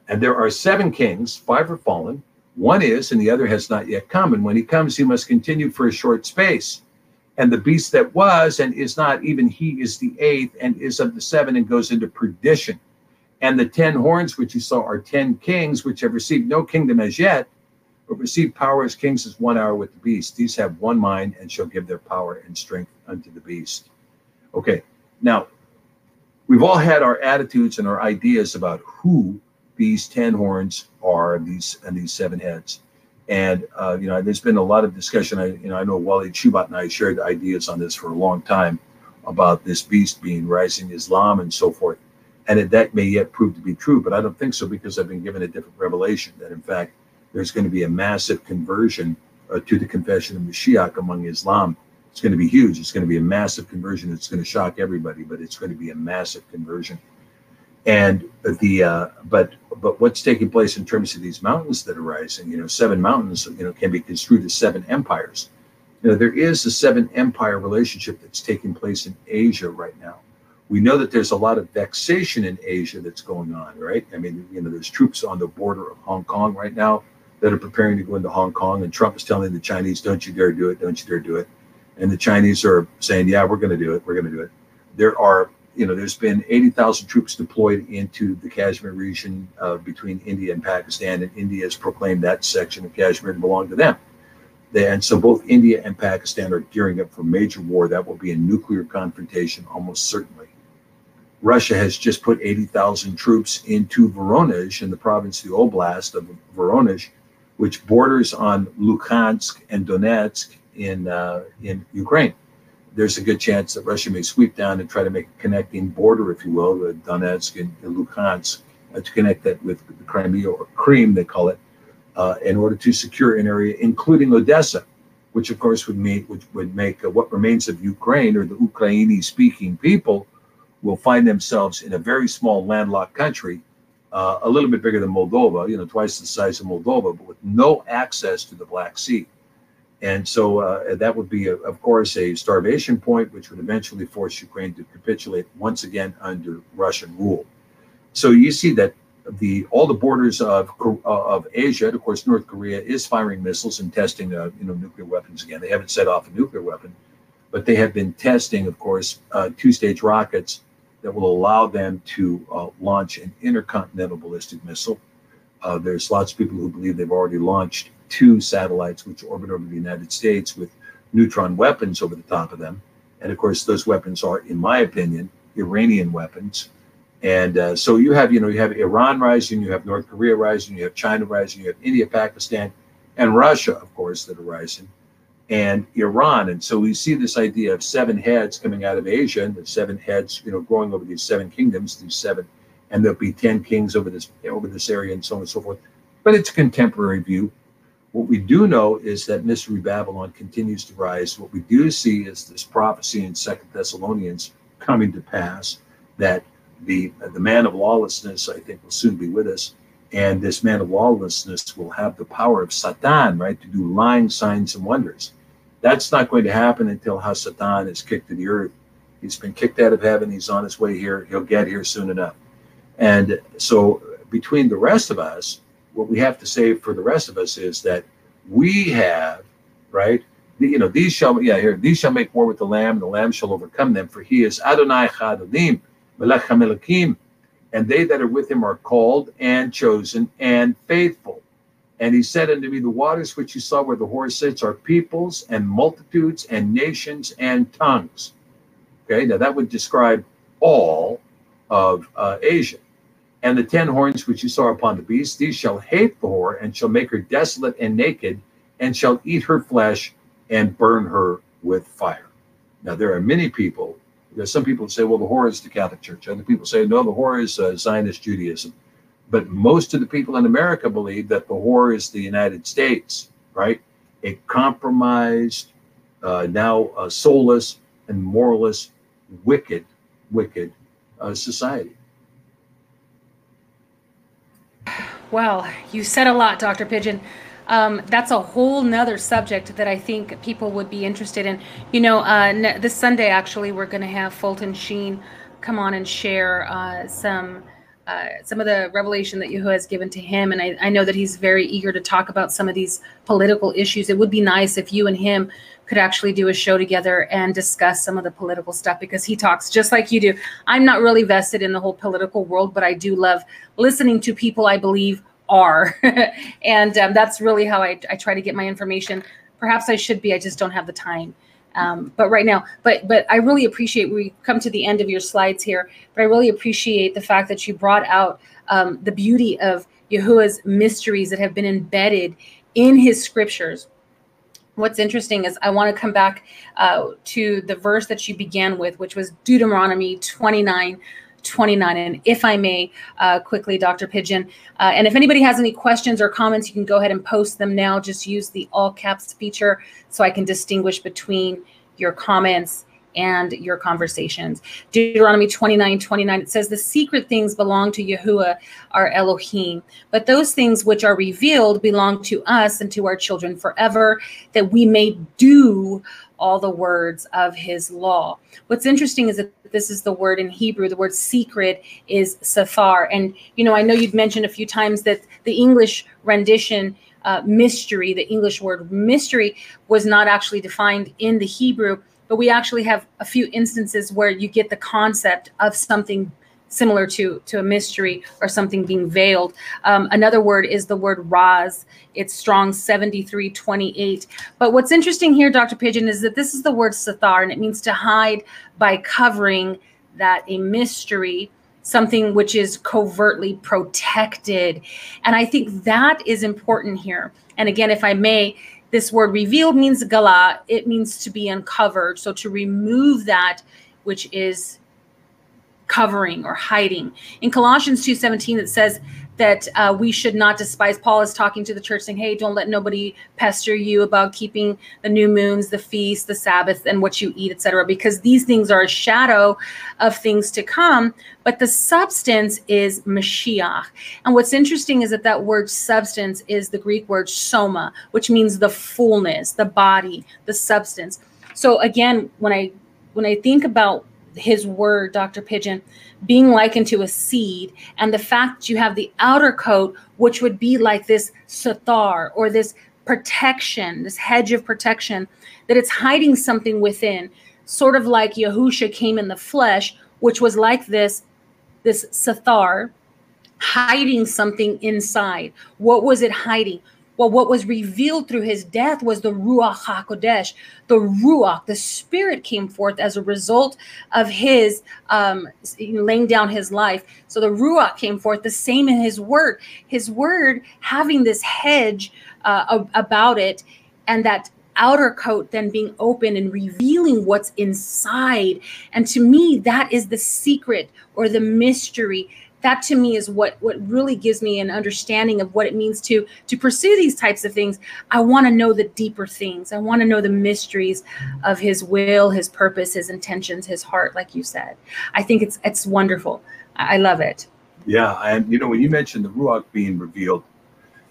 And there are seven kings, five are fallen, one is, and the other has not yet come. And when he comes, he must continue for a short space. And the beast that was and is not, even he is the eighth and is of the seven and goes into perdition. And the ten horns which you saw are ten kings which have received no kingdom as yet, but receive power as kings as one hour with the beast. These have one mind and shall give their power and strength unto the beast. Okay, now we've all had our attitudes and our ideas about who these ten horns are, these and these seven heads. And uh, you know, there's been a lot of discussion. I you know, I know Wally Shoebat and I shared ideas on this for a long time about this beast being rising Islam and so forth. And it, that may yet prove to be true, but I don't think so because I've been given a different revelation that in fact there's going to be a massive conversion uh, to the confession of Mashiach among Islam. It's going to be huge. It's going to be a massive conversion. It's going to shock everybody, but it's going to be a massive conversion and the uh, but but what's taking place in terms of these mountains that are rising you know seven mountains you know can be construed as seven empires. You know there is a seven empire relationship that's taking place in asia right now. We know that there's a lot of vexation in asia that's going on right? I mean you know there's troops on the border of hong kong right now that are preparing to go into hong kong and trump is telling the chinese don't you dare do it don't you dare do it. And the chinese are saying yeah we're going to do it we're going to do it. There are you know, there's been 80,000 troops deployed into the Kashmir region uh, between India and Pakistan, and India has proclaimed that section of Kashmir to belong to them. And so both India and Pakistan are gearing up for major war. That will be a nuclear confrontation, almost certainly. Russia has just put 80,000 troops into Voronezh in the province, the Oblast of Voronezh, which borders on Luhansk and Donetsk in uh, in Ukraine there's a good chance that Russia may sweep down and try to make a connecting border, if you will, the Donetsk and Luhansk, uh, to connect that with Crimea or Krim, they call it, uh, in order to secure an area, including Odessa, which of course would make which would make uh, what remains of Ukraine or the Ukraini-speaking people will find themselves in a very small landlocked country, uh, a little bit bigger than Moldova, you know, twice the size of Moldova, but with no access to the Black Sea. And so uh, that would be, a, of course, a starvation point, which would eventually force Ukraine to capitulate once again under Russian rule. So you see that the all the borders of uh, of Asia, and of course, North Korea is firing missiles and testing, uh, you know, nuclear weapons again. They haven't set off a nuclear weapon, but they have been testing, of course, uh, two-stage rockets that will allow them to uh, launch an intercontinental ballistic missile. Uh, there's lots of people who believe they've already launched two satellites which orbit over the United States with neutron weapons over the top of them. And of course, those weapons are, in my opinion, Iranian weapons. And uh, so you have, you know, you have Iran rising, you have North Korea rising, you have China rising, you have India, Pakistan, and Russia, of course, that are rising, and Iran. And so we see this idea of seven heads coming out of Asia, and the seven heads, you know, growing over these seven kingdoms, these seven, and there'll be ten kings over this over this area, and so on and so forth. But it's a contemporary view. What we do know is that Mystery Babylon continues to rise. What we do see is this prophecy in Second Thessalonians coming to pass that the the man of lawlessness, I think, will soon be with us, and this man of lawlessness will have the power of Satan, right, to do lying signs and wonders. That's not going to happen until Hasatan is kicked to the earth. He's been kicked out of heaven. He's on his way here. He'll get here soon enough. And so, between the rest of us, what we have to say for the rest of us is that we have, right? You know, these shall, yeah, here, these shall make war with the Lamb, and the Lamb shall overcome them, for he is Adonai Chadolim, Melech HaMelekim, and they that are with him are called and chosen and faithful. And he said unto me, The waters which you saw where the horse sits are peoples and multitudes and nations and tongues. Okay, now that would describe all of uh, Asia. And the ten horns which you saw upon the beast, these shall hate the whore, and shall make her desolate and naked, and shall eat her flesh and burn her with fire. Now, there are many people, some people say, well, the whore is the Catholic Church. Other people say, no, the whore is uh, Zionist Judaism. But most of the people in America believe that the whore is the United States, right? A compromised, uh, now soulless and moralist, wicked, wicked uh, society. Well, you said a lot, Dr. Pidgeon. Um, that's a whole nother subject that I think people would be interested in. You know, uh, this Sunday, actually, we're going to have Fulton Sheen come on and share uh, some uh, some of the revelation that Yahuwah has given to him. And I, I, know that he's very eager to talk about some of these political issues. It would be nice if you and him could actually do a show together and discuss some of the political stuff because he talks just like you do. I'm not really vested in the whole political world, but I do love listening to people I believe are. and um, that's really how I, I try to get my information. Perhaps I should be, I just don't have the time. Um, but right now, but but I really appreciate we come to the end of your slides here. But I really appreciate the fact that you brought out um, the beauty of Yahuwah's mysteries that have been embedded in His scriptures. What's interesting is I want to come back uh, to the verse that you began with, which was Deuteronomy 29, 29. And if I may, uh, quickly, Dr. Pidgeon, uh, and if anybody has any questions or comments, you can go ahead and post them now. Just use the all caps feature so I can distinguish between your comments and your conversations. Deuteronomy 29 29, it says, The secret things belong to Yahuwah, our Elohim, but those things which are revealed belong to us and to our children forever, that we may do all the words of his law. What's interesting is that this is the word in Hebrew. The word secret is safar. And, you know, I know you've mentioned a few times that the English rendition, uh, mystery, the English word mystery, was not actually defined in the Hebrew, but we actually have a few instances where you get the concept of something similar to to a mystery or something being veiled. Um, another word is the word raz. It's strong 7328. But what's interesting here, Dr. Pidgeon, is that this is the word sathar, and it means to hide by covering that a mystery something which is covertly protected. And I think that is important here. And again, if I may, this word revealed means gala, it means to be uncovered. So to remove that which is covering or hiding. In Colossians 2:17 it says that uh, we should not despise. Paul is talking to the church saying, "Hey, don't let nobody pester you about keeping the new moons, the feasts, the Sabbath, and what you eat, etc. Because these things are a shadow of things to come, but the substance is Mashiach. And what's interesting is that that word substance is the Greek word soma, which means the fullness, the body, the substance. So again, when I when I think about his word, Dr. Pidgeon, being likened to a seed, and the fact you have the outer coat, which would be like this sathar or this protection, this hedge of protection, that it's hiding something within, sort of like Yahusha came in the flesh, which was like this, this sathar, hiding something inside. What was it hiding? Well, what was revealed through his death was the Ruach HaKodesh. The Ruach, the Spirit came forth as a result of his um, laying down his life. So the Ruach came forth, the same in his word. His word having this hedge uh, about it, and that outer coat then being open and revealing what's inside. And to me, that is the secret or the mystery that to me is what what really gives me an understanding of what it means to to pursue these types of things. I want to know the deeper things. I want to know the mysteries of his will his purpose his intentions his heart like you said. I think it's it's wonderful. I love it. Yeah and you know when you mentioned the ruach being revealed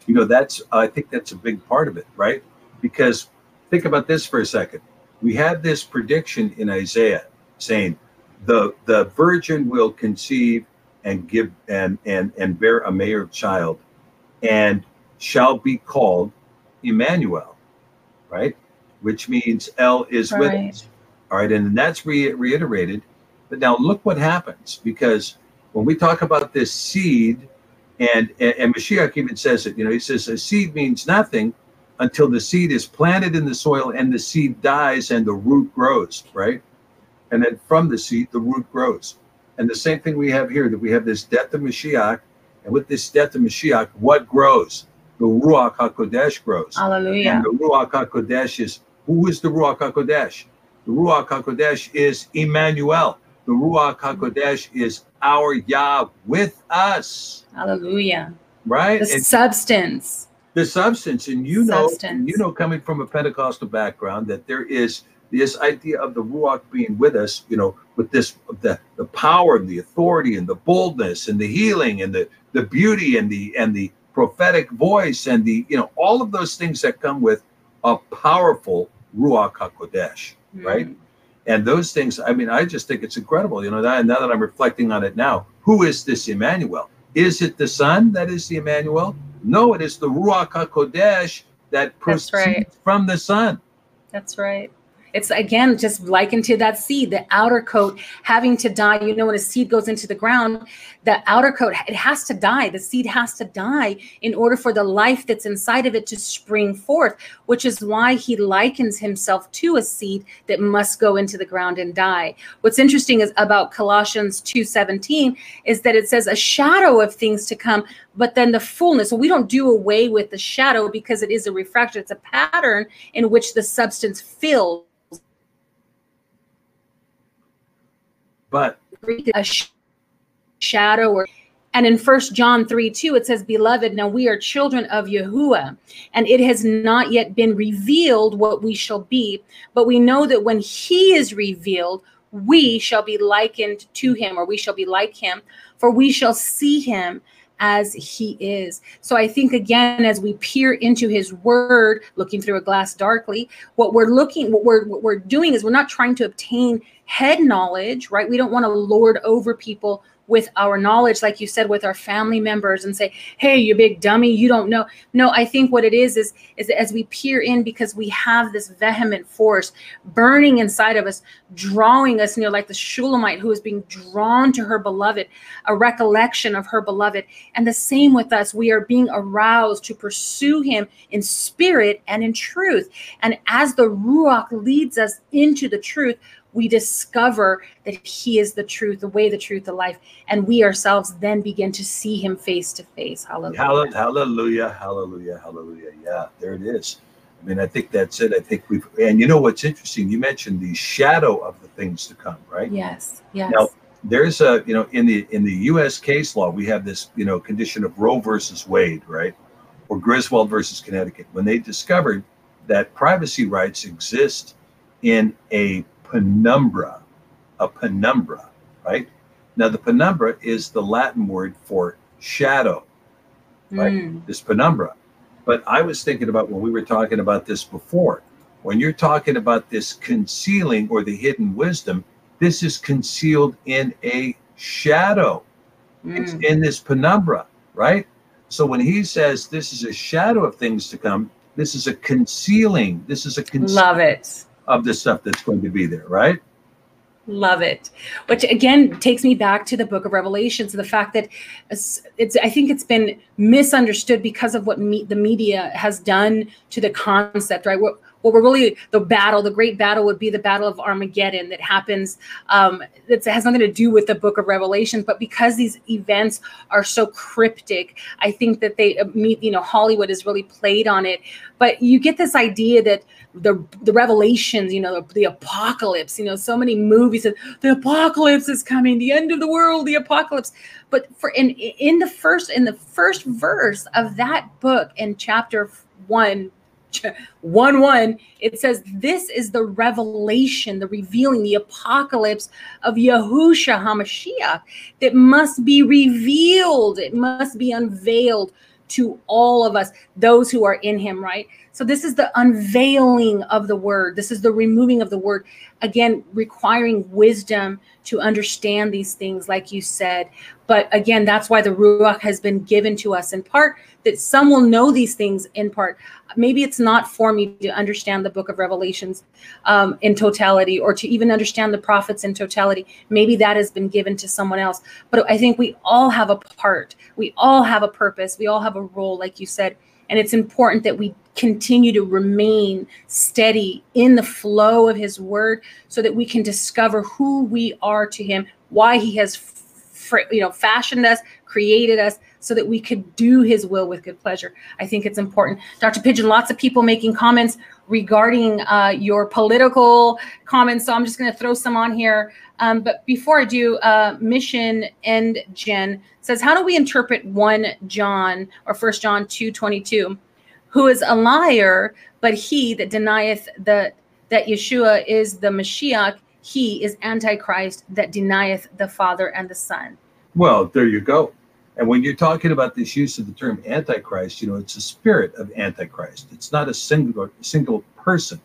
you know that's i think that's a big part of it right? Because think about this for a second. We have this prediction in isaiah saying the the virgin will conceive and give and and and bear a male child, and shall be called Emmanuel, right? Which means El is right. with us. All right, and that's re- reiterated. But now look what happens because when we talk about this seed, and, and and Mashiach even says it. You know, he says a seed means nothing until the seed is planted in the soil and the seed dies and the root grows, right? And then from the seed, the root grows. And the same thing we have here that we have this death of Mashiach. And with this death of Mashiach, what grows? The Ruach HaKodesh grows. Hallelujah. And the Ruach HaKodesh is who is the Ruach HaKodesh? The Ruach HaKodesh is Emmanuel. The Ruach HaKodesh is our Yah with us. Hallelujah. Right? The and substance. The substance. And you know, substance. you know, coming from a Pentecostal background, that there is this idea of the Ruach being with us, you know, with this the, the power and the authority and the boldness and the healing and the the beauty and the and the prophetic voice and the you know all of those things that come with a powerful Ruach HaKodesh, mm. right? And those things, I mean, I just think it's incredible. You know, that, now that I'm reflecting on it now, who is this Emmanuel? Is it the Son that is the Emmanuel? No, it is the Ruach HaKodesh that proceeds right. from the Son. That's right. It's again just likened to that seed, the outer coat having to die. You know, when a seed goes into the ground, the outer coat it has to die. The seed has to die in order for the life that's inside of it to spring forth, which is why he likens himself to a seed that must go into the ground and die. What's interesting is about Colossians 2:17 is that it says a shadow of things to come, but then the fullness. So we don't do away with the shadow because it is a refraction. It's a pattern in which the substance fills but a shadow or and in First John 3 2, it says, Beloved, now we are children of Yahuwah, and it has not yet been revealed what we shall be. But we know that when he is revealed, we shall be likened to him, or we shall be like him, for we shall see him as he is. So I think again, as we peer into his word, looking through a glass darkly, what we're looking, what we're what we're doing is we're not trying to obtain head knowledge, right? We don't want to lord over people with our knowledge, like you said, with our family members and say, hey, you big dummy, you don't know. No, I think what it is is, is as we peer in because we have this vehement force burning inside of us, drawing us, you know, like the Shulamite who is being drawn to her beloved, a recollection of her beloved. And the same with us, we are being aroused to pursue him in spirit and in truth. And as the Ruach leads us into the truth, we discover that he is the truth, the way, the truth, the life, and we ourselves then begin to see him face to face. Hallelujah. Hallelujah. Hallelujah. Hallelujah. Yeah, there it is. I mean, I think that's it. I think we've, and you know what's interesting? You mentioned the shadow of the things to come, right? Yes. Yes. Now, there's a, you know, in the in the U.S. case law, we have this, you know, condition of Roe versus Wade, right, or Griswold versus Connecticut, when they discovered that privacy rights exist in a penumbra, a penumbra, right? Now, the penumbra is the Latin word for shadow, right? Mm. This penumbra. But I was thinking about when we were talking about this before, when you're talking about this concealing or the hidden wisdom, this is concealed in a shadow. Mm. It's in this penumbra, right? So when he says this is a shadow of things to come, this is a concealing. This is a concealing. Love it of the stuff that's going to be there, right? Love it. Which again takes me back to the book of Revelations, the fact that it's, I think it's been misunderstood because of what me, the media has done to the concept, right? What we're really the battle, the great battle would be the battle of Armageddon that happens. Um, that has nothing to do with the book of Revelations, but because these events are so cryptic, I think that they uh, meet, you know, Hollywood has really played on it. But you get this idea that the the revelations you know the, the, apocalypse you know so many movies that the apocalypse is coming the end of the world the apocalypse but for in in the first in the first verse of that book in chapter 1 1 1 it says this is the revelation the revealing the apocalypse of Yahusha HaMashiach that must be revealed. It must be unveiled to all of us those who are in him right so this is the unveiling of the word. This is the removing of the word. Again, requiring wisdom to understand these things, like you said. But again, that's why the Ruach has been given to us in part, that some will know these things in part. Maybe it's not for me to understand the book of Revelations um, in totality or to even understand the prophets in totality. Maybe that has been given to someone else. But I think we all have a part. We all have a purpose. We all have a role, like you said. And it's important that we continue to remain steady in the flow of his word so that we can discover who we are to him why he has you know fashioned us created us so that we could do his will with good pleasure. I think it's important. Dr. Pidgeon, lots of people making comments regarding uh, your political comments. So I'm just going to throw some on here. Um, but before I do, uh, Mission and Jen says, How do we interpret 1 John or 1 John 2 22? Who is a liar, but he that denieth the that Yeshua is the Mashiach, he is Antichrist that denieth the Father and the Son. Well, there you go. And when you're talking about this use of the term Antichrist, you know, it's a spirit of Antichrist. It's not a single single person.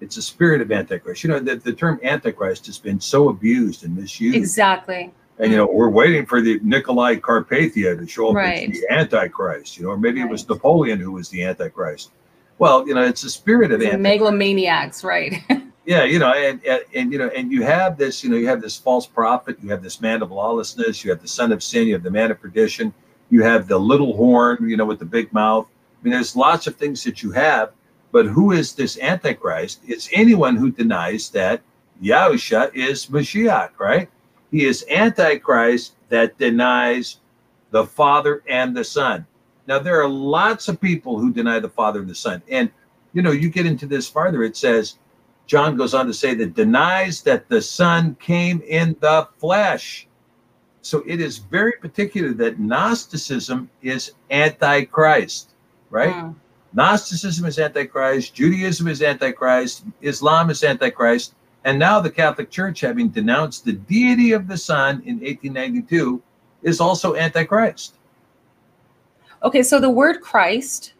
It's a spirit of Antichrist. You know, the, the term Antichrist has been so abused and misused. Exactly. And you know, we're waiting for the Nicolae Carpathia to show up Right. as the Antichrist. You know, or maybe it was Napoleon who was the Antichrist. Well, you know, it's a spirit of The Antichrist. megalomaniacs, right? Yeah, you know, and, and and you know, and you have this, you know, you have this false prophet, you have this man of lawlessness, you have the son of sin, you have the man of perdition, you have the little horn, you know, with the big mouth. I mean, there's lots of things that you have, but who is this Antichrist? It's anyone who denies that Yahusha is Mashiach, right? He is Antichrist that denies the Father and the Son. Now, there are lots of people who deny the Father and the Son. And, you know, you get into this farther, it says, John goes on to say that denies that the Son came in the flesh. So it is very particular that Gnosticism is antichrist, right? Mm. Gnosticism is antichrist, Judaism is antichrist, Islam is antichrist, and now the Catholic Church, having denounced the deity of the Son in 1892, is also antichrist. Okay, so the word Christ,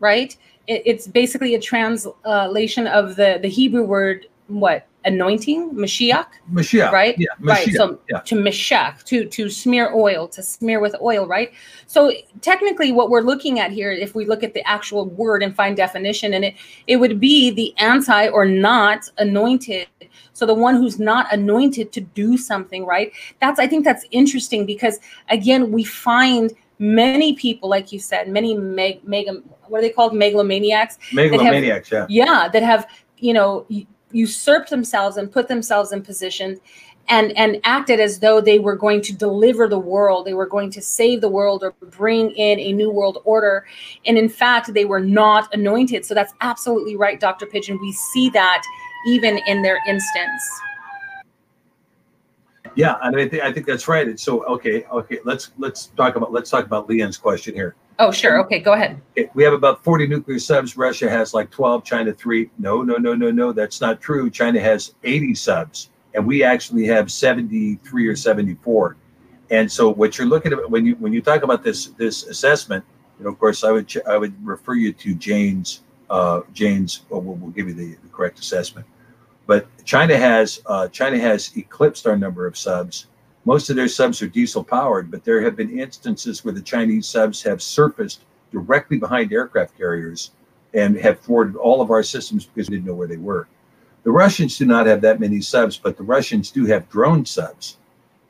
right? It, it's basically a translation of the the Hebrew word what anointing, Mashiach, Mashiach, right? Yeah, Right. So yeah. to meshach, to to smear oil, to smear with oil, right? So technically, what we're looking at here, if we look at the actual word and find definition in it, it would be the anti or not anointed. So the one who's not anointed to do something, right? That's I think that's interesting because again, we find many people, like you said, many meg, mega, what are they called, megalomaniacs, Megalomaniacs, yeah. yeah that have you know usurped themselves and put themselves in positions and and acted as though they were going to deliver the world. They were going to save the world or bring in a new world order. And in fact they were not anointed. So that's absolutely right dr pidgeon. We see that even in their instance Yeah, and I think I think that's right. And so okay, okay, let's let's talk about let's talk about Leon's question here. oh sure okay go ahead Okay, we have about 40 nuclear subs. Russia has like 12, China three. No, no, no, no, no. That's not true. China has 80 subs, and we actually have 73 or 74. And so, what you're looking at when you when you talk about this this assessment, you know, of course, I would ch- I would refer you to Jane's uh, Jane's. Well, we'll, we'll give you the, the correct assessment. But China has uh, China has eclipsed our number of subs. Most of their subs are diesel powered, but there have been instances where the Chinese subs have surfaced directly behind aircraft carriers and have thwarted all of our systems because we didn't know where they were. The Russians do not have that many subs, but the Russians do have drone subs.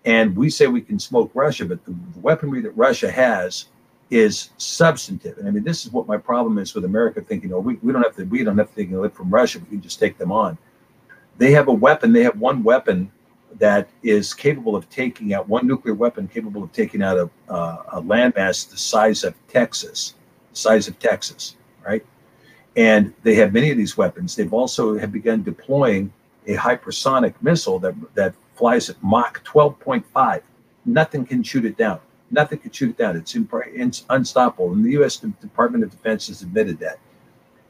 And we say we can smoke Russia, but the weaponry that Russia has is substantive. And I mean, this is what my problem is with America thinking, oh, we, we don't have to we don't have to take a lick from Russia, we can just take them on. They have a weapon, they have one weapon that is capable of taking out one nuclear weapon capable of taking out a, uh, a landmass the size of Texas, the size of Texas, right? And they have many of these weapons. They've also have begun deploying a hypersonic missile that that flies at Mach 12.5. Nothing can shoot it down. Nothing can shoot it down. It's, it's unstoppable. And the U.S. Department of Defense has admitted that.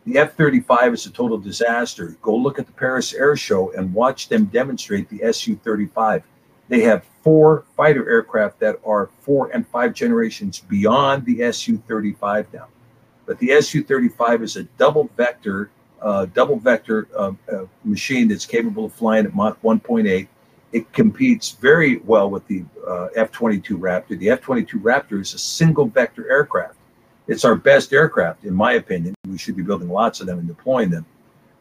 The F 35 is a total disaster. Go look at the Paris Air Show and watch them demonstrate the Su 35. They have four fighter aircraft that are four and five generations beyond the Su 35 now. But the Su 35 is a double vector, uh, double vector uh, uh, machine that's capable of flying at Mach 1.8. It competes very well with the uh, F 22 Raptor. The F 22 Raptor is a single vector aircraft it's our best aircraft, in my opinion. We should be building lots of them and deploying them.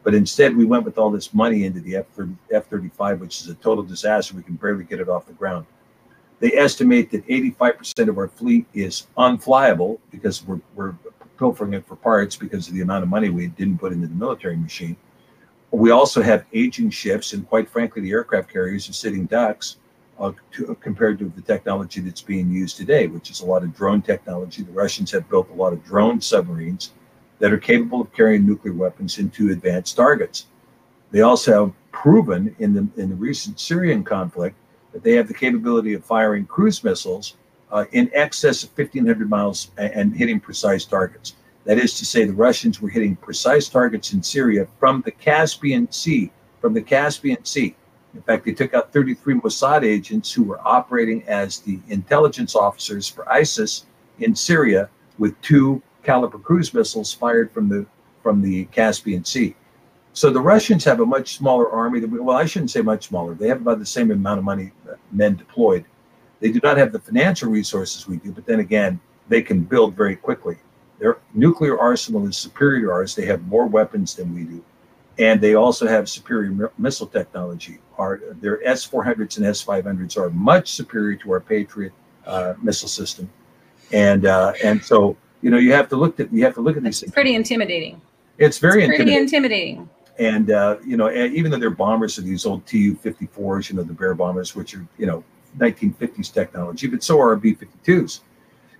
But instead, we went with all this money into the F 35, which is a total disaster. We can barely get it off the ground. They estimate that 85% of our fleet is unflyable because we're, we're pilfering it for parts because of the amount of money we didn't put into the military machine. We also have aging ships, and quite frankly, the aircraft carriers are sitting ducks. Uh, to, uh, compared to the technology that's being used today, which is a lot of drone technology. The Russians have built a lot of drone submarines that are capable of carrying nuclear weapons into advanced targets. They also have proven in the in the recent Syrian conflict that they have the capability of firing cruise missiles uh, in excess of 1,500 miles and, and hitting precise targets. That is to say, the Russians were hitting precise targets in Syria from the Caspian Sea. From the Caspian Sea. In fact, they took out 33 Mossad agents who were operating as the intelligence officers for ISIS in Syria with two Kalibr cruise missiles fired from the from the Caspian Sea. So the Russians have a much smaller army. We, well, I shouldn't say much smaller. They have about the same amount of money uh, men deployed. They do not have the financial resources we do, but then again, they can build very quickly. Their nuclear arsenal is superior to ours. They have more weapons than we do, and they also have superior missile technology. Our their S 400s and S 500s are much superior to our Patriot uh, missile system, and uh, and so you know you have to look at you have to look at these It's things. pretty intimidating. It's very It's pretty intimidating. intimidating. And uh, you know, and even though they're bombers are these old Tu-54s, you know, the Bear bombers, which are you know 1950s technology, but so are B-52s.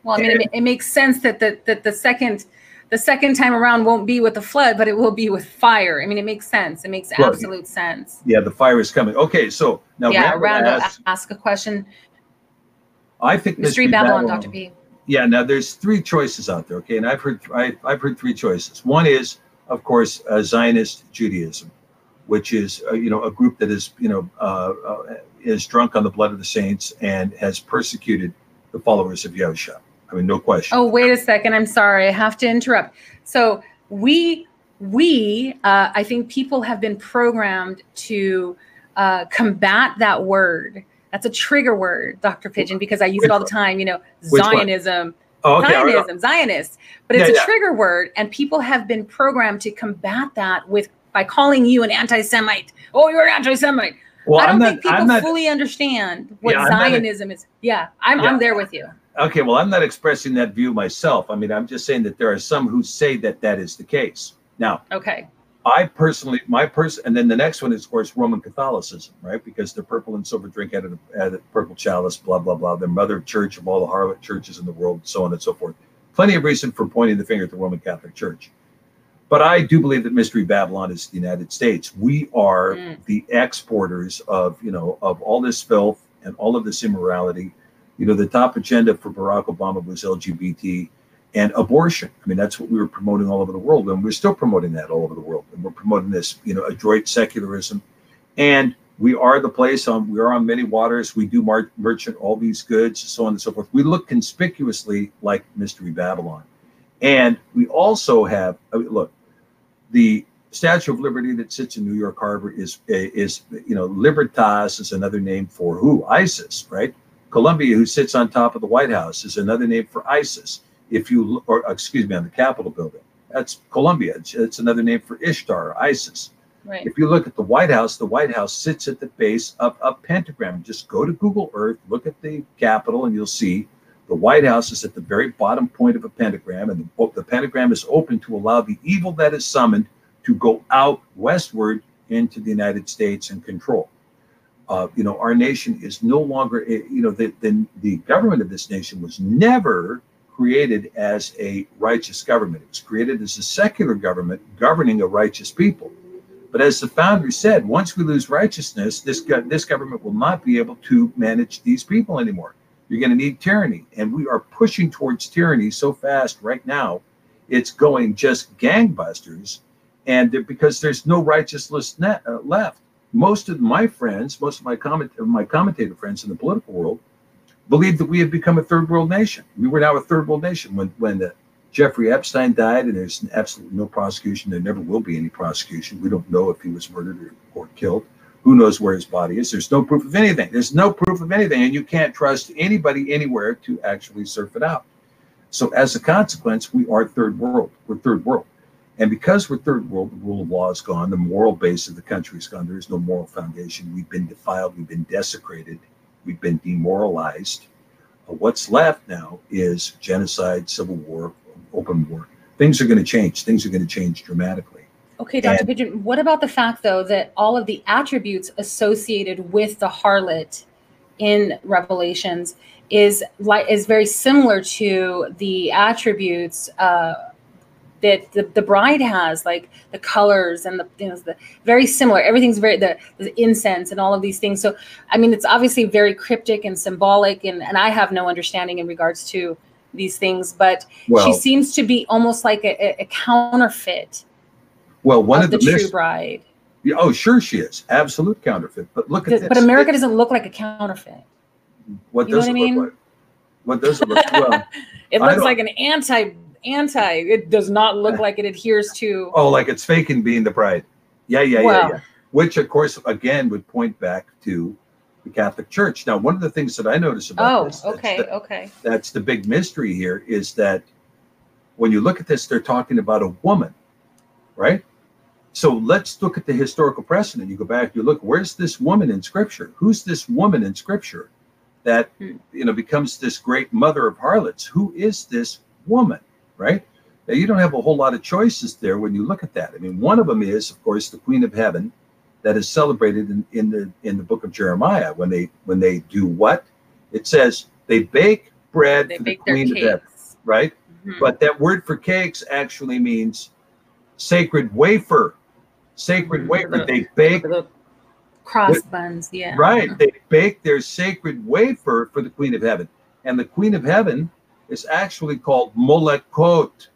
Well, I mean, it, it makes sense that the that the second the second time around won't be with the flood, but it will be with fire. I mean, it makes sense. It makes Well, absolute sense. Yeah, the fire is coming. Okay, so now yeah, Randall, asks- ask a question. I think Mystery Babylon, Dr. P. Yeah, now there's three choices out there. Okay, and I've heard I, I've heard three choices. One is, of course, uh, Zionist Judaism, which is uh, you know a group that is you know uh, uh, is drunk on the blood of the saints and has persecuted the followers of Yahusha. I mean, no question. Oh, wait a second. I'm sorry. I have to interrupt. So we we uh, I think people have been programmed to uh, combat that word. That's a trigger word, Dr. Pidgeon, because I use Which it all the time. You know? Zionism, Oh, okay. Zionism, Zionist. But it's Yeah, a yeah. trigger word, and people have been programmed to combat that with by calling you an anti-Semite. Oh, you're an anti-Semite. Well, I don't not. think people not. fully understand what Yeah, I'm a- Zionism is. Yeah, I'm Yeah. I'm there with you. Okay, well, I'm not expressing that view myself. I mean, I'm just saying that there are some who say that that is the case. Now, Okay. I personally, my person, and then the next one is, of course, Roman Catholicism, right? Because the purple and silver drink out of the, out of the purple chalice, blah, blah, blah, the mother church of all the harlot churches in the world, so on and so forth. Plenty of reason for pointing the finger at the Roman Catholic Church. But I do believe that Mystery Babylon is the United States. We are Mm. the exporters of, you know, of all this filth and all of this immorality. You know, the top agenda for Barack Obama was LGBT and abortion. I mean, that's what we were promoting all over the world, and we're still promoting that all over the world. And we're promoting this, you know, adroit secularism, and we are the place on. We are on many waters. We do mar- merchant all these goods, so on and so forth. We look conspicuously like Mystery Babylon, and we also have. I mean, look, the Statue of Liberty that sits in New York Harbor is is you know Libertas is another name for who ISIS, right? Columbia, who sits on top of the White House, is another name for ISIS if you or excuse me on the capitol building. That's columbia. It's, it's another name for ishtar or isis. Right. if you look at the white house the white house sits at the base of a pentagram. Just go to google earth look at the capitol and you'll see the white house is at the very bottom point of a pentagram and the, oh, the pentagram is open to allow the evil that is summoned to go out westward into the united states and control uh, you know our nation is no longer eh, you know the, the, the government of this nation was never created as a righteous government. It was created as a secular government governing a righteous people. But as the founder said, once we lose righteousness, this go- this government will not be able to manage these people anymore. You're going to need tyranny, and we are pushing towards tyranny so fast right now. It's going just gangbusters, and because there's no righteousness ne- uh, left. Most of my friends, most of my comment, my commentator friends in the political world, believe that we have become a third world nation. We were now a third world nation when when uh, Jeffrey Epstein died, and there's absolutely no prosecution. There never will be any prosecution. We don't know if he was murdered or, or killed. Who knows where his body is? There's no proof of anything. There's no proof of anything, and you can't trust anybody anywhere to actually surf it out. So as a consequence, we are third world. We're third world. And because we're third world, the rule of law is gone. The moral base of the country is gone. There is no moral foundation. We've been defiled. We've been desecrated. We've been demoralized. Uh, what's left now is genocide, civil war, open war. Things are going to change. Things are going to change dramatically. Okay, Dr. And- Pidgeon, what about the fact, though, that all of the attributes associated with the harlot in Revelations is like is very similar to the attributes uh, that the, the bride has, like the colors and the you know the very similar. Everything's very the, the incense and all of these things. So I mean, it's obviously very cryptic and symbolic, and and I have no understanding in regards to these things, but Well- she seems to be almost like a, a- counterfeit Well, one of of the, the, true mis- bride. Yeah, oh, sure she is. Absolute counterfeit. But look at this. But America It- doesn't look like a counterfeit. what you does it I mean? look like? What does it look well? It looks like an anti anti. It does not look like it adheres to. Oh, like it's faking being the bride. Yeah, yeah, yeah, Well. yeah. Which, of course, again would point back to the Catholic Church. Now, one of the things that I notice about Oh, this, that's okay, the- okay. that's the big mystery here, is that when you look at this, they're talking about a woman, right? So let's look at the historical precedent. You go back, you look, where's this woman in Scripture? Who's this woman in Scripture that Hmm. you know becomes this great mother of harlots? Who is this woman, right? Now, you don't have a whole lot of choices there when you look at that. I mean, one of them is, of course, the Queen of Heaven, that is celebrated in, in the in the book of Jeremiah when they when they do what? It says they bake bread They for the bake their Queen of Heaven, cakes. right? Mhm. But that word for cakes actually means sacred wafer. Sacred Mhm. wafer. They bake, The cross buns, yeah. right? They bake their sacred wafer for the Queen of Heaven. And the Queen of Heaven is actually called Molekot.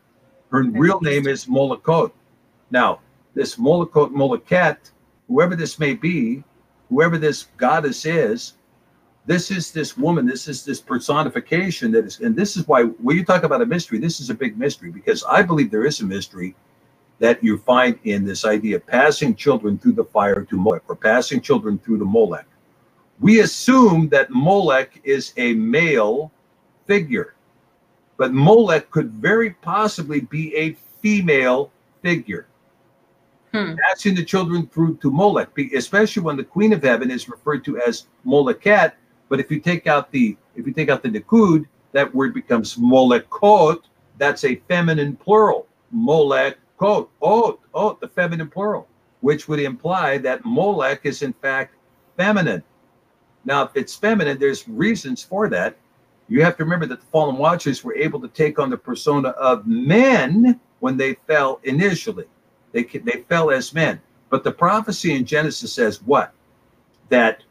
Her real name is Molekot. Now, this Molekot, Moleket, whoever this may be, whoever this goddess is, this is this woman, this is this personification that is, and this is why when you talk about a mystery, this is a big mystery because I believe there is a mystery that you find in this idea of passing children through the fire to Molech or passing children through the Molech. We assume that Molech is a male figure, but Molech could very possibly be a female figure. Hmm. Passing the children through to Molech, especially when the Queen of Heaven is referred to as Moleket. But if you take out the if you take out the Nikud, that word becomes Molekot. That's a feminine plural. Molekot. Oh, oh, the feminine plural, which would imply that Molech is in fact feminine. Now, if it's feminine, there's reasons for that. You have to remember that the fallen watchers were able to take on the persona of men when they fell initially. They they fell as men. But the prophecy in Genesis says what? That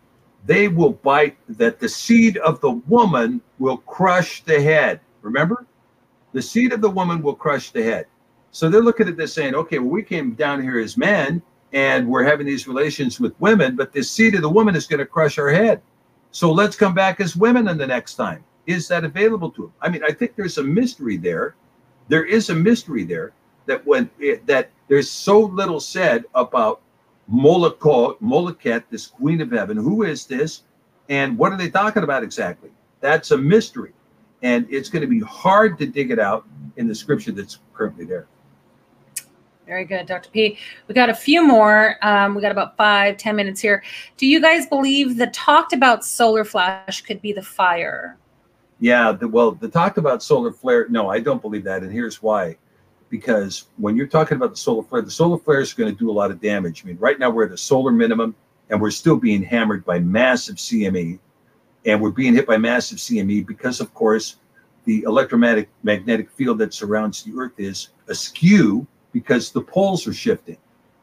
they will bite, that the seed of the woman will crush the head. Remember? The seed of the woman will crush the head. So they're looking at this saying, okay, well, we came down here as men and we're having these relations with women, but the seed of the woman is going to crush our head. So let's come back as women in the next time. Is that available to them? I mean, I think there's a mystery there. There is a mystery there that when it, that there's so little said about Molekot, Moleket, this queen of heaven. Who is this? And what are they talking about exactly? That's a mystery. And it's going to be hard to dig it out in the scripture that's currently there. Very good, Dr. P. We got a few more. Um, we got about five, ten minutes here. Do you guys believe the talked about solar flash could be the fire? Yeah, the, well, the talk about solar flare, no, I don't believe that. And here's why. Because when you're talking about the solar flare, the solar flare is going to do a lot of damage. I mean, right now we're at a solar minimum and we're still being hammered by massive CME. And we're being hit by massive CME because, of course, the electromagnetic magnetic field that surrounds the Earth is askew because the poles are shifting.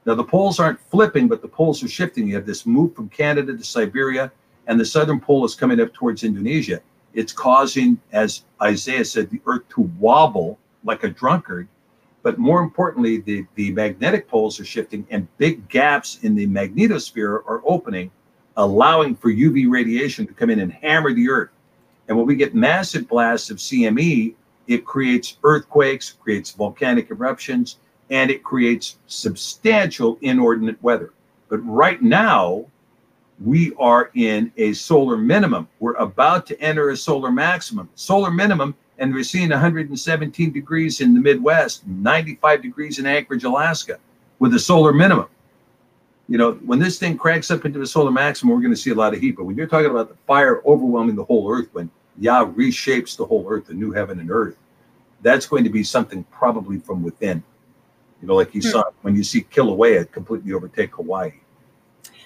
Now, the poles aren't flipping, but the poles are shifting. You have this move from Canada to Siberia, and the southern pole is coming up towards Indonesia. It's causing, as Isaiah said, the earth to wobble like a drunkard. But more importantly, the, the magnetic poles are shifting and big gaps in the magnetosphere are opening, allowing for UV radiation to come in and hammer the earth. And when we get massive blasts of CME, it creates earthquakes, creates volcanic eruptions, and it creates substantial inordinate weather. But right now, we are in a solar minimum. We're about to enter a solar maximum. Solar minimum, and we're seeing 117 degrees in the Midwest, 95 degrees in Anchorage, Alaska, with a solar minimum. You know, when this thing cracks up into a solar maximum, we're going to see a lot of heat. But when you're talking about the fire overwhelming the whole earth, when Yah reshapes the whole earth, the new heaven and earth, that's going to be something probably from within. You know, like you Hmm. saw when you see Kilauea completely overtake Hawaii.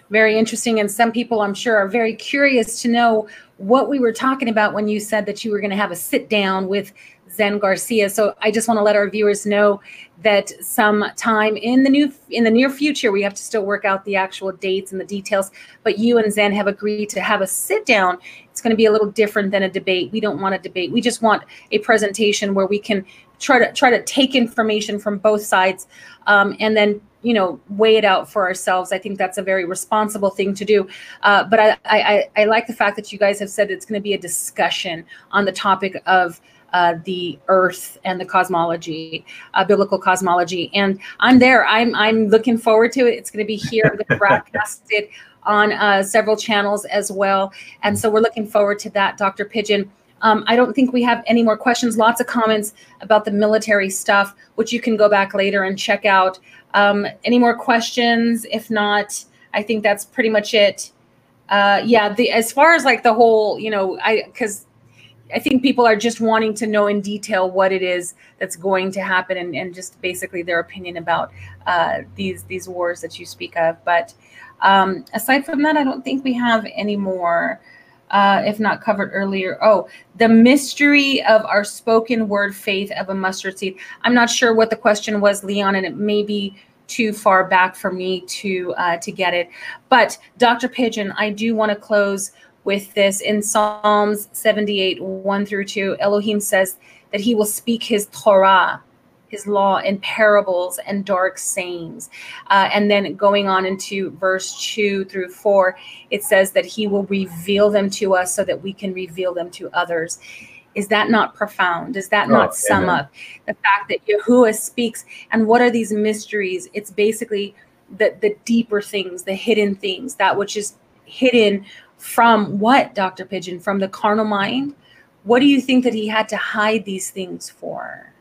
Very interesting. And some people, I'm sure, are very curious to know what we were talking about when you said that you were going to have a sit down with Zen Garcia. So I just want to let our viewers know that sometime in the new in the near future, we have to still work out the actual dates and the details. But you and Zen have agreed to have a sit down. It's going to be a little different than a debate. We don't want a debate. We just want a presentation where we can try to try to take information from both sides um, and then you know weigh it out for ourselves i think that's a very responsible thing to do uh, but I, I i like the fact that you guys have said it's going to be a discussion on the topic of uh, the earth and the cosmology, uh, biblical cosmology. And I'm there. I'm I'm looking forward to it. It's going to be here broadcasted on uh, several channels as well. And so we're looking forward to that, Dr. Pidgeon. Um, I don't think we have any more questions. Lots of comments about the military stuff, which you can go back later and check out. Um, any more questions? If not, I think that's pretty much it. Uh, yeah, the as far as like the whole, you know, I because I think people are just wanting to know in detail what it is that's going to happen and, and just basically their opinion about uh, these these wars that you speak of. But um, aside from that, I don't think we have any more, uh, if not covered earlier. Oh, the mystery of our spoken word faith of a mustard seed. I'm not sure what the question was, Leon, and it may be too far back for me to uh, to get it. But Dr. Pidgeon, I do want to close with this in Psalms 78, 1 through 2. Elohim says that he will speak his Torah, his law, in parables and dark sayings. Uh, and then going on into verse 2 through 4, it says that he will reveal them to us so that we can reveal them to others. Is that not profound? Does that oh, not sum amen. up the fact that Yahuwah speaks? And what are these mysteries? It's basically the, the deeper things, the hidden things, that which is hidden from what, Dr. Pidgeon? From the carnal mind? What do you think that he had to hide these things for?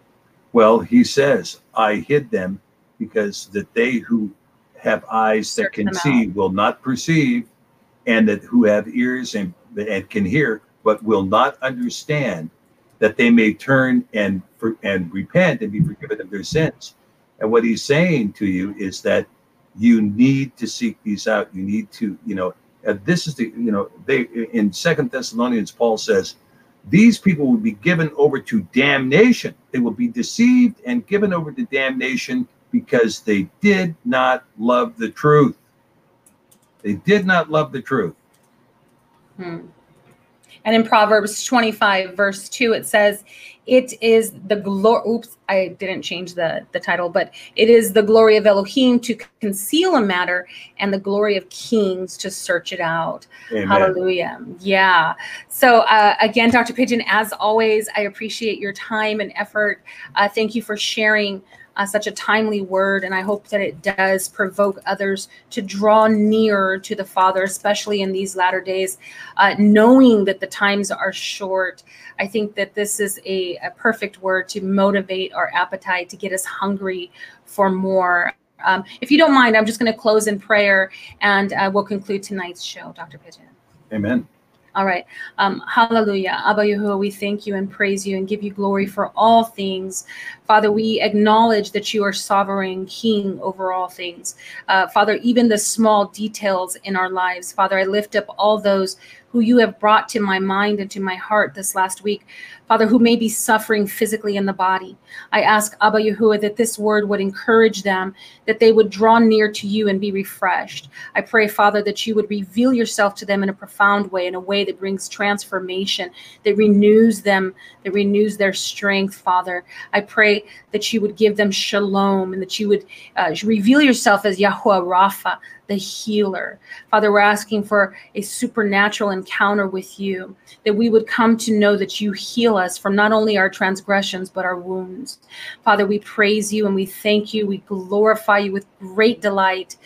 Well, he says, I hid them because that they who have eyes that can see will not perceive, and that who have ears and, and can hear but will not understand, that they may turn and and repent and be forgiven of their sins. And what he's saying to you is that you need to seek these out. You need to, you know, uh, this is the you know they in Second Thessalonians Paul says these people will be given over to damnation. They will be deceived and given over to damnation because they did not love the truth. They did not love the truth. Hmm. And in Proverbs 25, verse 2, it says, It is the glory. Oops, I didn't change the, the title, but it is the glory of Elohim to conceal a matter and the glory of kings to search it out. Amen. Hallelujah. Yeah. So, uh, again, Dr. Pidgeon, as always, I appreciate your time and effort. Uh, thank you for sharing uh, such a timely word. And I hope that it does provoke others to draw nearer to the Father, especially in these latter days, uh, knowing that the times are short. I think that this is a, a perfect word to motivate our appetite, to get us hungry for more. Um, if you don't mind, I'm just going to close in prayer and uh, we'll conclude tonight's show, Dr. Pidgeon. Amen. All right. Um, hallelujah. Abba Yahuwah, we thank you and praise you and give you glory for all things. Father, we acknowledge that you are sovereign king over all things. Uh, Father, even the small details in our lives. Father, I lift up all those who you have brought to my mind and to my heart this last week. Father, who may be suffering physically in the body. I ask Abba Yahuwah that this word would encourage them, that they would draw near to you and be refreshed. I pray, Father, that you would reveal yourself to them in a profound way, in a way that brings transformation, that renews them, that renews their strength, Father. I pray that you would give them shalom and that you would uh, reveal yourself as Yahuwah Rapha, the healer. Father, we're asking for a supernatural encounter with you, that we would come to know that you heal us from not only our transgressions, but our wounds. Father, we praise you and we thank you. We glorify you with great delight.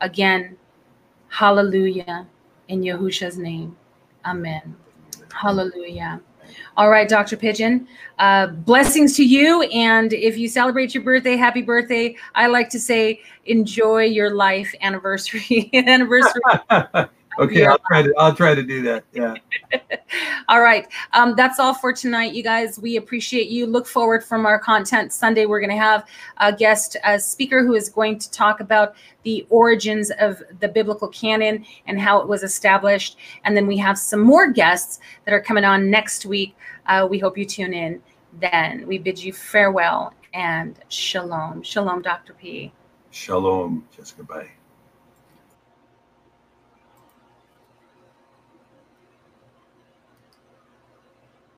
Again, hallelujah in Yahusha's name. Amen. Hallelujah. All right, Dr. Pidgeon. Uh, blessings to you. And if you celebrate your birthday, happy birthday. I like to say, enjoy your life anniversary. anniversary. Okay, I'll try to I'll try to do that. Yeah. all right. Um, that's all for tonight, you guys. We appreciate you. Look forward from our content Sunday. We're going to have a guest, a speaker who is going to talk about the origins of the biblical canon and how it was established. And then we have some more guests that are coming on next week. Uh, we hope you tune in. Then we bid you farewell and shalom. Shalom, Dr. P. Shalom, Jessica. Bye.